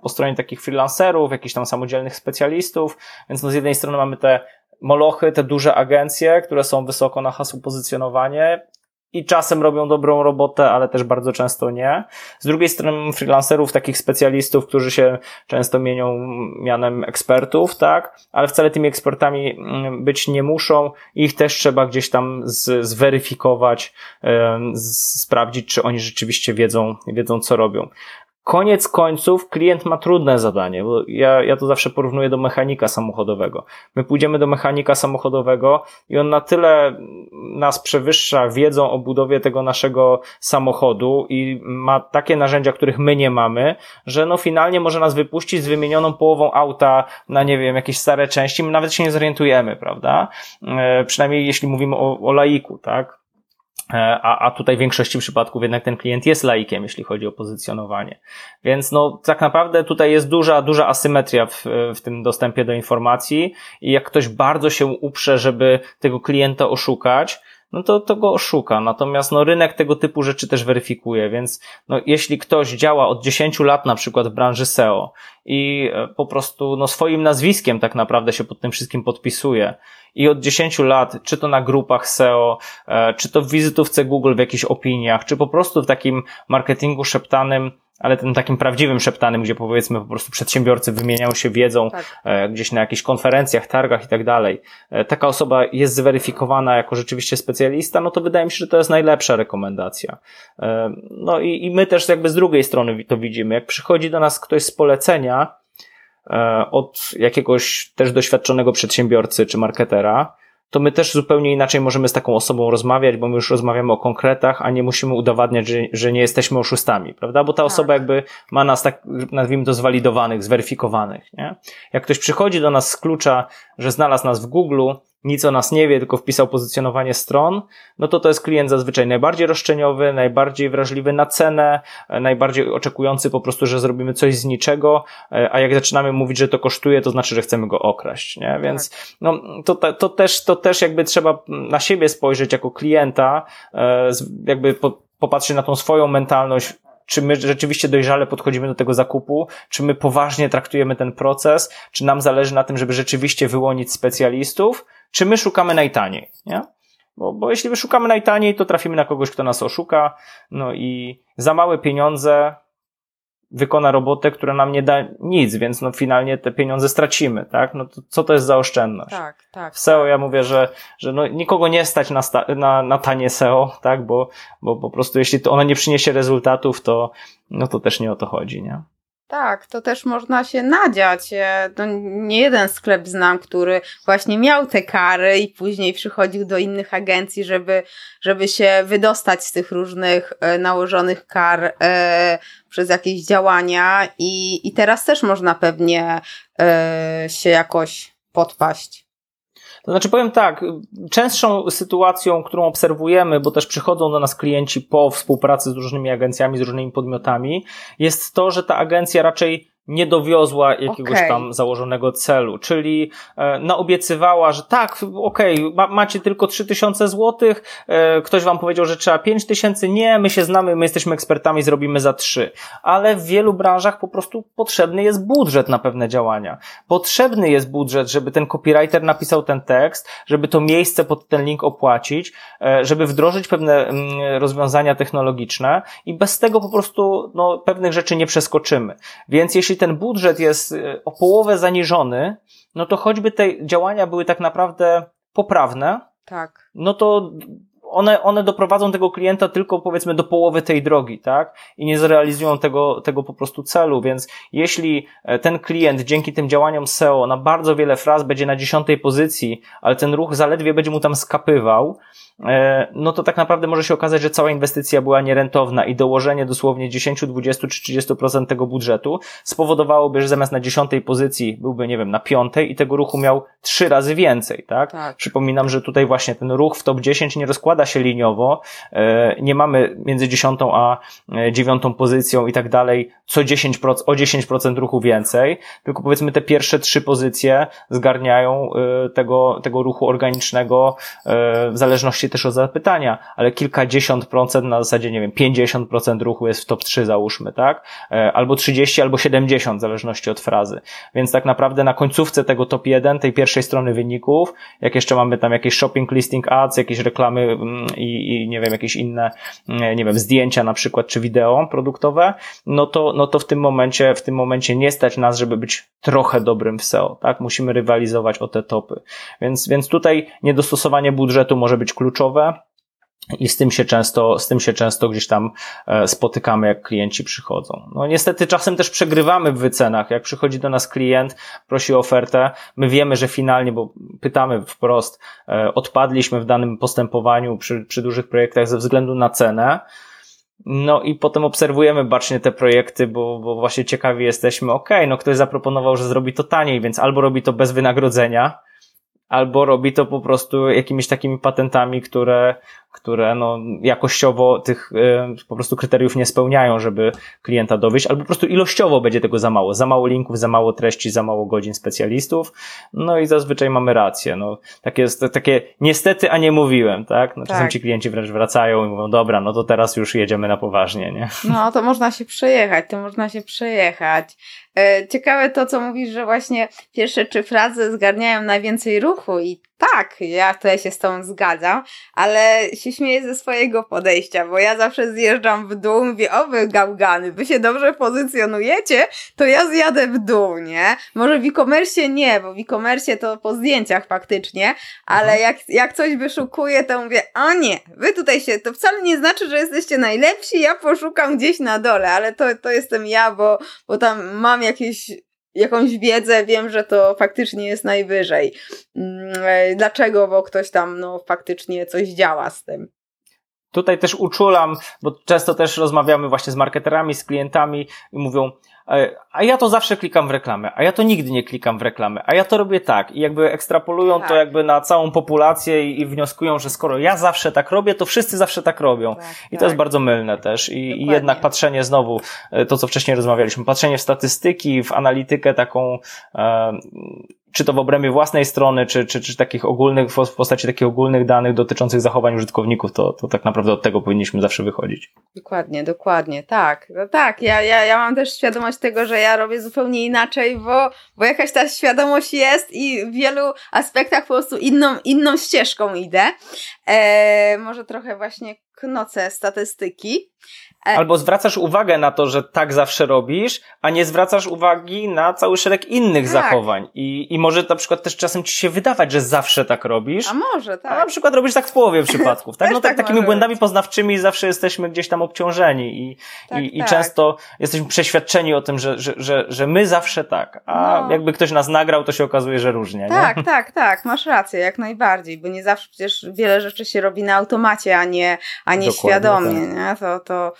po stronie takich freelancerów, jakichś tam samodzielnych specjalistów, więc no z jednej strony mamy te molochy, te duże agencje, które są wysoko na hasło pozycjonowanie i czasem robią dobrą robotę, ale też bardzo często nie. Z drugiej strony freelancerów, takich specjalistów, którzy się często mienią mianem ekspertów, tak, ale wcale tymi ekspertami mm, być nie muszą. Ich też trzeba gdzieś tam z, zweryfikować, sprawdzić, czy oni rzeczywiście wiedzą, wiedzą, co robią. Koniec końców klient ma trudne zadanie, bo ja, ja to zawsze porównuję do mechanika samochodowego. My pójdziemy do mechanika samochodowego i on na tyle nas przewyższa wiedzą o budowie tego naszego samochodu i ma takie narzędzia, których my nie mamy, że no finalnie może nas wypuścić z wymienioną połową auta na nie wiem, jakieś stare części, my nawet się nie zorientujemy, prawda? E, przynajmniej jeśli mówimy o, o laiku, tak? E, a, a tutaj w większości przypadków jednak ten klient jest laikiem, jeśli chodzi o pozycjonowanie. Więc no, tak naprawdę tutaj jest duża, duża asymetria w, w tym dostępie do informacji i jak ktoś bardzo się uprze, żeby tego klienta oszukać, no to, to go oszuka. Natomiast no, rynek tego typu rzeczy też weryfikuje, więc no, jeśli ktoś działa od 10 lat na przykład w branży SEO i e, po prostu no, swoim nazwiskiem tak naprawdę się pod tym wszystkim podpisuje i od 10 lat, czy to na grupach SEO, e, czy to w wizytówce Google w jakichś opiniach, czy po prostu w takim marketingu szeptanym, ale tym takim prawdziwym szeptanym, gdzie powiedzmy po prostu przedsiębiorcy wymieniają się wiedzą tak. E, gdzieś na jakichś konferencjach, targach i tak dalej. E, taka osoba jest zweryfikowana jako rzeczywiście specjalista, no to wydaje mi się, że to jest najlepsza rekomendacja. No i, i my też jakby z drugiej strony to widzimy. Jak przychodzi do nas ktoś z polecenia, od jakiegoś też doświadczonego przedsiębiorcy czy marketera, to my też zupełnie inaczej możemy z taką osobą rozmawiać, bo my już rozmawiamy o konkretach, a nie musimy udowadniać, że, że nie jesteśmy oszustami, prawda? Bo ta tak. osoba jakby ma nas tak, nazwijmy to, zwalidowanych, zweryfikowanych, nie? Jak ktoś przychodzi do nas z klucza, że znalazł nas w Google, nic o nas nie wie, tylko wpisał pozycjonowanie stron, no to to jest klient zazwyczaj najbardziej roszczeniowy, najbardziej wrażliwy na cenę, e, najbardziej oczekujący po prostu, że zrobimy coś z niczego, e, a jak zaczynamy mówić, że to kosztuje, to znaczy, że chcemy go okraść, nie? Więc tak. no, to, to, też, to też jakby trzeba na siebie spojrzeć jako klienta, e, jakby popatrzeć na tą swoją mentalność, czy my rzeczywiście dojrzale podchodzimy do tego zakupu, czy my poważnie traktujemy ten proces, czy nam zależy na tym, żeby rzeczywiście wyłonić specjalistów, czy my szukamy najtaniej, nie? Bo, bo jeśli wyszukamy najtaniej, to trafimy na kogoś, kto nas oszuka, no i za małe pieniądze wykona robotę, która nam nie da nic, więc no finalnie te pieniądze stracimy, tak? No to co to jest za oszczędność? Tak, tak. W SEO ja mówię, że, że no nikogo nie stać na, sta- na, na tanie SEO, tak? Bo, bo po prostu jeśli to ono nie przyniesie rezultatów, to, no to też nie o to chodzi, nie? Tak, to też można się nadziać. To nie jeden sklep znam, który właśnie miał te kary i później przychodził do innych agencji, żeby, żeby się wydostać z tych różnych e, nałożonych kar e, przez jakieś działania i, i teraz też można pewnie e, się jakoś podpaść. To znaczy powiem tak, częstszą sytuacją, którą obserwujemy, bo też przychodzą do nas klienci po współpracy z różnymi agencjami, z różnymi podmiotami, jest to, że ta agencja raczej nie dowiozła jakiegoś okay. tam założonego celu, czyli e, naobiecywała, że tak, okej, okay, ma, macie tylko 3000 złotych, e, ktoś wam powiedział, że trzeba 5000, nie, my się znamy, my jesteśmy ekspertami, zrobimy za 3. Ale w wielu branżach po prostu potrzebny jest budżet na pewne działania. Potrzebny jest budżet, żeby ten copywriter napisał ten tekst, żeby to miejsce pod ten link opłacić, e, żeby wdrożyć pewne mm, rozwiązania technologiczne i bez tego po prostu no, pewnych rzeczy nie przeskoczymy. Więc jeśli jeśli ten budżet jest y, o połowę zaniżony, no to choćby te działania były tak naprawdę poprawne, tak. no to one, one doprowadzą tego klienta tylko powiedzmy do połowy tej drogi, tak? I nie zrealizują tego, tego po prostu celu, więc jeśli e, ten klient dzięki tym działaniom SEO na bardzo wiele fraz będzie na dziesiątej pozycji, ale ten ruch zaledwie będzie mu tam skapywał, no to tak naprawdę może się okazać, że cała inwestycja była nierentowna i dołożenie dosłownie 10, 20 czy 30% tego budżetu spowodowałoby, że zamiast na dziesiątej pozycji byłby, nie wiem, na piątej i tego ruchu miał trzy razy więcej, tak? tak? Przypominam, że tutaj właśnie ten ruch w top 10 nie rozkłada się liniowo, e, nie mamy między dziesiątą a e, dziewiątą pozycją i tak dalej co 10%, o 10% ruchu więcej, tylko powiedzmy te pierwsze trzy pozycje zgarniają tego, tego ruchu organicznego w zależności też od zapytania, ale kilkadziesiąt procent na zasadzie, nie wiem, 50% ruchu jest w top 3 załóżmy, tak? E, albo 30, albo 70 w zależności od frazy. Więc tak naprawdę na końcówce tego top 1, tej pierwszej strony wyników, jak jeszcze mamy tam jakieś shopping listing ads, jakieś reklamy mm, i, i nie wiem, jakieś inne, mm, nie wiem, zdjęcia na przykład, czy wideo produktowe, no to, no to w tym momencie, w tym momencie nie stać nas, żeby być trochę dobrym w SEO, tak? Musimy rywalizować o te topy. Więc, więc tutaj niedostosowanie budżetu może być kluczowe kluczowe. I z tym się często, z tym się często gdzieś tam e, spotykamy, jak klienci przychodzą. No niestety czasem też przegrywamy w wycenach. Jak przychodzi do nas klient, prosi o ofertę, my wiemy, że finalnie, bo pytamy wprost, e, odpadliśmy w danym postępowaniu przy, przy dużych projektach ze względu na cenę. No i potem obserwujemy bacznie te projekty, bo, bo właśnie ciekawi jesteśmy, ok, no ktoś zaproponował, że zrobi to taniej, więc albo robi to bez wynagrodzenia, albo robi to po prostu jakimiś takimi patentami, które, które no, jakościowo tych y, po prostu kryteriów nie spełniają, żeby klienta dowieść, albo po prostu ilościowo będzie tego za mało. Za mało linków, za mało treści, za mało godzin specjalistów. No i zazwyczaj mamy rację. No, takie, takie niestety, a nie mówiłem, tak? No, czasem tak. ci klienci wręcz wracają i mówią, dobra, no to teraz już jedziemy na poważnie, nie? No, to można się przejechać, to można się przejechać. E, ciekawe to, co mówisz, że właśnie pierwsze trzy frazy zgarniają najwięcej ruchu i tak, ja tutaj się z tą zgadzam, ale się śmieję ze swojego podejścia, bo ja zawsze zjeżdżam w dół, mówię, o wy gałgany, wy się dobrze pozycjonujecie, to ja zjadę w dół, nie? Może w e-commerce nie, bo w e-commerce to po zdjęciach faktycznie, ale mhm. jak, jak coś wyszukuję, to mówię, o nie, wy tutaj się, to wcale nie znaczy, że jesteście najlepsi, ja poszukam gdzieś na dole, ale to, to jestem ja, bo, bo tam mam jakieś jakąś wiedzę, wiem, że to faktycznie jest najwyżej. Mm, e, dlaczego? Bo ktoś tam no, faktycznie coś działa z tym. Tutaj też uczulam, bo często też rozmawiamy właśnie z marketerami, z klientami i mówią, a ja to zawsze klikam w reklamę, a ja to nigdy nie klikam w reklamę, a ja to robię tak i jakby ekstrapolują tak. to jakby na całą populację i, i, wnioskują, że skoro ja zawsze tak robię, to wszyscy zawsze tak robią. Tak, I to tak. jest bardzo mylne też I, i, jednak patrzenie znowu, e, to co wcześniej rozmawialiśmy, patrzenie w statystyki, w analitykę taką e, czy to w obrębie własnej strony, czy, czy, czy takich ogólnych, w postaci takich ogólnych danych dotyczących zachowań użytkowników, to, to tak naprawdę od tego powinniśmy zawsze wychodzić. Dokładnie, dokładnie, tak. No tak, ja, ja, ja mam też świadomość tego, że ja robię zupełnie inaczej, bo, bo jakaś ta świadomość jest i w wielu aspektach po prostu inną, inną ścieżką idę. E, może trochę właśnie knocę statystyki, Albo zwracasz uwagę na to, że tak zawsze robisz, a nie zwracasz uwagi na cały szereg innych tak. zachowań. I, I może na przykład też czasem ci się wydawać, że zawsze tak robisz. A może, tak. A na przykład robisz tak w połowie przypadków. Tak? No tak, tak takimi błędami być. poznawczymi zawsze jesteśmy gdzieś tam obciążeni i, tak, i, tak. i często jesteśmy przeświadczeni o tym, że, że, że, że my zawsze tak. A no. jakby ktoś nas nagrał, to się okazuje, że różnie. Tak, nie? tak, tak. Masz rację, jak najbardziej, bo nie zawsze przecież wiele rzeczy się robi na automacie, a nie, a nie świadomie. Tak. Nie? To, to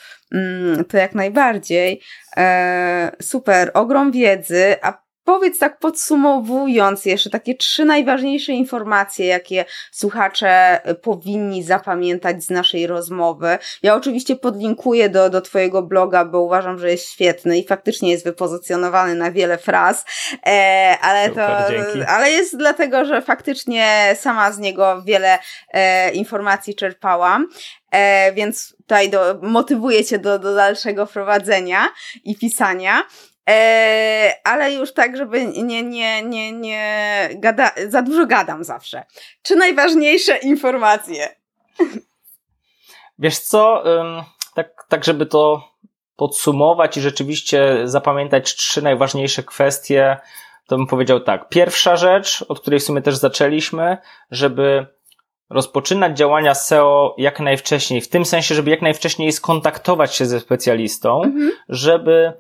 to jak najbardziej. E, super, ogrom wiedzy, a powiedz tak podsumowując jeszcze takie trzy najważniejsze informacje, jakie słuchacze powinni zapamiętać z naszej rozmowy. Ja oczywiście podlinkuję do, do Twojego bloga, bo uważam, że jest świetny i faktycznie jest wypozycjonowany na wiele fraz, e, ale Super, to, dzięki. ale jest dlatego, że faktycznie sama z niego wiele e, informacji czerpałam. E, więc tutaj do, motywuję Cię do, do dalszego prowadzenia i pisania. E, ale już tak, żeby nie, nie, nie, nie gada, za dużo gadam zawsze. Czy najważniejsze informacje? Wiesz co, tak, tak żeby to podsumować i rzeczywiście zapamiętać trzy najważniejsze kwestie, to bym powiedział tak. Pierwsza rzecz, od której w sumie też zaczęliśmy, żeby rozpoczynać działania SEO jak najwcześniej, w tym sensie, żeby jak najwcześniej skontaktować się ze specjalistą, mhm. żeby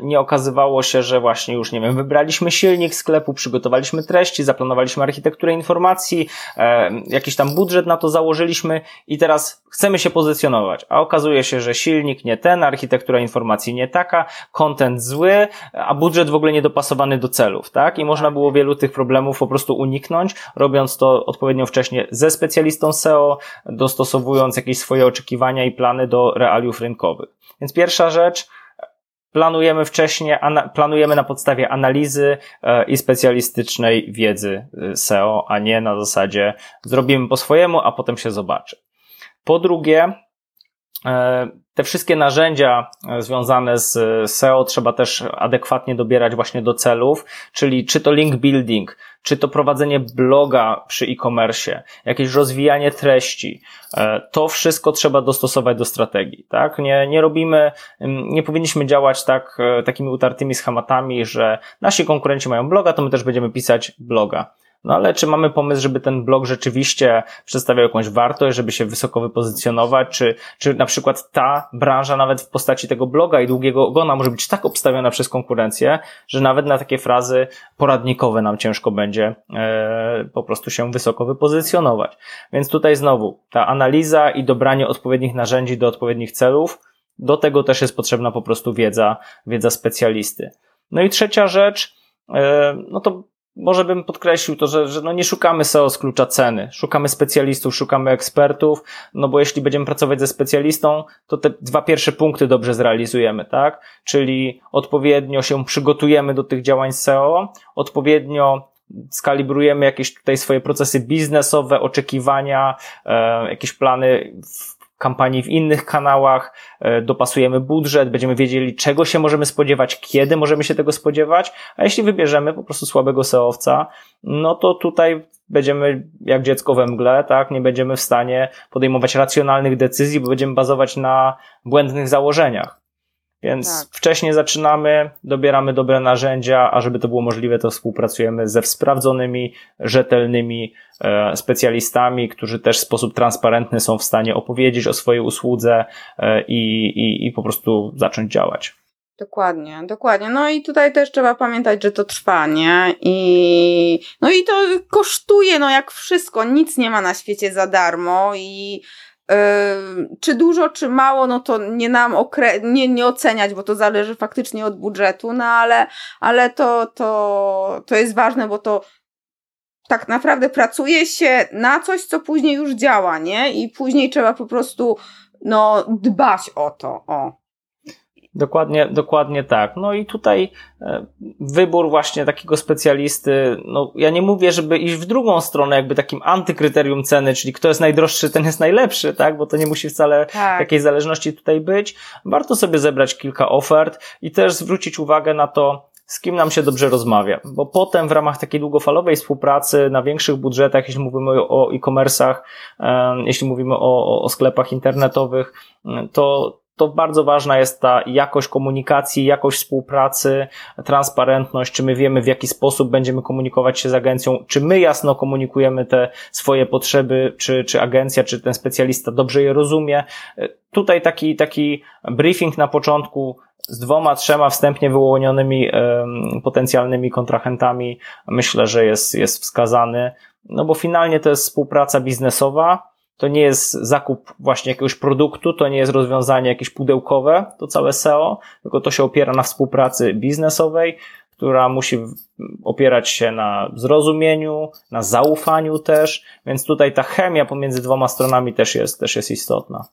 nie okazywało się, że właśnie już, nie wiem, wybraliśmy silnik sklepu, przygotowaliśmy treści, zaplanowaliśmy architekturę informacji, e, jakiś tam budżet na to założyliśmy i teraz chcemy się pozycjonować, a okazuje się, że silnik nie ten, architektura informacji nie taka, content zły, a budżet w ogóle niedopasowany do celów, tak? I można było wielu tych problemów po prostu uniknąć, robiąc to odpowiednio wcześnie ze specjalistą SEO, dostosowując jakieś swoje oczekiwania i plany do realiów rynkowych. Więc pierwsza rzecz, planujemy wcześniej, planujemy na podstawie analizy e, i specjalistycznej wiedzy e, SEO, a nie na zasadzie zrobimy po swojemu, a potem się zobaczy. Po drugie, e, te wszystkie narzędzia związane z SEO trzeba też adekwatnie dobierać właśnie do celów, czyli czy to link building, czy to prowadzenie bloga przy e-commerce, jakieś rozwijanie treści, e, to wszystko trzeba dostosować do strategii, tak? Nie, nie robimy, nie powinniśmy działać tak, e, takimi utartymi schematami, że nasi konkurenci mają bloga, to my też będziemy pisać bloga. No ale czy mamy pomysł, żeby ten blog rzeczywiście przedstawiał jakąś wartość, żeby się wysoko wypozycjonować, czy, czy na przykład ta branża nawet w postaci tego bloga i długiego ogona może być tak obstawiona przez konkurencję, że nawet na takie frazy poradnikowe nam ciężko będzie e, po prostu się wysoko wypozycjonować. Więc tutaj znowu ta analiza i dobranie odpowiednich narzędzi do odpowiednich celów, do tego też jest potrzebna po prostu wiedza, wiedza specjalisty. No i trzecia rzecz, e, no to może bym podkreślił to, że, że no nie szukamy SEO z klucza ceny. Szukamy specjalistów, szukamy ekspertów, no bo jeśli będziemy pracować ze specjalistą, to te dwa pierwsze punkty dobrze zrealizujemy, tak? Czyli odpowiednio się przygotujemy do tych działań SEO, odpowiednio skalibrujemy jakieś tutaj swoje procesy biznesowe, oczekiwania, e, jakieś plany w kampanii w innych kanałach, e, dopasujemy budżet, będziemy wiedzieli, czego się możemy spodziewać, kiedy możemy się tego spodziewać, a jeśli wybierzemy po prostu słabego SEOwca, no to tutaj będziemy jak dziecko we mgle, tak, nie będziemy w stanie podejmować racjonalnych decyzji, bo będziemy bazować na błędnych założeniach. Więc tak. wcześniej zaczynamy, dobieramy dobre narzędzia, a żeby to było możliwe, to współpracujemy ze sprawdzonymi, rzetelnymi e, specjalistami, którzy też w sposób transparentny są w stanie opowiedzieć o swojej usłudze e, i, i, i po prostu zacząć działać. Dokładnie, dokładnie. No i tutaj też trzeba pamiętać, że to trwa, nie? I no i to kosztuje, no jak wszystko, nic nie ma na świecie za darmo i czy dużo, czy mało, no to nie nam okre- nie, nie oceniać, bo to zależy faktycznie od budżetu, no ale, ale to, to, to jest ważne, bo to tak naprawdę pracuje się na coś, co później już działa, nie? I później trzeba po prostu no, dbać o to. O. Dokładnie, dokładnie tak. No i tutaj e, wybór właśnie takiego specjalisty, no ja nie mówię, żeby iść w drugą stronę, jakby takim antykryterium ceny, czyli kto jest najdroższy, ten jest najlepszy, tak? Bo to nie musi wcale tak. takiej zależności tutaj być. Warto sobie zebrać kilka ofert i też zwrócić uwagę na to, z kim nam się dobrze rozmawia, bo potem w ramach takiej długofalowej współpracy na większych budżetach, jeśli mówimy o e-commerce'ach, jeśli mówimy o, o sklepach internetowych, to to bardzo ważna jest ta jakość komunikacji, jakość współpracy, transparentność, czy my wiemy w jaki sposób będziemy komunikować się z agencją, czy my jasno komunikujemy te swoje potrzeby, czy, czy agencja, czy ten specjalista dobrze je rozumie. Tutaj taki, taki briefing na początku z dwoma, trzema wstępnie wyłonionymi um, potencjalnymi kontrahentami. Myślę, że jest, jest wskazany, no bo finalnie to jest współpraca biznesowa, to nie jest zakup właśnie jakiegoś produktu, to nie jest rozwiązanie jakieś pudełkowe, to całe SEO, tylko to się opiera na współpracy biznesowej, która musi opierać się na zrozumieniu, na zaufaniu też, więc tutaj ta chemia pomiędzy dwoma stronami też jest, też jest istotna.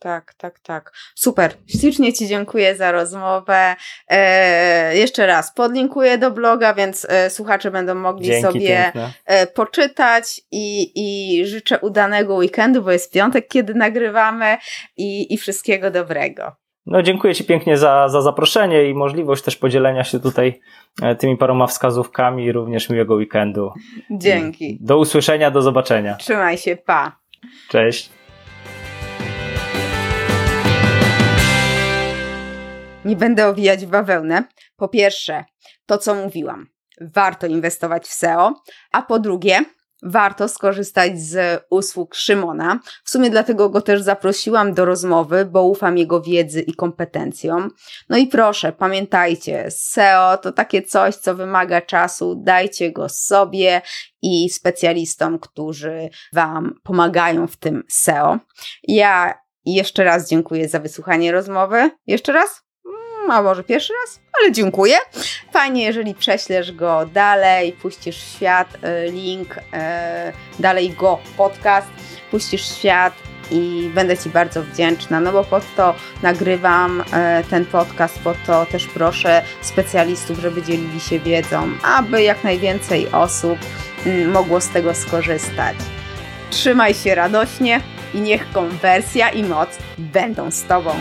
Tak, tak, tak. Super. Ślicznie Ci dziękuję za rozmowę. E, jeszcze raz podlinkuję do bloga, więc e, słuchacze będą mogli Dzięki, sobie e, poczytać i, i życzę udanego weekendu, bo jest piątek, kiedy nagrywamy i, i wszystkiego dobrego. No, dziękuję Ci pięknie za, za zaproszenie i możliwość też podzielenia się tutaj e, tymi paroma wskazówkami. Również miłego weekendu. Dzięki. Do usłyszenia, do zobaczenia. Trzymaj się, pa. Cześć. Nie będę owijać w bawełnę. Po pierwsze, to co mówiłam, warto inwestować w SEO, a po drugie, warto skorzystać z usług Szymona. W sumie dlatego go też zaprosiłam do rozmowy, bo ufam jego wiedzy i kompetencjom. No i proszę, pamiętajcie, SEO to takie coś, co wymaga czasu, dajcie go sobie i specjalistom, którzy Wam pomagają w tym SEO. Ja jeszcze raz dziękuję za wysłuchanie rozmowy. Jeszcze raz? A może pierwszy raz, ale dziękuję. Fajnie, jeżeli prześlesz go dalej, puścisz w świat e, link, e, dalej go podcast, puścisz w świat i będę Ci bardzo wdzięczna, no bo po to nagrywam e, ten podcast, po to też proszę specjalistów, żeby dzielili się wiedzą, aby jak najwięcej osób mogło z tego skorzystać. Trzymaj się radośnie i niech konwersja i moc będą z Tobą.